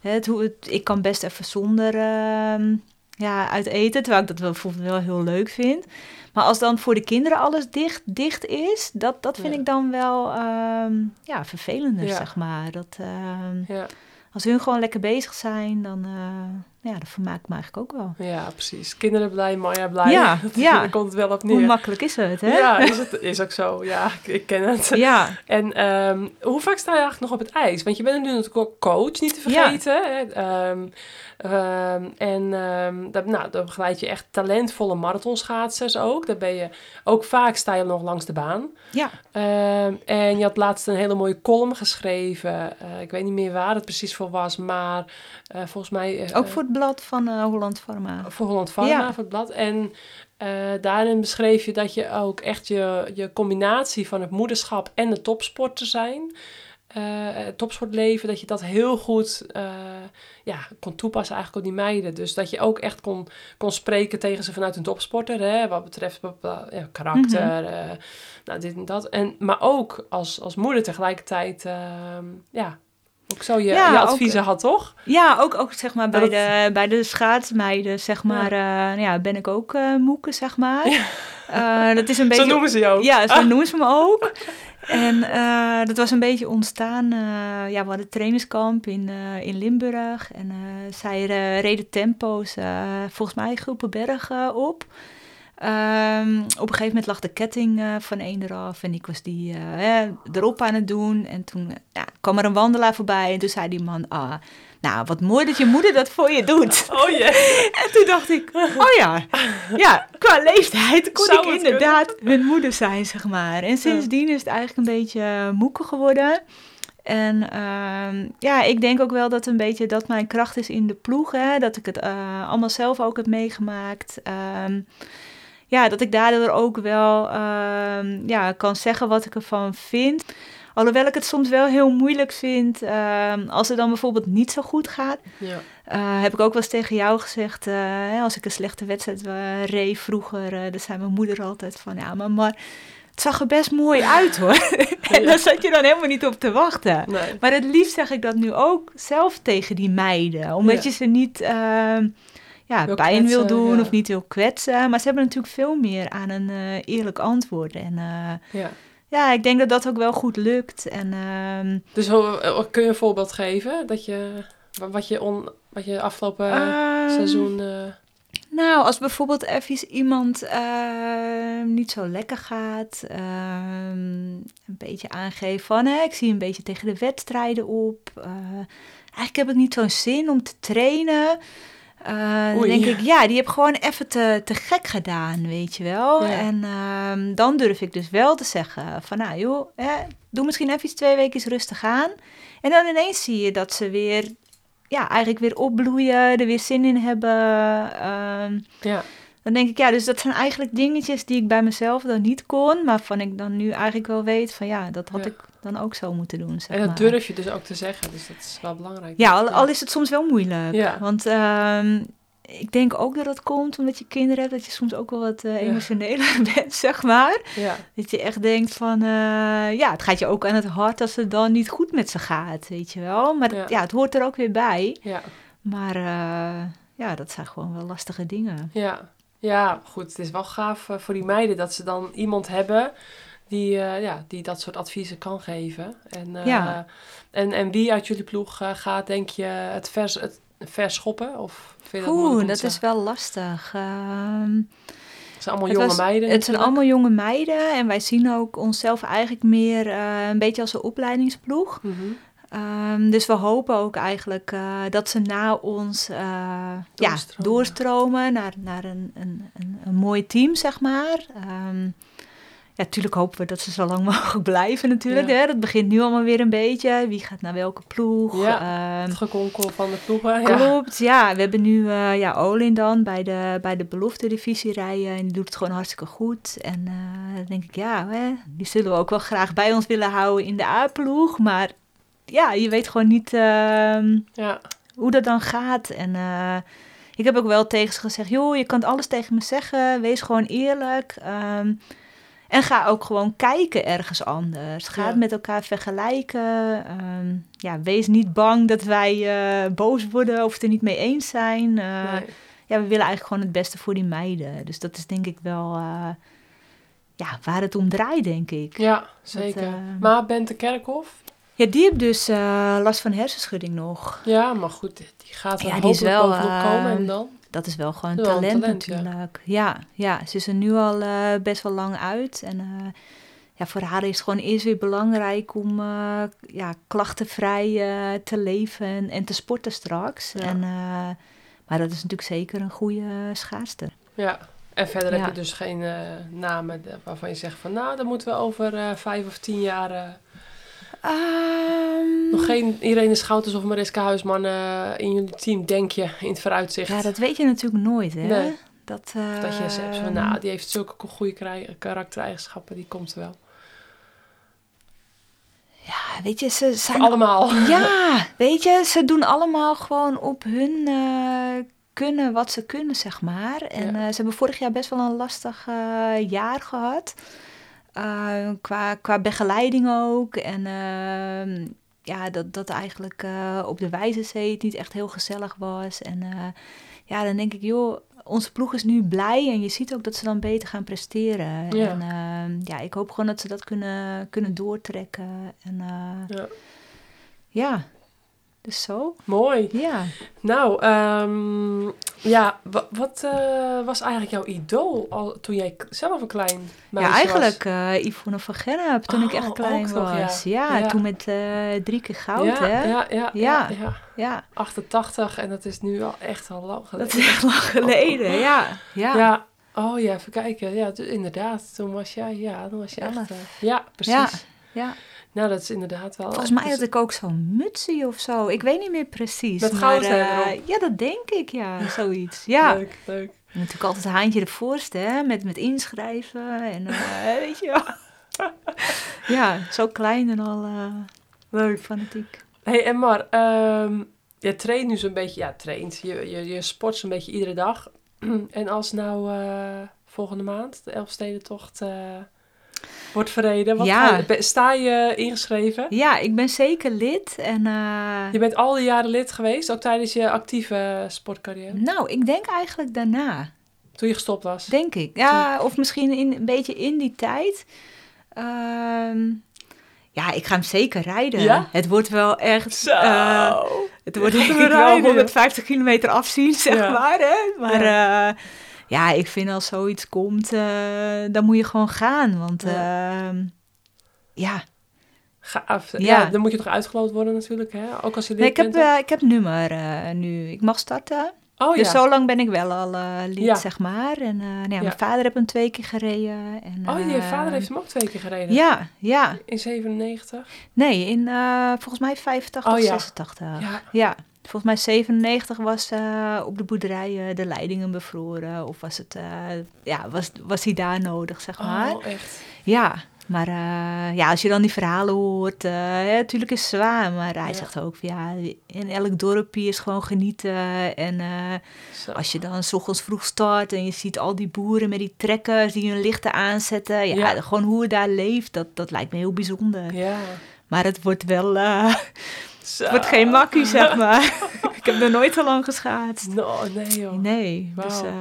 het, hoe het, ik kan best even zonder ehm, ja, uit eten, terwijl ik dat wel, bijvoorbeeld wel heel leuk vind. Maar als dan voor de kinderen alles dicht, dicht is, dat, dat vind Ja. ik dan wel ehm, ja, vervelender, Ja. zeg maar. Dat, ehm, Ja. als hun gewoon lekker bezig zijn, dan, eh, ja, dat vermaakt me eigenlijk ook wel. Ja, precies. Kinderen blij, Maya blij. Ja, [laughs] ja. Daar [laughs] komt het wel op Hoe neer. makkelijk is het, hè? Ja, is, het, is ook zo. Ja, ik, ken het. Ja, En ehm, hoe vaak sta je eigenlijk nog op het ijs? Want je bent nu natuurlijk ook coach, niet te Ja. vergeten. Hè? Ehm, en ehm dat, nou, dan begeleid je echt talentvolle marathonschaatsers ook. Daar ben je ook vaak sta je nog langs de baan. ja. Ehm, en je had laatst een hele mooie column geschreven. Eh, ik weet niet meer waar het precies voor was, maar eh, volgens mij... eh, ook voor het blad van Holland Pharma. voor Holland Pharma, Ja. voor het blad. En daarin beschreef je dat je ook echt je, je combinatie van het moederschap en de topsporter zijn, het topsportleven, dat je dat heel goed eh, ja, kon toepassen eigenlijk op die meiden. Dus dat je ook echt kon, kon spreken tegen ze vanuit een topsporter, hè, wat betreft ja, karakter, eh, nou, dit en dat. En, maar ook als, als moeder tegelijkertijd, ja, ook zo je, Ja, je ook- adviezen had, toch? Ja, ook, ook zeg maar bij Dat de, bij de schaatsmeiden, zeg maar, ja. ja, ben ik ook eh moeke, zeg maar. Dat is een beetje... Zo noemen ze je ook. Ja, zo noemen ze me ook. [laughs] En eh, dat was een beetje ontstaan. eh, ja, we hadden trainingskamp in, eh, in Limburg. En zij reden tempo's, volgens mij Gulpenberg eh, op. Ehm, op een gegeven moment lag de ketting van één eraf. En ik was die erop aan het doen. En toen ja, kwam er een wandelaar voorbij. En toen zei die man, ah, nou, wat mooi dat je moeder dat voor je doet. Oh ja. [laughs] En toen dacht ik, oh ja, ja qua leeftijd kon Zou ik inderdaad hun moeder zijn, zeg maar. En sindsdien is het eigenlijk een beetje eh, moeke geworden. En ehm, ja, ik denk ook wel dat een beetje dat mijn kracht is in de ploeg. Hè? Dat ik het eh, allemaal zelf ook heb meegemaakt. Ehm, ja, dat ik daardoor ook wel ehm, ja, kan zeggen wat ik ervan vind. Alhoewel ik het soms wel heel moeilijk vind ehm, als het dan bijvoorbeeld niet zo goed gaat. ja. Eh, heb ik ook wel eens tegen jou gezegd, eh, als ik een slechte wedstrijd uh, reed vroeger, dan zei mijn moeder altijd van, ja, maar, maar het zag er best mooi uit hoor. [laughs] [laughs] en daar zat je dan helemaal niet op te wachten. Nee. Maar het liefst zeg ik dat nu ook zelf tegen die meiden, omdat Ja. je ze niet ehm, ja, Wil pijn wil doen ja. of niet wil kwetsen. Maar ze hebben natuurlijk veel meer aan een eh, eerlijk antwoord. En eh, Ja. Ja, ik denk dat dat ook wel goed lukt. En ehm, Dus eh, kun je een voorbeeld geven? Dat je, wa- wat, je on, wat je afgelopen ehm, seizoen... eh, Nou, als bijvoorbeeld even iemand ehm, niet zo lekker gaat, een beetje aangeven van, hè, ik zie een beetje tegen de wedstrijden op. eh, eigenlijk heb ik niet zo'n zin om te trainen. Eh, dan denk ik, ja, die heb gewoon even te, te gek gedaan, weet je wel. Ja. En ehm, dan durf ik dus wel te zeggen van, nou joh, hè, doe misschien even iets twee weken rustig aan. En dan ineens zie je dat ze weer, ja, eigenlijk weer opbloeien, er weer zin in hebben. Ehm, ja. dan denk ik, ja, dus dat zijn eigenlijk dingetjes die ik bij mezelf dan niet kon, maar van ik dan nu eigenlijk wel weet van ja, dat had Ja. ik dan ook zo moeten doen. Zeg En dat maar. durf je dus ook te zeggen. Dus dat is wel belangrijk. Ja, al, al is het soms wel moeilijk. Ja. Want ehm, ik denk ook dat het komt omdat je kinderen hebt, dat je soms ook wel wat eh, emotioneler [laughs] bent, zeg maar. Ja. Dat je echt denkt van, eh, ja, het gaat je ook aan het hart als het dan niet goed met ze gaat, weet je wel. Maar Ja. ja, het hoort er ook weer bij. Ja. Maar eh, ja, dat zijn gewoon wel lastige dingen. Ja. ja, goed. Het is wel gaaf voor die meiden dat ze dan iemand hebben die, eh, ja, die dat soort adviezen kan geven. En, eh, Ja. en, en wie uit jullie ploeg eh, gaat, denk je, het vers, het verschoppen? Of vind je dat Oeh, dat is wel lastig. Ehm, Het zijn allemaal het jonge was- meiden. Het zijn allemaal jonge meiden en wij zien ook onszelf eigenlijk meer een beetje als een opleidingsploeg. Mhm. Ehm, dus we hopen ook eigenlijk dat ze na ons eh, ja, Doorstromen. doorstromen naar, naar een, een, een, een mooi team, zeg maar. Ja, natuurlijk hopen we dat ze zo lang [laughs] mogelijk blijven natuurlijk. Ja. Hè? Dat begint nu allemaal weer een beetje. Wie gaat naar welke ploeg? Ja, Ehm, Het gekonkel van de ploegen. Ja. Klopt, ja. We hebben nu eh, ja, Olin dan bij de, bij de belofte divisie rijden. En die doet het gewoon hartstikke goed. En eh, dan denk ik, ja, hè, die zullen we ook wel graag bij ons willen houden in de A-ploeg. Maar ja, je weet gewoon niet ehm, Ja. hoe dat dan gaat. En eh, ik heb ook wel tegen ze gezegd, joh, je kan alles tegen me zeggen. Wees gewoon eerlijk. Ehm, en ga ook gewoon kijken ergens anders. Ga Ja. het met elkaar vergelijken. Ehm, ja, wees niet bang dat wij eh, boos worden of het er niet mee eens zijn. Eh, Nee. Ja, we willen eigenlijk gewoon het beste voor die meiden. Dus dat is denk ik wel eh, ja, waar het om draait, denk ik. Ja, zeker. eh, Maar Bente Kerkhoff, Ja, die heeft dus last van hersenschudding nog. Ja, maar goed, die gaat er Ja, die is hopelijk wel, bovenop eh, komen en dan? Dat is wel gewoon Wel talent, talent, ja. natuurlijk. Ja. Ja, ze is er nu al eh, best wel lang uit. En eh, ja, voor haar is het gewoon eerst weer belangrijk om eh, ja, klachtenvrij te leven en, te sporten straks. Ja. En, maar dat is natuurlijk zeker een goede schaarster. Ja. En verder Ja. heb je dus geen namen waarvan je zegt van... Nou, dan moeten we over vijf of tien jaar... eh, Ehm, nog geen Irene Schouters of Mariska Huisman eh, in jullie team, denk je, in het vooruitzicht? Ja, dat weet je natuurlijk nooit, hè? Nee. Dat, eh, Dat je zegt van, nou, die heeft zulke goede karaktereigenschappen, die komt er wel. ja, weet je, ze zijn Allemaal. [laughs] Ja, weet je, ze doen allemaal gewoon op hun eh, kunnen wat ze kunnen, zeg maar. En Ja. eh, ze hebben vorig jaar best wel een lastig eh, jaar gehad. Eh, qua, qua begeleiding ook. En ehm, ja, dat, dat eigenlijk eh, op de Wijzenzee het niet echt heel gezellig was. En eh, ja, dan denk ik, joh, onze ploeg is nu blij. En je ziet ook dat ze dan beter gaan presteren. Ja. En ehm, ja, ik hoop gewoon dat ze dat kunnen, kunnen doortrekken. En Ja. ja, dus zo. Mooi. Ja. Nou, ehm, ja, wa- wat eh, was eigenlijk jouw idool al, toen jij zelf een klein meisje Ja, eigenlijk eh Yvonne van Gennep toen ik Oh, echt klein nog, ja. was. ja. Ja. toen met eh, drie keer goud, ja, hè? Ja, ja, ja, Ja. ja. Ja, 88 en dat is nu al echt al lang geleden. dat is echt lang geleden, ja. Ja, Ja. Oh ja, even kijken. Ja, dus inderdaad. Toen was jij, ja, toen was je echt... Ja, precies. Ja. ja. Nou, dat is inderdaad wel... Volgens mij dus- had ik ook zo'n mutsie of zo. Ik weet niet meer precies. Met maar, goud erop. Ja, dat denk ik, ja. [laughs] Zoiets. Ja. Leuk, leuk. En natuurlijk altijd een haantje de voorste, hè. Met, met inschrijven en eh, [laughs] weet je wel. [laughs] ja, zo klein en al eh, Leuk. fanatiek. hey, en Mar, ehm, je traint nu zo'n beetje... Ja, traint. Je, je, je sport zo'n beetje iedere dag. [clears throat] en als nou volgende maand de Elfstedentocht eh wordt verreden... Wat Ja. ga je- be- sta je ingeschreven? Ja, ik ben zeker lid en... eh, Je bent al die jaren lid geweest, ook tijdens je actieve sportcarrière. Nou, ik denk eigenlijk daarna. Toen je gestopt was. Denk ik. Ja, of misschien in, een beetje in die tijd. Ehm, ja, ik ga hem zeker rijden. Ja? Het wordt wel echt... Zo. eh, het wordt denk ik wel rijden. 150 kilometer afzien, zeg Ja. maar. Hè? Maar ja. ik vind als zoiets komt, eh, dan moet je gewoon gaan. Want Ja. ehm, ja, Gaaf. Ja. Ja. dan moet je toch uitgeloot worden natuurlijk, hè? Ook als je nee, ik, heb, eh, ik heb nummer eh, nu. Ik mag starten. oh Dus ja. zo lang ben ik wel al lid, Ja. zeg maar. En nou ja, mijn vader heeft hem twee keer gereden. En, Oh, je vader heeft hem ook twee keer gereden. Ja, ja. In 97. Nee, in volgens mij 85, Oh, ja. 86. Ja. Volgens mij 97 was eh, op de boerderij eh, de leidingen bevroren. Of was, het, eh, ja, was, was hij daar nodig, zeg maar. Oh, echt. Ja, maar ja, als je dan die verhalen hoort, ja, natuurlijk is het zwaar. Maar hij Ja. zegt ook ja, in elk dorpje is gewoon genieten. En als je dan s ochtends vroeg start en je ziet al die boeren met die trekkers die hun lichten aanzetten. Ja, Ja. gewoon hoe het daar leeft, dat, dat lijkt me heel bijzonder. Ja. Maar het wordt wel, Zo. het wordt geen makkie, zeg maar. [laughs] ik heb nog nooit zo lang geschaatst. No, nee joh. Nee, dus ehm,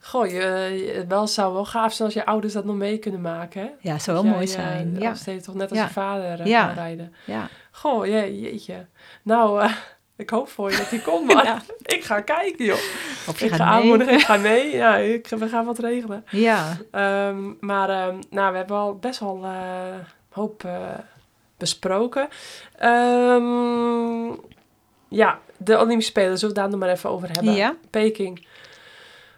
Goh, je, wel zou wel gaaf zijn als je ouders dat nog mee kunnen maken, hè? ja, zou wel mooi eh, zijn. de Ja, Elfsteden toch net als je vader eh, Ja. rijden. ja. Goh, je, jeetje. Nou, eh, [laughs] ik hoop voor je dat die komt, maar [laughs] Ja. ik ga kijken, joh. Of Ik ga aanmoedigen, ik ga mee. Ja, ik, we gaan wat regelen. Ja, Ehm, maar ehm, nou, we hebben al best wel eh, hoop eh, besproken. Ehm, ja, de Olympische Spelen, zullen we daar nog maar even over hebben. ja. Peking.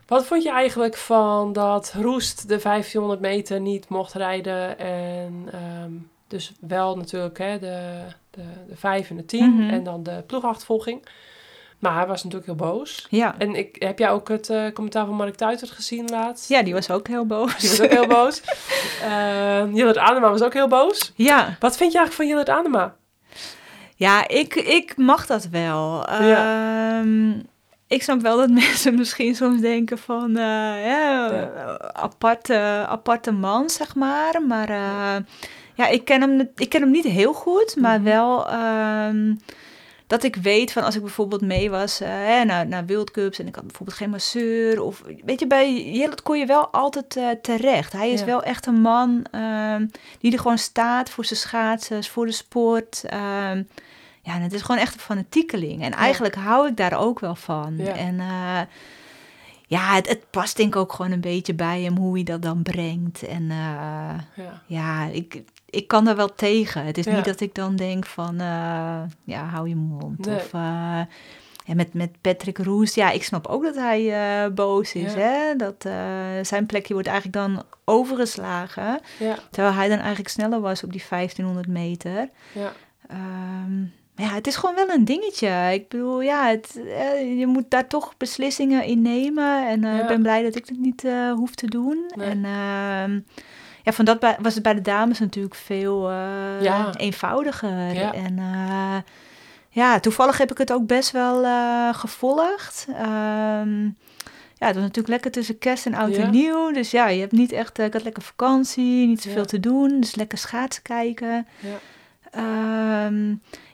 Wat vond je eigenlijk van dat Roest de 1500 meter niet mocht rijden en ehm, dus wel natuurlijk hè, de, de, de 5 en de 10 Mhm. en dan de ploegachtervolging. Maar hij was natuurlijk heel boos. Ja. En ik, heb jij ook het eh, commentaar van Mark Tuitert gezien laatst? ja, die was ook heel boos. Die was ook heel boos. [laughs] Uh, Jillert Anema was ook heel boos. Ja, Wat vind je eigenlijk van Jillert Anema? ja ik, ik mag dat wel. Ehm, ik snap wel dat [laughs] mensen misschien soms denken van... eh, ja, aparte, aparte man, zeg maar. Maar eh, ja, ik ken, hem, ik ken hem niet heel goed, maar Mhm. wel... ehm, dat ik weet van als ik bijvoorbeeld mee was hè, naar, naar World Cups en ik had bijvoorbeeld geen masseur. Of weet je, bij Jillet kon je wel altijd eh, terecht. Hij is Ja. wel echt een man ehm, die er gewoon staat voor zijn schaatsers, voor de sport. ehm. ja, en het is gewoon echt een fanatiekeling. En eigenlijk hou ik daar ook wel van. Ja. En eh, ja, het, het past denk ik ook gewoon een beetje bij hem hoe hij dat dan brengt. En Ja. ja, ik, ik kan daar wel tegen. Het is Ja. niet dat ik dan denk van, eh, ja, hou je mond. Nee. Of, eh, en met, met Patrick Roes, ja, ik snap ook dat hij eh, boos is. Ja. Hè? Dat zijn plekje wordt eigenlijk dan overgeslagen. Ja. Terwijl hij dan eigenlijk sneller was op die 1500 meter. Ja. Ehm, ja, het is gewoon wel een dingetje. Ik bedoel, ja, het, je moet daar toch beslissingen in nemen. En ik ben blij dat ik het niet hoef te doen. Nee. En ehm, ja, van dat bij- was het bij de dames natuurlijk veel eh, Ja. eenvoudiger. Ja. En eh, ja, toevallig heb ik het ook best wel eh, gevolgd. Ehm, ja, het was natuurlijk lekker tussen kerst en oud Ja. en nieuw. Dus ja, je hebt niet echt... ik had lekker vakantie, niet zoveel te doen. Dus lekker schaatsen kijken. Ja.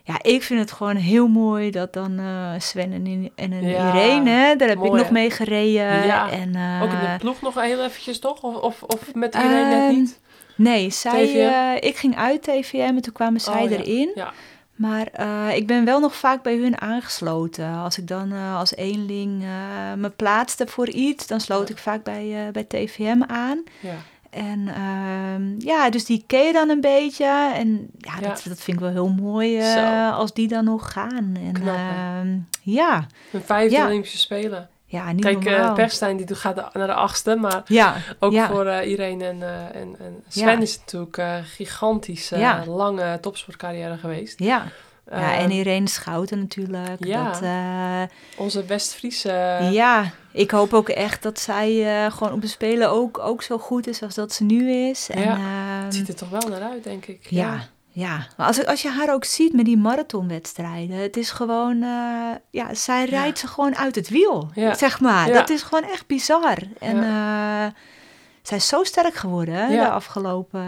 Ja, ik vind het gewoon heel mooi dat dan eh, Sven en, en Ja, Irene, daar heb mooi, ik nog mee gereden. Ja, en, eh, Ook in de ploeg nog heel eventjes, toch? Of, of, of met iedereen net niet? Nee, zij, eh, ik ging uit TVM en toen kwamen zij Oh, ja. erin. Ja. Maar ik ben wel nog vaak bij hun aangesloten. Als ik dan als eenling me plaatste voor iets, dan sloot Ja. ik vaak bij, bij TVM aan. Ja. En ehm, ja, dus die ken je dan een beetje. En ja, Ja. Dat, dat vind ik wel heel mooi eh, als die dan nog gaan. En, ehm, ja, Een vijfde Ja. Olympische Spelen. ja, niet Kijk, eh normaal. Perstijn die gaat naar de achtste, maar ja, ook voor eh Irene en, en, en Sven is natuurlijk gigantisch eh, Ja. lange topsportcarrière geweest. Ja. Ja, en Eh, Irene Schouten natuurlijk. ja. Dat, eh, Onze West-Friese... ja, ik hoop ook echt dat zij eh, gewoon op de Spelen ook, ook zo goed is als dat ze nu is. En, Ja, ehm, Het ziet er toch wel naar uit, denk ik. Ja, ja. Maar als, als je haar ook ziet met die marathonwedstrijden, het is gewoon, eh, ja, zij rijdt ze gewoon uit het wiel, zeg maar. Dat is gewoon echt bizar. En eh, zij is zo sterk geworden Ja. de afgelopen,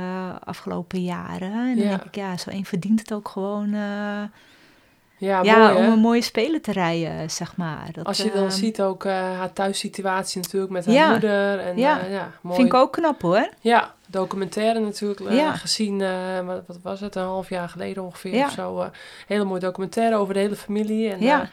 afgelopen jaren. En dan Ja. denk ik, ja, zo een verdient het ook gewoon, eh, Ja, ja, mooi, om een mooie speler te rijden, zeg maar. Dat, Als je dan eh, ziet ook eh, haar thuissituatie natuurlijk met haar Ja. moeder. En, Ja. ja. ja, mooi. Vind ik ook knap hoor. Ja, documentaire natuurlijk eh, Ja. gezien, eh, wat, wat was het, een half jaar geleden ongeveer Ja. of zo. eh, hele mooie documentaire over de hele familie. En, Ja.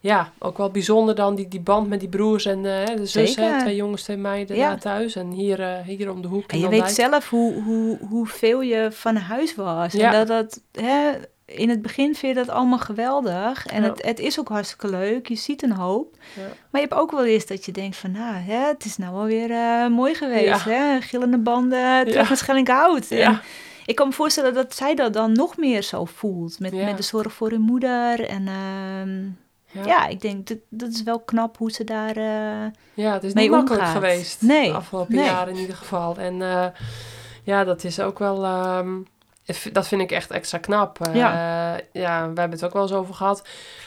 Ja. ook wel bijzonder dan die, die band met die broers en eh, de zus, hè, twee jongens, twee meiden Ja. daar thuis. En hier, eh, hier om de hoek. En je weet zelf hoe, hoe, hoeveel je van huis was. Ja. En dat dat, hè, in het begin vind je dat allemaal geweldig. En Ja. het, het is ook hartstikke leuk. Je ziet een hoop. Ja. Maar je hebt ook wel eens dat je denkt van, nou, hè, het is nou alweer eh mooi geweest. Ja. Hè? Gillende banden, terug naar Schellinghout. En ik kan me voorstellen dat zij dat dan nog meer zo voelt. Met, met de zorg voor hun moeder. En ehm, Ja. ja. ik denk, dat, dat is wel knap hoe ze daar... eh, Ja, het is niet makkelijk omgaat. geweest. Nee, De afgelopen nee. jaren in ieder geval. En eh, ja, dat is ook wel... ehm, dat vind ik echt extra knap. Eh, Ja. ja, we hebben het ook wel eens over gehad.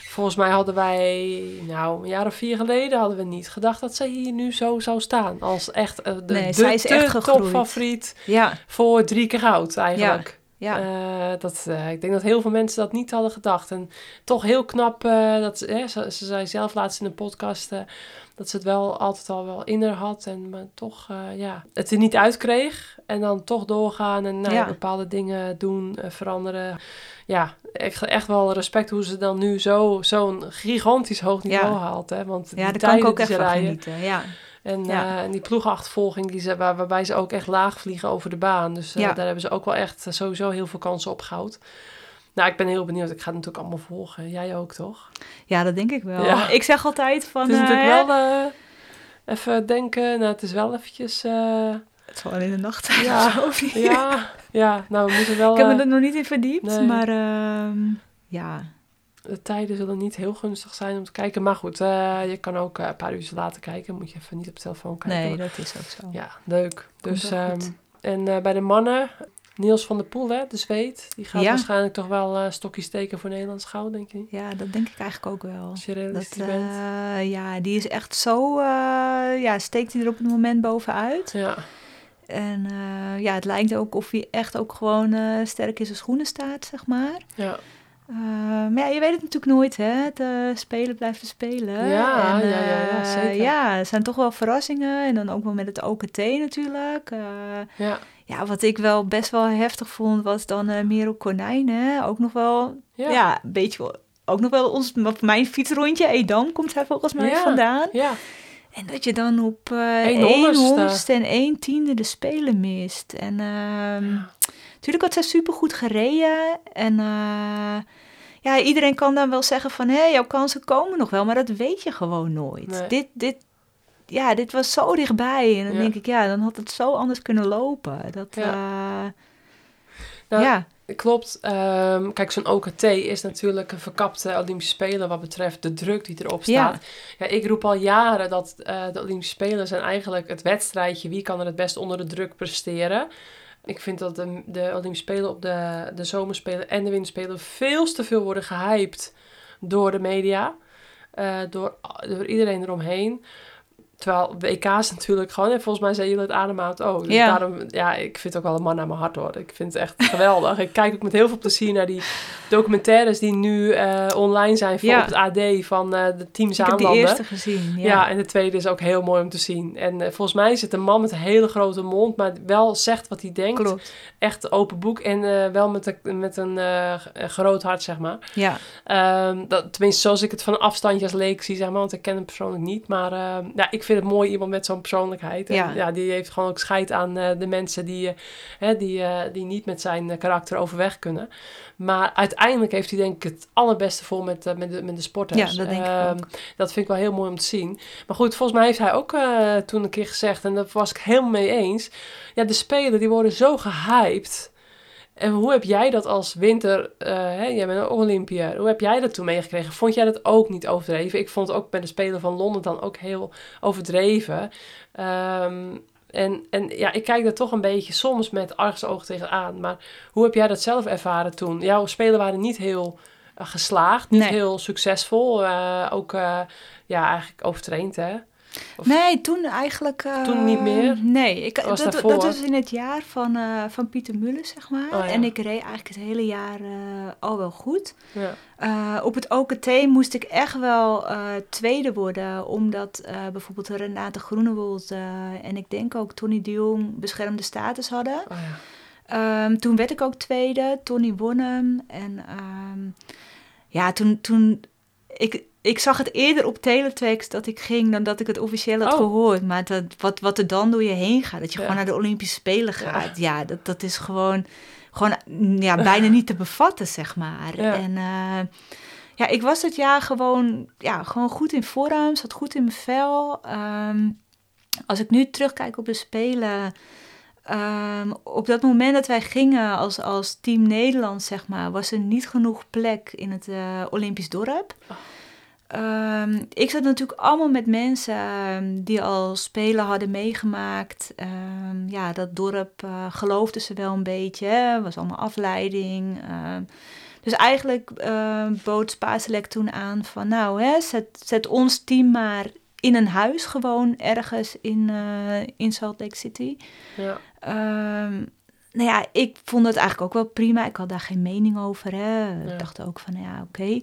Volgens mij hadden wij, nou, een jaar of vier geleden hadden we niet gedacht dat zij hier nu zo zou staan. Als echt de, Nee, de, zij is de echt gegroeid. topfavoriet ja, voor drie keer goud eigenlijk. ja. Eh, dat, eh, ik denk dat heel veel mensen dat niet hadden gedacht. En toch heel knap, eh, dat, ze- ze, ze zei zelf laatst in een podcast... dat ze het wel altijd al wel in haar had. En maar toch, ja, het er niet uitkreeg. En dan toch doorgaan en nou, Ja. bepaalde dingen doen, veranderen. Ja, echt, echt wel respect hoe ze dan nu zo, zo'n gigantisch hoog niveau Ja. haalt. Hè? Want ja daar kan ik ook echt van genieten. Ja. En, Ja. en die ploegachtervolging die ze, waar, waarbij ze ook echt laag vliegen over de baan. Dus eh, Ja. daar hebben ze ook wel echt eh, sowieso heel veel kansen op gehouden. Nou, ik ben heel benieuwd. Ik ga het natuurlijk allemaal volgen. Jij ook, toch? Ja, dat denk ik wel. Ja. Ik zeg altijd van... het is natuurlijk wel even denken. Nou, het is wel eventjes... Het is wel in de nacht. Ja, [laughs] of niet? ja, ja, nou, we moeten wel... Ik heb me er nog niet in verdiept, nee. maar ehm, ja. De tijden zullen niet heel gunstig zijn om te kijken. Maar goed, eh, je kan ook eh, een paar uur later kijken. Moet je even niet op de telefoon kijken. Nee, dat is ook zo. Ja, leuk. Komt Dus, ehm, en eh, bij de mannen, Niels van der Poel, hè, de Zweed. Die gaat Ja. waarschijnlijk toch wel stokjes steken voor Nederlands goud, denk ik. Ja, dat denk ik eigenlijk ook wel. Als je Dat, realistisch bent. eh, ja, die is echt zo, ja, steekt hij er op het moment bovenuit. Ja, En ja, het lijkt ook of hij echt ook gewoon sterk in zijn schoenen staat, zeg maar. ja, Eh, maar ja, je weet het natuurlijk nooit, hè. Het eh, spelen blijft te spelen. Ja, En, ja, ja, ja, eh, zeker. Ja, er zijn toch wel verrassingen. En dan ook wel met het OKT natuurlijk. Ja, ja, wat ik wel best wel heftig vond, was dan eh Merel Konijn, hè. Ook nog wel, ja. ja, een beetje... Ook nog wel ons, mijn fietsrondje, Edam komt hij volgens mij Ja. vandaan. ja. En dat je dan op Eén één honderdste. en één tiende de spelen mist. En ehm natuurlijk had zij supergoed gereden. En eh, ja, iedereen kan dan wel zeggen van... hé, jouw kansen komen nog wel, maar dat weet je gewoon nooit. Nee. Dit, dit, ja, dit was zo dichtbij. En dan Ja. denk ik, ja, dan had het zo anders kunnen lopen. Dat, Ja. ja. Nou, ja, Klopt. Ehm, kijk, zo'n OKT is natuurlijk een verkapte Olympische Spelen wat betreft de druk die erop staat. Ja, ik roep al jaren dat eh, de Olympische Spelen zijn eigenlijk het wedstrijdje wie kan er het best onder de druk presteren. Ik vind dat de, de Olympische Spelen op de, de zomerspelen en de winterspelen veel te veel worden gehyped door de media. eh, door, door iedereen eromheen. Terwijl WK's natuurlijk gewoon, en volgens mij zijn jullie het ademhaat ook. Dus Ja. daarom, ja, ik vind het ook wel een man naar mijn hart hoor. Ik vind het echt geweldig. Ik kijk ook met heel veel plezier naar die documentaires die nu eh, online zijn voor Ja. op het AD van eh, de team ik heb Zaanlanden. die eerste gezien. Ja. Ja, en de tweede is ook heel mooi om te zien. En eh, volgens mij is het een man met een hele grote mond, maar wel zegt wat hij denkt. klopt. Echt open boek en wel met, een- met een groot hart, zeg maar. Ja, Ehm, dat, tenminste, zoals ik het van een afstandje als leek zie, zeg maar, want ik ken hem persoonlijk niet. Maar ehm, ja, ik vind het mooi iemand met zo'n persoonlijkheid. En, ja. Ja. die heeft gewoon ook scheid aan eh, de mensen die, eh, hè, die, eh, die niet met zijn karakter overweg kunnen. Maar uiteindelijk heeft hij denk ik het allerbeste voor met, met, de, met de sporters. Ja, dat denk ik Ehm, ook. Dat vind ik wel heel mooi om te zien. Maar goed, volgens mij heeft hij ook toen een keer gezegd, en daar was ik helemaal mee eens. Ja, de spelen die worden zo gehyped. En hoe heb jij dat als winter, eh, hè, jij bent een Olympiër, hoe heb jij dat toen meegekregen? Vond jij dat ook niet overdreven? Ik vond het ook bij de Spelen van Londen dan ook heel overdreven. Ehm, en, en ja, ik kijk daar toch een beetje soms met argusoog tegenaan. Maar hoe heb jij dat zelf ervaren toen? Jouw Spelen waren niet heel eh, geslaagd, niet Nee. heel succesvol. eh, ook ja, eigenlijk overtraind, hè? Of- Nee, toen eigenlijk... eh, Toen niet meer? Nee, ik, Was dat, was in het jaar van, eh, van Pieter Mullen, zeg maar. Oh, ja. En ik reed eigenlijk het hele jaar eh, al wel goed. Ja. Op het OKT moest ik echt wel tweede worden, omdat bijvoorbeeld Renate Groenewold en ik denk ook Tony de Jong beschermde status hadden. Oh, ja. Ehm, toen werd ik ook tweede, Tony won hem. En ehm, ja, toen, toen ik, ik zag het eerder op teletext dat ik ging dan dat ik het officieel had Oh. gehoord. Maar dat, wat, wat er dan door je heen gaat, dat je Ja. gewoon naar de Olympische Spelen gaat. Ja, dat, dat is gewoon, gewoon mm, ja, bijna niet te bevatten, zeg maar. Ja. En eh, ja, ik was het jaar gewoon, ja, gewoon goed in vorm, zat goed in mijn vel. Ehm, als ik nu terugkijk op de Spelen... Ehm, op dat moment dat wij gingen als, als team Nederland, zeg maar, was er niet genoeg plek in het eh, Olympisch dorp. Oh. Ehm, ik zat natuurlijk allemaal met mensen ehm, die al spelen hadden meegemaakt. Ehm, ja, dat dorp eh, geloofde ze wel een beetje. hè. was allemaal afleiding. Dus eigenlijk bood Spaselek toen aan van... nou, hè, zet, zet ons team maar in een huis gewoon ergens in, eh, in Salt Lake City. Ja. Nou ja, ik vond het eigenlijk ook wel prima. Ik had daar geen mening over. Hè. Ja. Ik dacht ook van, ja, oké.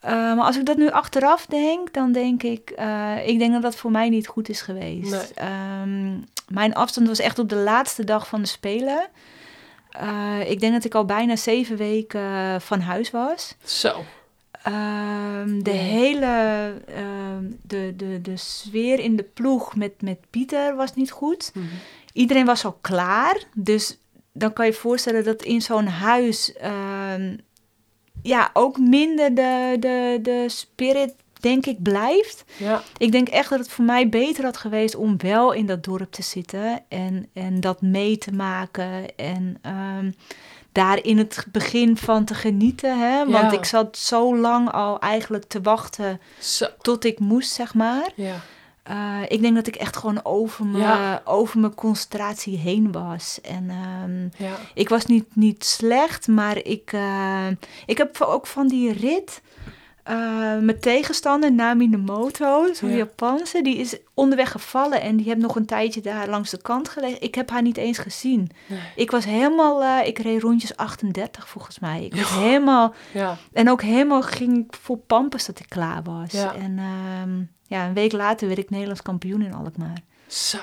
Eh, maar als ik dat nu achteraf denk, dan denk ik... eh, ik denk dat dat voor mij niet goed is geweest. Nee. Ehm, mijn afstand was echt op de laatste dag van de Spelen. Eh, ik denk dat ik al bijna zeven weken van huis was. Zo. Ehm, de hele ehm, de, de, de sfeer in de ploeg met, met Pieter was niet goed. Mhm. Iedereen was al klaar. Dus dan kan je je voorstellen dat in zo'n huis ja, ook minder de, de, de spirit, denk ik, blijft. Ja. Ik denk echt dat het voor mij beter had geweest om wel in dat dorp te zitten en, en dat mee te maken. En ehm, daar in het begin van te genieten. Hè? Want Ja. ik zat zo lang al eigenlijk te wachten Zo. tot ik moest, zeg maar. Ja. Eh, ik denk dat ik echt gewoon over mijn, Ja. over mijn concentratie heen was. En ehm, Ja. ik was niet, niet slecht, maar ik, eh, ik heb ook van die rit. Eh, mijn tegenstander, Nami Nemoto, zo'n Ja. Japanse, die is onderweg gevallen en die heeft nog een tijdje daar langs de kant gelegen. Ik heb haar niet eens gezien. Nee. Ik was helemaal, eh, ik reed rondjes 38 volgens mij. Ik was helemaal, Ja, en ook helemaal ging ik vol pampers dat ik klaar was. En ehm, ja, een week later werd ik Nederlands kampioen in Alkmaar. zo.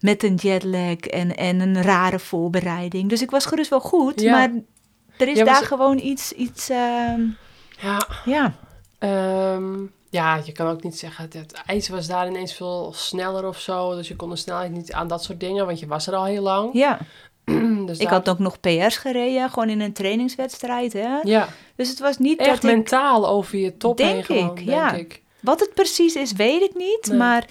Met een jetlag en, en een rare voorbereiding. Dus ik was gerust wel goed, maar er is daar gewoon iets, iets ehm, Ja, ja. Ehm, ja, je kan ook niet zeggen, het, het ijs was daar ineens veel sneller of zo. Dus je kon de snelheid niet aan dat soort dingen, want je was er al heel lang. ja. [clears throat] dus Ik daar- had ook nog PR's gereden, gewoon in een trainingswedstrijd. Hè? Ja, Dus het was niet echt dat ik... mentaal over je top Denk heen gewoon, ik, denk ja. ik. Wat het precies is, weet ik niet. Nee. Maar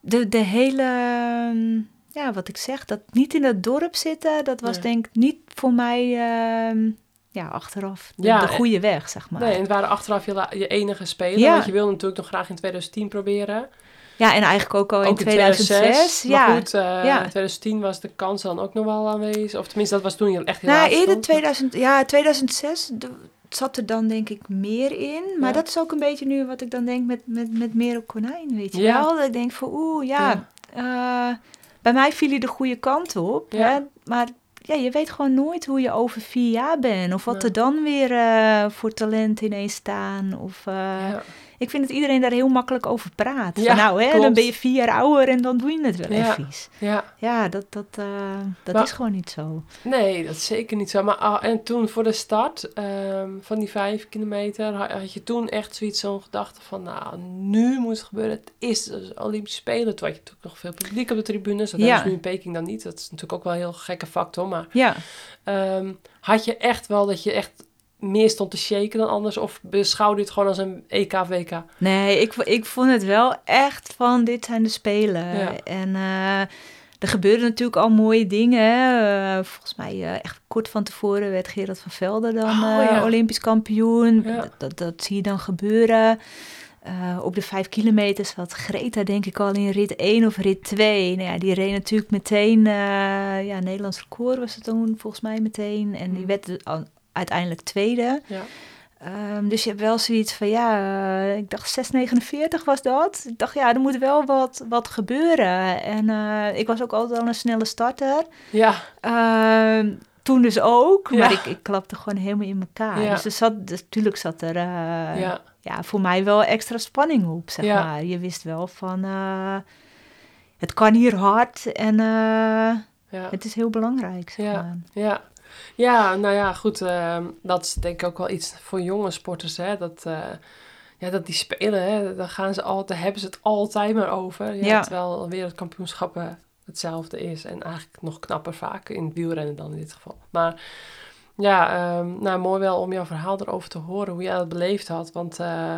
de, de hele... ehm, Ja, wat ik zeg, dat niet in het dorp zitten... dat was Nee. denk ik niet voor mij... ehm, ja, achteraf de, Ja, de en- goede weg, zeg maar. Nee, en het waren achteraf je, je enige spelen. Ja. Want je wilde natuurlijk nog graag in 2010 proberen. Ja, en eigenlijk ook al in ook 2006. Maar ja. goed, eh, Ja. in 2010 was de kans dan ook nog wel aanwezig. Of tenminste, dat was toen je echt heel Nou, eerder stond. 2000, ja, 2006 de- zat er dan denk ik meer in. Maar Ja. dat is ook een beetje nu wat ik dan denk met, met, met Merel Konijn, weet je wel. Dat ik denk van, oeh, ja, eh, bij mij viel hij de goede kant op. Ja. Hè? Maar ja, je weet gewoon nooit hoe je over vier jaar bent. Of wat er dan weer eh, voor talent ineens staan. Of, eh, Ja. Ik vind dat iedereen daar heel makkelijk over praat. Ja, Van, nou, hè, dan ben je vier jaar ouder en dan doe je het wel Ja. even. ja, Ja, dat, dat, eh, dat Maar- is gewoon niet zo. Nee, dat is zeker niet zo. Maar ah, en toen voor de start ehm, van die vijf kilometer, had, had je toen echt zoiets zo'n gedachte van, nou, nu moet het gebeuren. Het is dus Olympische Spelen. Toen had je natuurlijk nog veel publiek op de tribunes. Dat Ja. ze nu in Peking dan niet. Dat is natuurlijk ook wel een heel gekke factor. Maar Ja. ehm, had je echt wel dat je echt meer stond te shaken dan anders? Of beschouwde je het gewoon als een EK-WK? Nee, ik, ik vond het wel echt van dit zijn de Spelen. Ja. En eh, er gebeurden natuurlijk al mooie dingen. Eh, volgens mij eh, echt kort van tevoren werd Gerard van Velden dan Oh, ja. Olympisch kampioen. Ja. Dat, dat, dat zie je dan gebeuren. Op de vijf kilometer zat Greta denk ik al in rit 1 of rit 2. Nou ja, die reed natuurlijk meteen, ja, Nederlands record was het toen volgens mij meteen. En die Mm. werd al- uiteindelijk tweede. Ja. Ehm, dus je hebt wel zoiets van, ja, eh, ik dacht 6,49 was dat. Ik dacht, ja, er moet wel wat, wat gebeuren. En eh, ik was ook altijd al een snelle starter. Ja, Ehm, toen dus ook, Ja. maar ik, ik klapte gewoon helemaal in elkaar. Ja. Dus er zat, dus, natuurlijk zat er eh, ja, ja, voor mij wel extra spanning op, zeg Ja. maar. Je wist wel van, het kan hier hard en het is heel belangrijk, zeg maar. Ja. ja, nou ja, goed. ehm, dat is denk ik ook wel iets voor jonge sporters. Hè? Dat, eh, ja, dat die spelen, hè? Daar, gaan ze al, daar hebben ze het altijd maar over. Ja, Ja. Terwijl wereldkampioenschappen hetzelfde is. En eigenlijk nog knapper vaak. In het wielrennen dan in dit geval. Maar ja, ehm, nou mooi wel om jouw verhaal erover te horen. Hoe jij dat beleefd had. Want eh,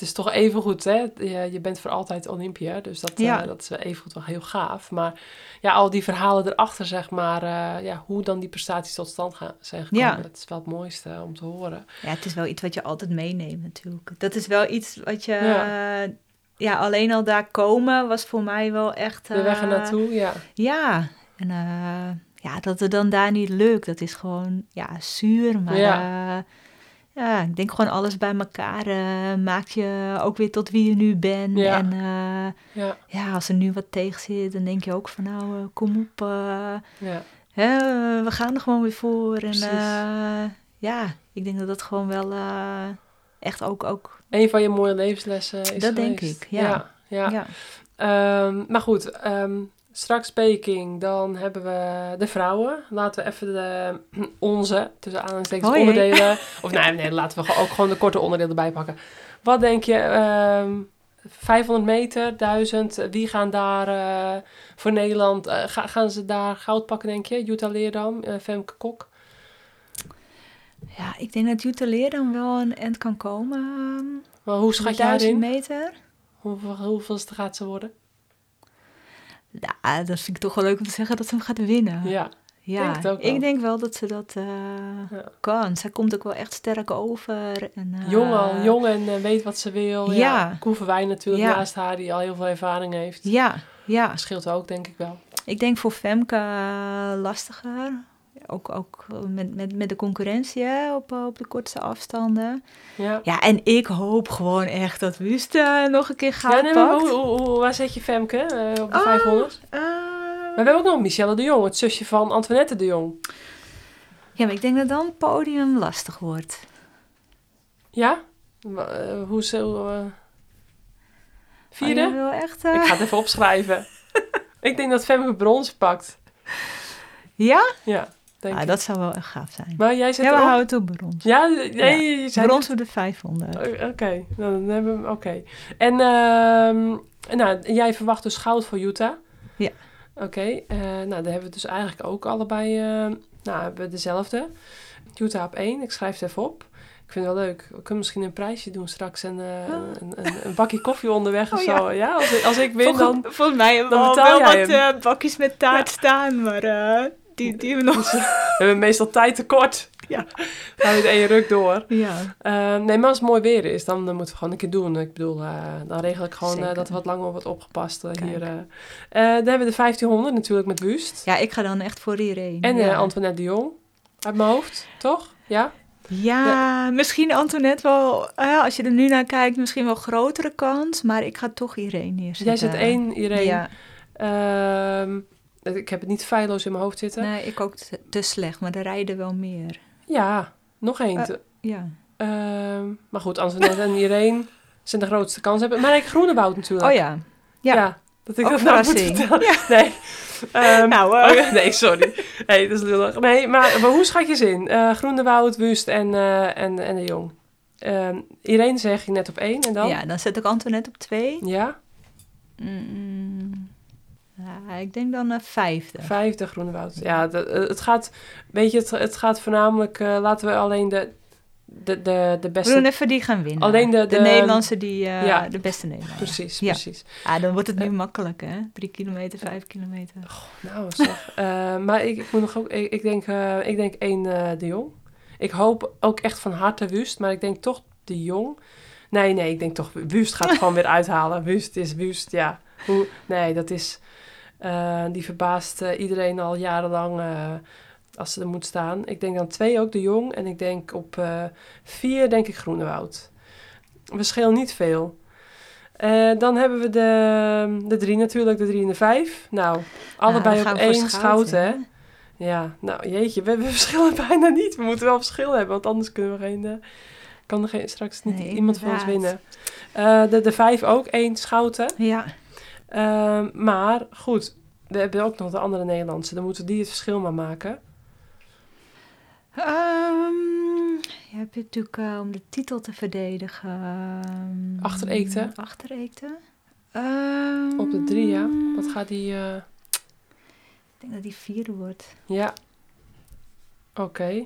het is toch even goed, hè? Je, je bent voor altijd Olympia. Dus dat, Ja. eh, dat is even goed wel heel gaaf. Maar ja, al die verhalen erachter, zeg maar, eh, ja, hoe dan die prestaties tot stand gaan, zijn gekomen, Ja. dat is wel het mooiste om te horen. Ja, het is wel iets wat je altijd meeneemt natuurlijk. Dat is wel iets wat je... Ja. Ja, ja alleen al daar komen was voor mij wel echt... De weg eh, naartoe, ja. Ja, en eh, ja, dat het dan daar niet lukt, dat is gewoon ja, zuur. Maar Ja. Ja. ik denk gewoon alles bij elkaar eh, maakt je ook weer tot wie je nu bent. Ja. En eh, Ja, ja, als er nu wat tegen zit, dan denk je ook van nou, eh, kom op. ja, hè, we gaan er gewoon weer voor. En Precies. ja, ik denk dat dat gewoon wel echt ook... ook een van je mooie levenslessen is Dat denk ik, ja. Ja, ja. ja. Ehm, maar goed, ehm, straks Peking, dan hebben we de vrouwen. Laten we even de, [clears throat] onze, tussen aanhalingstekens, onderdelen. Of nee, nee, laten we ook gewoon de korte onderdelen erbij pakken. Wat denk je, ehm 500 meter, 1000, eh, wie gaan daar eh, voor Nederland, eh, ga- gaan ze daar goud pakken denk je? Jutta Leerdam, eh, Femke Kok? ja, ik denk dat Jutta Leer dan wel een end kan komen. Maar hoe schat jij 1000 erin? meter. Hoeveel, hoeveelste gaat ze worden? Ja, dat vind ik toch wel leuk om te zeggen dat ze hem gaat winnen. Ja, ja. denk ook ik denk wel dat ze dat eh, Ja. kan. Zij komt ook wel echt sterk over. En, eh, jong al, jong en eh, weet wat ze wil. Ja. Ja. Natuurlijk Ja. naast haar, die al heel veel ervaring heeft. Ja, ja. Scheelt ook, denk ik wel. Ik denk voor Femke lastiger. Ook, ook met, met, met de concurrentie hè, op, eh, op de kortste afstanden. Ja. Ja, en ik hoop gewoon echt dat Wust nog een keer goud Ja, nee, maar hoe, hoe, hoe- waar zet je Femke eh, op de Ah. 500? Eh, Maar we hebben ook nog Michelle de Jong, het zusje van Antoinette de Jong. ja, maar ik denk dat dan het podium lastig wordt. Ja? Wa- hoe zo... Oh, Vierde? je wil echt... Ik ga het even opschrijven. [laughs] ik denk dat Femke brons pakt. Ja? Ja, denk Ah, ik. dat zou wel echt gaaf zijn. Maar jij zet Ja, we erop? houden het op brons. Ja, nee, je zei Brons voor de 500. Oh, Oké, nou, dan hebben we... Oké. En ehm, nou, jij verwacht dus goud voor Utah? Ja. Oké, eh, nou, dan hebben we dus eigenlijk ook allebei... eh, nou, hebben we dezelfde. Utah op één. Ik schrijf het even op. Ik vind het wel leuk. We kunnen misschien een prijsje doen straks en eh, een, een, een bakje koffie onderweg of Oh, zo. Ja, als, ik- als ik win Volgens, dan... volgens mij hebben we al wel wat eh, bakjes met taart staan, maar eh, die, die we nog... [laughs] We hebben meestal tijd tekort. Ja. [laughs] Gaan we één ruk door. Ja. Eh, nee, maar als het mooi weer is, dan, dan moeten we gewoon een keer doen. Ik bedoel, eh, dan regel ik gewoon eh, dat er wat langer wordt opgepast eh, hier. dan hebben we de 1500 natuurlijk met Wust. ja, ik ga dan echt voor iedereen. En ja. Antoinette de Jong. Uit mijn hoofd, toch? Ja? Ja, misschien Antoinette wel, eh, als je er nu naar kijkt, misschien wel grotere kans, maar ik ga toch iedereen neerzetten. Jij zet één, iedereen. Ja, Ehm, ik heb het niet feilloos in mijn hoofd zitten. nee, ik ook te, te slecht, maar er rijden wel meer. Ja, nog één. Eh. Ja. Ehm, maar goed, Antoinette en Irene zijn de grootste kans hebben. Maar ik Groenewoud natuurlijk. Oh ja. Ja. dat ik Ook dat nou moet vertellen. [laughs] Nee. Ehm, Nou, oh ja, nee, sorry. Nee, dat is lullig. Nee, maar, maar hoe schat je ze in? Eh Groenewoud, Wust en, eh, en, en de Jong. Ehm Irene zeg je net op één en dan? ja, dan zet ik Antoinette op twee. Ja, Mm, ja, ik denk dan een vijfde. vijfde Groenewoud. Ja, de- eh, het gaat, weet je, het, het gaat voornamelijk, eh, laten we alleen de, de, de, de We beste... doen even die gaan winnen. Alleen de- de- Nederlandse die, eh, Ja. de beste Nederlander. Precies, Ja. precies. Ah, dan wordt het nu makkelijk, hè? Drie kilometer, vijf kilometer. Nou, zeg. Maar ik, ik moet nog ook, ik, ik denk, ik denk één de Jong. Ik hoop ook echt van harte Wust, maar ik denk toch de Jong. Nee, nee, ik denk toch Wust gaat gewoon weer uithalen. Wust is Wust, ja. Hoe, nee, dat is, eh, die verbaast eh, iedereen al jarenlang eh, als ze er moet staan. Ik denk dan twee ook de Jong en ik denk op vier denk ik Groenewoud. We schelen niet veel. Dan hebben we de, de drie natuurlijk, de drie en de vijf. Nou, allebei op één Schouten, hè? Ja, nou jeetje, we, we [laughs] verschillen bijna niet. We moeten wel verschil hebben, want anders kunnen we geen, kan er geen, straks niet Nee, iemand van ons winnen. De, de vijf ook, één schouten. Ja. Ehm, maar goed, we hebben ook nog de andere Nederlandse. Dan moeten die het verschil maar maken. Ehm, je hebt natuurlijk eh, om de titel te verdedigen. ehm, Achter Eekte. Achter Eekte. Ehm, Op de drie, ja. Wat gaat die... eh, Ik denk dat die vierde wordt. Ja. Oké.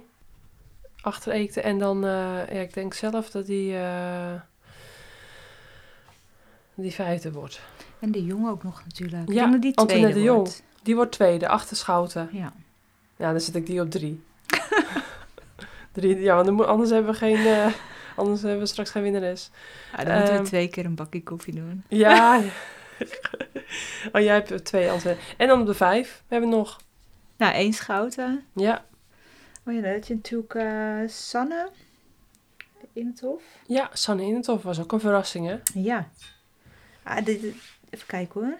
Achter Eekte. En dan, eh, ja, ik denk zelf dat die, die vijfde wordt. En de Jong ook nog natuurlijk. Ja, dat die tweede de wordt. Die wordt tweede, achter Schouten. Ja. Ja, dan zet ik die op drie. [laughs] drie ja, want anders hebben we geen... eh, anders hebben we straks geen winnares. Ja, dan moeten Ehm, we twee keer een bakje koffie doen. Ja. [laughs] oh, jij hebt er twee antwoorden. En dan op de vijf. We hebben nog... Nou, één schouten. Ja, Oh ja, dan had je natuurlijk eh, Sanne in het hof. ja Sanne Inethoff was ook een verrassing, hè? Ja. Ah, dit- even kijken hoor.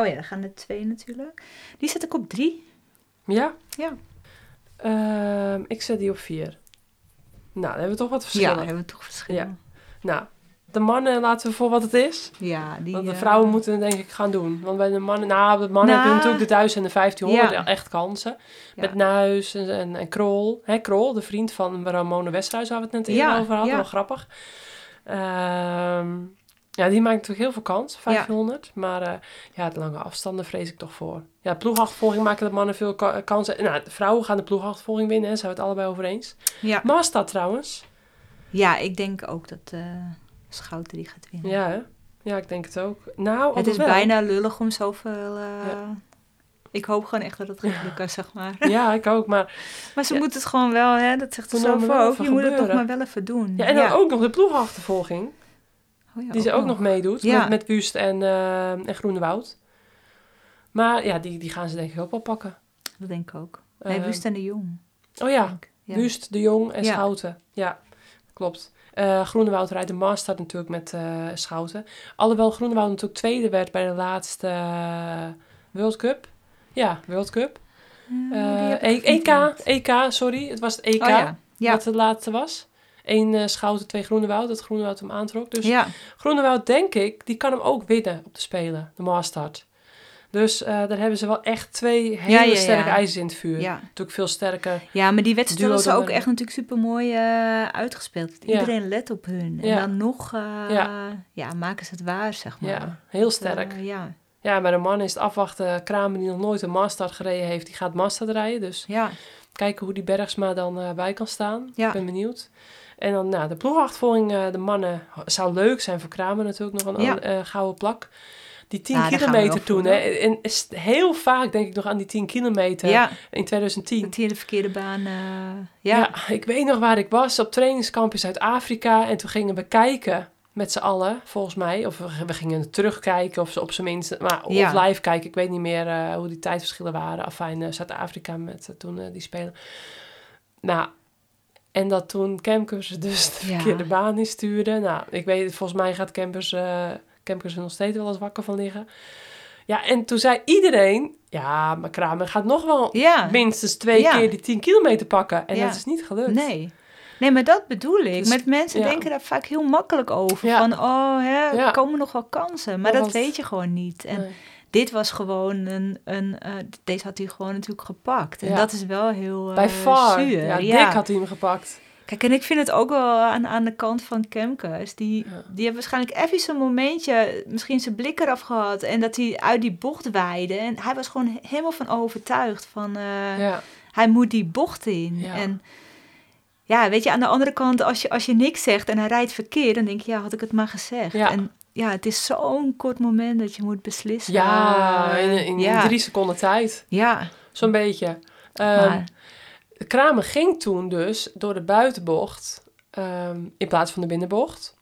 Oh ja, dan gaan er twee natuurlijk. Die zet ik op drie. Ja? Ja. Ehm, ik zet die op vier. Nou, dan hebben we toch wat Ja, verschillen. hebben we toch verschillen. Ja. Nou, de mannen laten we voor wat het is. Ja, die... Want de eh, vrouwen moeten het denk ik gaan doen. Want bij de mannen, nou, bij de mannen Nou, heb je natuurlijk de 1000 en de 1500 ja. echt kansen. ja. Met Nuis en, en, en Krol. Hè, Krol, de vriend van Ramone Westerhuis, waar we het net eerder Ja, over hadden. ja. Wel grappig. Ehm, ja, die maakt natuurlijk heel veel kans, 1500. Maar eh, ja, de lange afstanden vrees ik toch voor. Ja, ploegachtervolging maken de mannen veel ka- kansen. Nou, de vrouwen gaan de ploegachtervolging winnen, hè, zijn we het allebei over eens. Ja. Masta trouwens. ja, ik denk ook dat eh Schouten die gaat winnen. Ja, hè? Ja, ik denk het ook. Nou, het is bijna lullig om zoveel... Ja. Ik hoop gewoon echt dat het gaat lukken, zeg maar. [laughs] Ja, ik ook. Maar Maar ze Ja. moet het gewoon wel, hè, dat zegt ze zelf ook. Je moet het nog gebeuren. maar wel even doen. ja, en dan ook nog de ploegachtervolging. Oh ja, Die ze ook nog meedoet. Ja. Met, met Wust en, eh en Groenewoud. Maar ja, die, die gaan ze denk ik ook wel pakken. Dat denk ik ook. Nee, Eh, Wust en de Jong. Oh ja. Ja. Wust, De Jong en Ja. Schouten. Ja, klopt. Eh Groenewoud rijdt de Master natuurlijk met eh, Schouten. Alhoewel Groenewoud natuurlijk tweede werd bij de laatste World Cup. Ja, World Cup. E- niet EK. EK, sorry. Het was het EK Oh ja. Ja. wat het laatste was. Eén eh, Schouten, twee Groenewoud. Dat Groenewoud hem aantrok. Dus ja. Groenewoud, denk ik, die kan hem ook winnen op de Spelen. De Mastart. Dus eh, daar hebben ze wel echt twee hele Ja, ja, ja. sterke ijzers in het vuur. Ja. Natuurlijk veel sterker. ja, maar die wedstrijd Duo ook echt natuurlijk super mooi uitgespeeld. Ja. Iedereen let op hun. En dan nog eh, Ja. maken ze het waar, zeg maar. Ja, heel sterk. Eh, ja. Ja, bij de man is het afwachten. Kramer die nog nooit een Mastart gereden heeft, die gaat Mastart rijden. Dus ja. kijken hoe die Bergsma dan eh, bij kan staan. Ja. Ik ben benieuwd. En dan nou, de ploegachtervolging, eh, de mannen, zou leuk zijn voor Kramer natuurlijk nog een Ja. eh, gouden plak. Die 10 Nou, kilometer toen. Hè, en is heel vaak denk ik nog aan die 10 kilometer ja, in 2010. dat hier de verkeerde baan. eh, Ja. ja. ik weet nog waar ik was op trainingskamp in Zuid-Afrika. En toen gingen we kijken met z'n allen, volgens mij. Of we, we gingen terugkijken, of ze op zijn minst. Maar, Ja. Of live kijken. Ik weet niet meer hoe die tijdverschillen waren. Afijn, Zuid-Afrika met toen die spelen. Nou, en dat toen Kemkers dus de Ja. verkeerde baan instuurde. Nou, ik weet, volgens mij gaat eh Kemkers er nog steeds wel eens wakker van liggen. Ja, en toen zei iedereen... Ja, maar Kramer gaat nog wel Ja. minstens twee Ja. keer die 10 kilometer pakken. En dat is niet gelukt. Nee. Nee, maar dat bedoel ik. Dus- Met mensen denken daar vaak heel makkelijk over. Van, oh, hè, er komen nog wel kansen. Maar dat weet je gewoon niet. En Nee. Dit was gewoon een... een eh, deze had hij gewoon natuurlijk gepakt. En Ja. dat is wel heel uh, Bij far. zuur. Ja, ja. Dick had hij hem gepakt. Kijk, en ik vind het ook wel aan, aan de kant van Kemkes. Die, Ja. die heeft waarschijnlijk even zo'n momentje, misschien zijn blik eraf gehad. En dat hij uit die bocht waaide. En hij was gewoon helemaal van overtuigd van... eh, Ja. hij moet die bocht in. Ja. En ja, weet je, aan de andere kant, als je, als je niks zegt en hij rijdt verkeerd, dan denk je, ja, had ik het maar gezegd. Ja. En ja, het is zo'n kort moment dat je moet beslissen. Ja, Eh, in, drie seconden tijd. Ja, Zo'n beetje. Maar Kramer ging toen dus door de buitenbocht ehm, in plaats van de binnenbocht.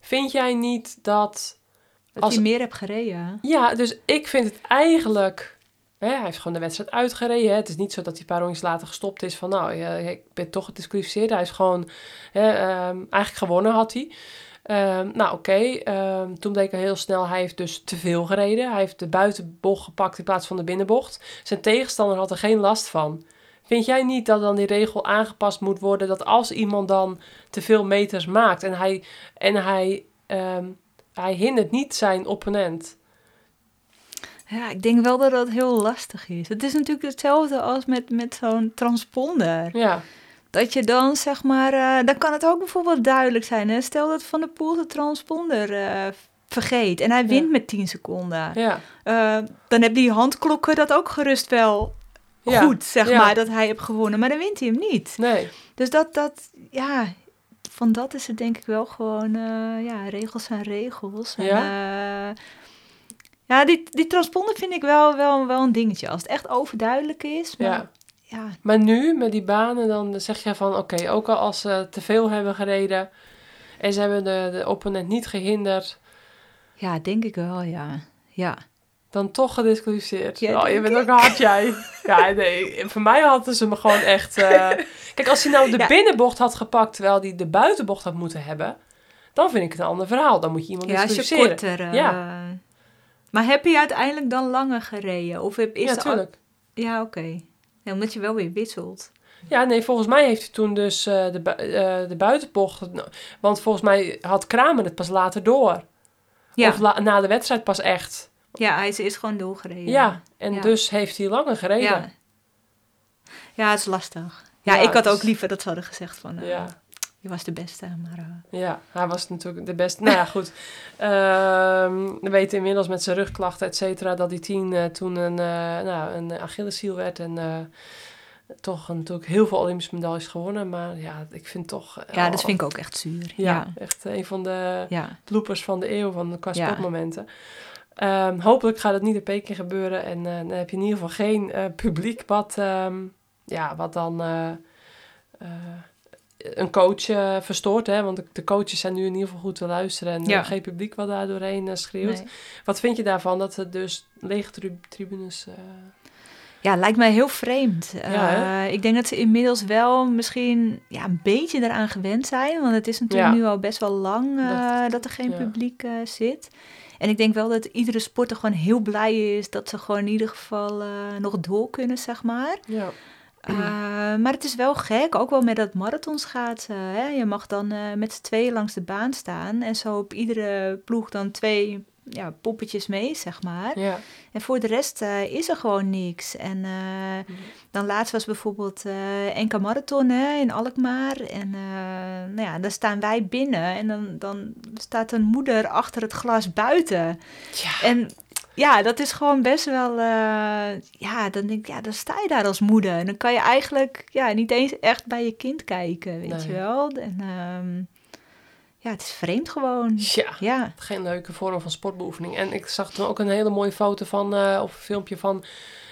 Vind jij niet dat... dat als- hij meer hebt gereden. Ja, dus ik vind het eigenlijk... Hè, hij heeft gewoon de wedstrijd uitgereden. Hè. Het is niet zo dat hij een paar rondjes later gestopt is van... Nou, ik ben toch gedisqualificeerd. Hij is gewoon... Hè, ehm, eigenlijk gewonnen had hij. Ehm, nou, oké. ehm, toen bleek er heel snel... Hij heeft dus te veel gereden. Hij heeft de buitenbocht gepakt in plaats van de binnenbocht. Zijn tegenstander had er geen last van. Vind jij niet dat dan die regel aangepast moet worden... dat als iemand dan te veel meters maakt... en hij, en hij, ehm, hij hindert niet zijn opponent... Ja, ik denk wel dat dat heel lastig is. Het is natuurlijk hetzelfde als met, met zo'n transponder. Ja, Dat je dan, zeg maar, eh, dan kan het ook bijvoorbeeld duidelijk zijn. Hè? Stel dat Van der Poel de transponder eh, vergeet en hij wint met 10 seconden. ja, Eh, dan hebben die handklokken dat ook gerust wel ja. goed, zeg maar, dat hij heeft gewonnen. Maar dan wint hij hem niet. Nee, Dus dat, dat ja, van dat is het denk ik wel gewoon, ja, regels zijn regels. En, ja, ja die, die transponder vind ik wel, wel, wel een dingetje. Als het echt overduidelijk is. Maar, ja. Ja. Maar nu, met die banen, dan zeg je van... Oké, ook al als ze te veel hebben gereden... en ze hebben de, de opponent niet gehinderd... ja, denk ik wel, ja. Ja. dan toch gedisqualificeerd. Ja, oh, je bent ook hard, jij. ja, nee. Voor mij hadden ze me gewoon echt... eh, [laughs] Kijk, als hij nou de Ja. binnenbocht had gepakt... terwijl hij de buitenbocht had moeten hebben... dan vind ik het een ander verhaal. Dan moet je iemand Ja, als je korter... eh, Ja. Maar heb je uiteindelijk dan langer gereden? Of heb, is ja, de- tuurlijk. Ja, oké. Ja, omdat je wel weer wisselt. Ja, nee, volgens mij heeft hij toen dus eh, de, bu- eh, de buitenbocht... Want volgens mij had Kramer het pas later door. Ja, Of na de wedstrijd pas echt. ja hij is eerst gewoon doorgereden. Ja, en Ja. dus heeft hij langer gereden. ja. Ja, het is lastig. Ja, Ja, ik had ook liever dat ze hadden gezegd van... eh, Ja, Je was de beste, maar... eh, ja, hij was natuurlijk de beste. Nou ja, goed. [laughs] Ehm, we weten inmiddels met zijn rugklachten, et cetera, dat die tien eh, toen een, uh, nou, een Achilleshiel werd. En toch natuurlijk heel veel Olympische medailles gewonnen. Maar ja, ik vind toch... ja, dat vind ik ook echt zuur. Ja, Ja, echt een van de ja. bloepers van de eeuw van, qua Ja. sportmomenten. Ehm, hopelijk gaat het niet in Peking gebeuren. En dan heb je in ieder geval geen publiek wat, ehm, ja, wat dan een coach eh, verstoort. Hè? Want de, de coaches zijn nu in ieder geval goed te luisteren. En Ja. eh, geen publiek wat daar doorheen eh, schreeuwt. Nee. Wat vind je daarvan dat er dus lege tri- tribunes... Ja, lijkt mij heel vreemd. ik denk dat ze inmiddels wel misschien ja, een beetje eraan gewend zijn. Want het is natuurlijk Ja. nu al best wel lang Dat- dat, er geen publiek zit. En ik denk wel dat iedere sporter gewoon heel blij is dat ze gewoon in ieder geval nog door kunnen, zeg maar. Ja. Eh, maar het is wel gek, ook wel met dat marathonschaatsen. Hè? Je mag dan eh, met z'n tweeën langs de baan staan en zo op iedere ploeg dan twee ja, poppetjes mee, zeg maar. Ja. En voor de rest eh, is er gewoon niks. En dan laatst was bijvoorbeeld eh NK Marathon hè, in Alkmaar. En nou ja, dan staan wij binnen en dan, dan staat een moeder achter het glas buiten. Ja. En ja, dat is gewoon best wel... eh, ja, dan denk ik, ja, dan sta je daar als moeder. En dan kan je eigenlijk ja, niet eens echt bij je kind kijken, weet Nee. je wel. En ehm, ja, het is vreemd gewoon. Ja. Ja, Geen leuke vorm van sportbeoefening. En ik zag toen ook een hele mooie foto van, eh, of een filmpje van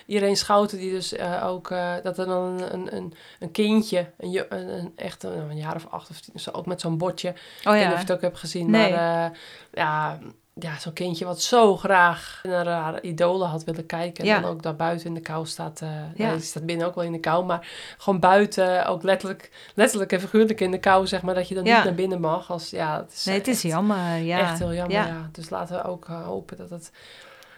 Irene Schouten, die dus eh, ook, dat er dan een, een, een, een kindje, een, een, echt een, een jaar of acht of tien, ook met zo'n bordje. oh Ik weet niet of ja. je het ook hebt gezien, Nee. maar ja, ja zo'n kindje wat zo graag naar haar idolen had willen kijken. En Ja. dan ook daar buiten in de kou staat. eh Ja. ja. die staat binnen ook wel in de kou, maar gewoon buiten, ook letterlijk, letterlijk en figuurlijk in de kou, zeg maar, dat je dan Ja. niet naar binnen mag. Als, ja, het is Nee, het is jammer. Ja. Echt heel jammer, ja. Dus laten we ook eh, hopen dat het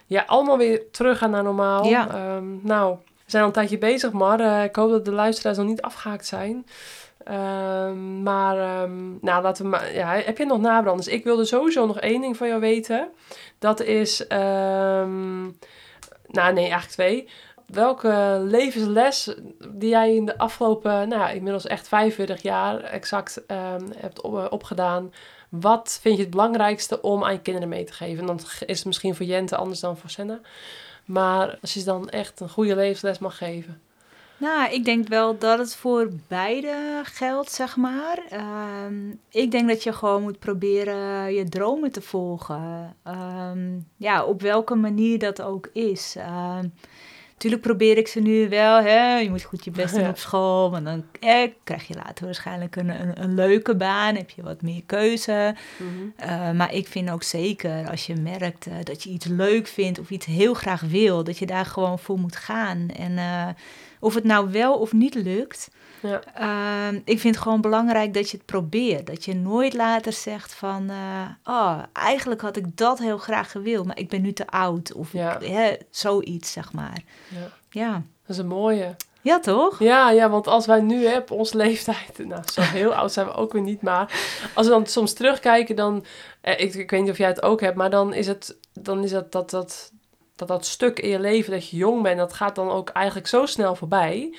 ja, allemaal weer terug gaat naar normaal. Ja. Ehm, nou, we zijn al een tijdje bezig, maar eh, ik hoop dat de luisteraars nog niet afgehaakt zijn. Ehm, maar, ehm, nou, laten we. Ja, heb je nog nabranders? Ik wilde sowieso nog één ding van jou weten. Dat is... ehm, nou, nee, eigenlijk twee. Welke levensles die jij in de afgelopen, nou inmiddels echt 45 jaar exact hebt op- opgedaan, wat vind je het belangrijkste om aan kinderen mee te geven? En dan is het misschien voor Jente anders dan voor Senna. Maar als je dan echt een goede levensles mag geven. Nou, ik denk wel dat het voor beide geldt, zeg maar. Ehm, ik denk dat je gewoon moet proberen je dromen te volgen. Ehm, ja, op welke manier dat ook is. Ehm, Tuurlijk probeer ik ze nu wel, hè. Je moet goed je best doen [laughs] op school, want dan eh, krijg je later waarschijnlijk een, een, een leuke baan, heb je wat meer keuze. Eh, maar ik vind ook zeker als je merkt eh, dat je iets leuk vindt of iets heel graag wil, dat je daar gewoon voor moet gaan. En eh, of het nou wel of niet lukt, Ja. Ehm, ik vind het gewoon belangrijk dat je het probeert. Dat je nooit later zegt van... oh, eigenlijk had ik dat heel graag gewild, maar ik ben nu te oud. Of Ja. ik- hè, zoiets, zeg maar. Ja. Ja, Dat is een mooie. ja toch? Ja, ja, want als wij nu hè, op onze leeftijd, nou zo heel [laughs] oud zijn we ook weer niet, maar als we dan soms terugkijken, dan, eh, ik, ik weet niet of jij het ook hebt, maar dan is het, dan is het dat, dat, dat, dat stuk in je leven dat je jong bent, dat gaat dan ook eigenlijk zo snel voorbij.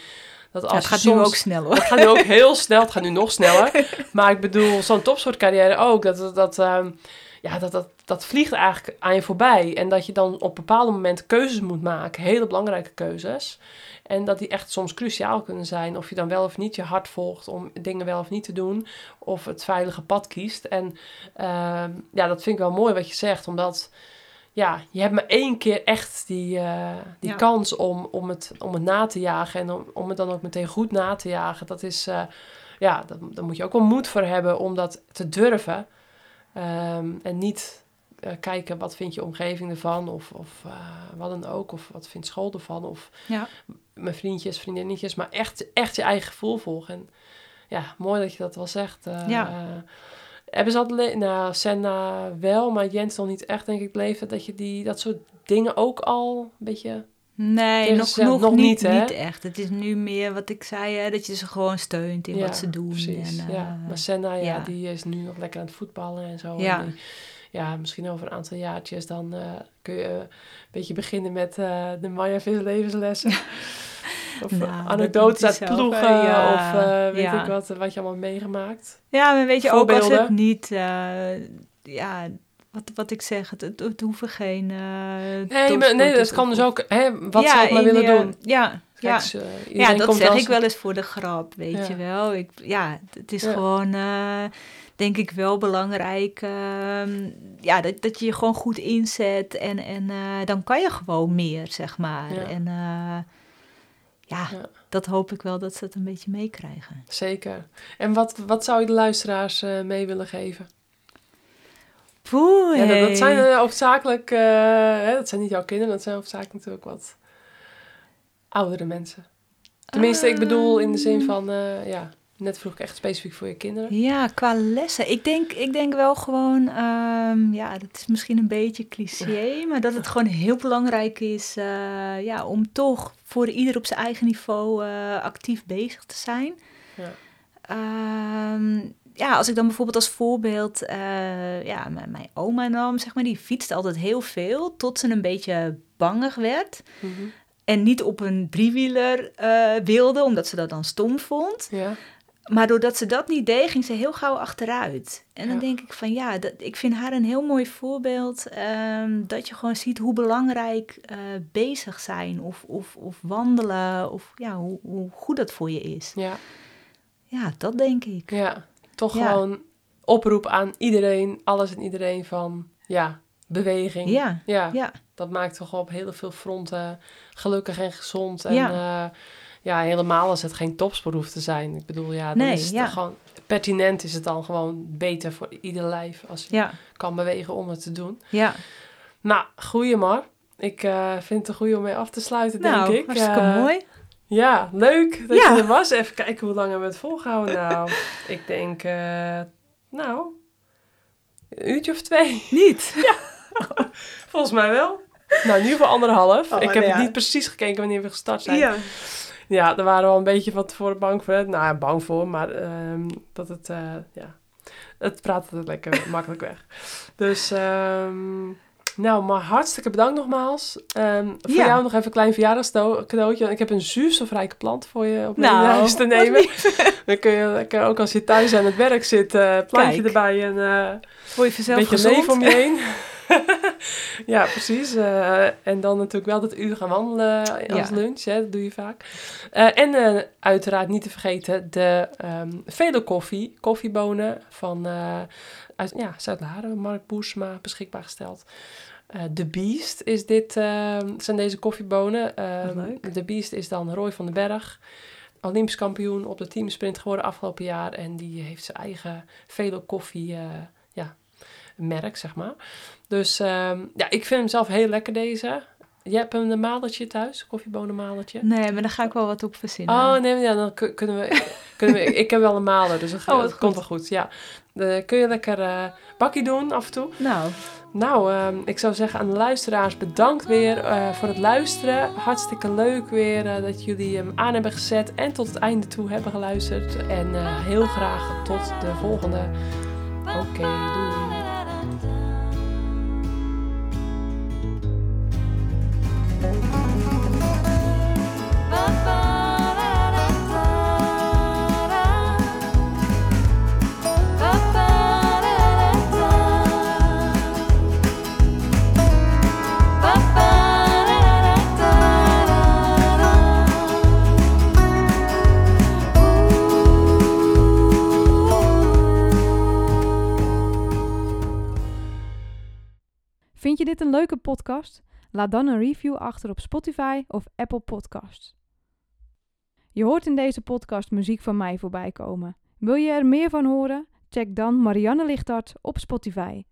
Dat als Ja, het gaat soms, nu ook snel hoor. Het gaat nu ook heel snel, het gaat nu nog sneller. [laughs] Maar ik bedoel, zo'n topsportcarrière ook, dat, dat, dat, ehm, ja, dat, dat, dat vliegt eigenlijk aan je voorbij. En dat je dan op bepaalde momenten keuzes moet maken, hele belangrijke keuzes. En dat die echt soms cruciaal kunnen zijn. Of je dan wel of niet je hart volgt om dingen wel of niet te doen. Of het veilige pad kiest. En ehm, ja, dat vind ik wel mooi wat je zegt. Omdat ja, je hebt maar één keer echt die, eh, die Ja. kans om, om, het, om het na te jagen. En om, om het dan ook meteen goed na te jagen. Dat is, eh, ja, daar, daar moet je ook wel moed voor hebben om dat te durven. Ehm, en niet eh, kijken wat vindt je omgeving ervan. Of, of wat dan ook. Of wat vindt school ervan. Of Ja. mijn vriendjes, vriendinnetjes. Maar echt, echt je eigen gevoel volgen. En ja, mooi dat je dat wel zegt. Ja. Eh, hebben ze le- nou, Senna wel, maar Jens nog niet echt, denk ik, leven dat je die, dat soort dingen ook al een beetje... Nee, nog, nog, nog niet, niet, hè? niet echt. Het is nu meer wat ik zei, hè, dat je ze gewoon steunt in ja, wat ze doen. Precies, En, eh, ja. Maar Senna, ja, ja. die is nu nog lekker aan het voetballen en zo. Ja. En die- ja, misschien over een aantal jaartjes dan eh, kun je een beetje beginnen met eh, de Maya Vis levenslessen. [laughs] of Nou, anekdotes uit zelf, ploegen ja, of eh, weet ja. ik wat, wat je allemaal meegemaakt. Ja, maar weet je, ook als het niet... eh, ja, wat, wat ik zeg, het, het, het hoeven geen... eh, Nee, maar, nee dat kan dus ook, hè, wat ze ook maar willen die, doen. Ja, ja. Kijk, ja, dat zeg ik wel eens voor de grap, weet je wel. Ik, ja, het is gewoon, denk ik, wel belangrijk ehm, ja, dat, dat je je gewoon goed inzet. En, en dan kan je gewoon meer, zeg maar. Ja. En ja, Ja. dat hoop ik wel dat ze het een beetje meekrijgen. Zeker. En wat, wat zou je de luisteraars eh, mee willen geven? Poeh, Ja, dat, zijn eh, hoofdzakelijk, eh, hè, dat zijn niet jouw kinderen, dat zijn hoofdzakelijk natuurlijk wat oudere mensen? Tenminste, ik bedoel in de zin Ehm. van, ja, net vroeg ik echt specifiek voor je kinderen. Ja, qua lessen. Ik denk, ik denk wel gewoon, ehm, ja, dat is misschien een beetje cliché, [laughs] maar dat het gewoon heel belangrijk is eh, ja, om toch voor ieder op zijn eigen niveau eh, actief bezig te zijn. Ja. Ehm, ja, als ik dan bijvoorbeeld als voorbeeld, eh, ja, mijn, mijn oma nam, zeg maar, die fietste altijd heel veel tot ze een beetje bangig werd. Mhm. En niet op een driewieler wilde, omdat ze dat dan stom vond. Ja, Maar doordat ze dat niet deed, ging ze heel gauw achteruit. En dan Ja. denk ik van ja, dat, ik vind haar een heel mooi voorbeeld. ehm, dat je gewoon ziet hoe belangrijk eh, bezig zijn of, of, of wandelen. Of ja, hoe, hoe goed dat voor je is. ja, Ja, dat denk ik. ja. Toch Ja. gewoon oproep aan iedereen, alles en iedereen van, ja, beweging. Ja, Ja, ja, dat maakt toch op heel veel fronten gelukkig en gezond. En Ja. ja, ja helemaal als het geen topsport hoeft te zijn. Ik bedoel, ja, dan Nee, is het ja. gewoon... Pertinent is het dan gewoon beter voor ieder lijf als je ja, kan bewegen om het te doen. ja. Nou, goeie maar. Ik eh, vind het een goeie om mee af te sluiten, Nou, denk ik. hartstikke Eh, mooi. Ja, leuk dat Ja. je er was. Even kijken hoe lang hebben we het volgehouden. Nou, ik denk, eh, nou, een uurtje of twee. Niet. [laughs] Volgens mij wel. Nou, in ieder geval anderhalf. Oh, ik heb ja. het niet precies gekeken wanneer we gestart zijn. Ja. Ja, daar waren we al een beetje van tevoren bang voor. Nou, ja, bang voor, maar ehm, dat het, eh, ja, het praat het lekker [laughs] makkelijk weg. Dus, ehm, nou, maar hartstikke bedankt nogmaals. Ehm, voor Ja. jou nog even een klein verjaardagscadeautje. Ik heb een zuurstofrijke plant voor je op mee Nou, huis te nemen. [laughs] Dan kun je lekker, ook als je thuis aan het werk zit, eh plantje Kijk. erbij en... eh, Voor je vanzelf beetje gezond. leven om je heen. [laughs] [laughs] ja, precies. Eh, en dan natuurlijk wel dat uur gaan wandelen als Ja. lunch. Hè, dat doe je vaak. Eh, en eh, uiteraard niet te vergeten de ehm vele koffie, koffiebonen van uit ja, Zuid-Laren, Mark Boersma, beschikbaar gesteld. The Beast is dit, ehm, zijn deze koffiebonen. Ehm, leuk. The Beast is dan Roy van den Berg. Olympisch kampioen op de teamsprint geworden afgelopen jaar. En die heeft zijn eigen vele koffie merk, zeg maar. Dus ehm, ja, ik vind hem zelf heel lekker deze. Je hebt een malertje thuis, koffiebonenmalertje. Nee, maar daar ga ik wel wat op verzinnen. Oh, nee, ja, dan kun- kunnen we... [laughs] Kunnen we ik heb wel een maler, dus dat, Oh, dat goed. komt wel goed. Ja. Dan kun je lekker eh bakkie doen af en toe. Nou, Nou, ehm, ik zou zeggen aan de luisteraars bedankt weer eh, voor het luisteren. Hartstikke leuk weer eh, dat jullie hem aan hebben gezet en tot het einde toe hebben geluisterd. En eh, heel graag tot de volgende. Oké, doei. Vind je dit een leuke podcast? Laat dan een review achter op Spotify of Apple Podcasts. Je hoort in deze podcast muziek van mij voorbij komen. Wil je er meer van horen? Check dan Marianne Lichtart op Spotify.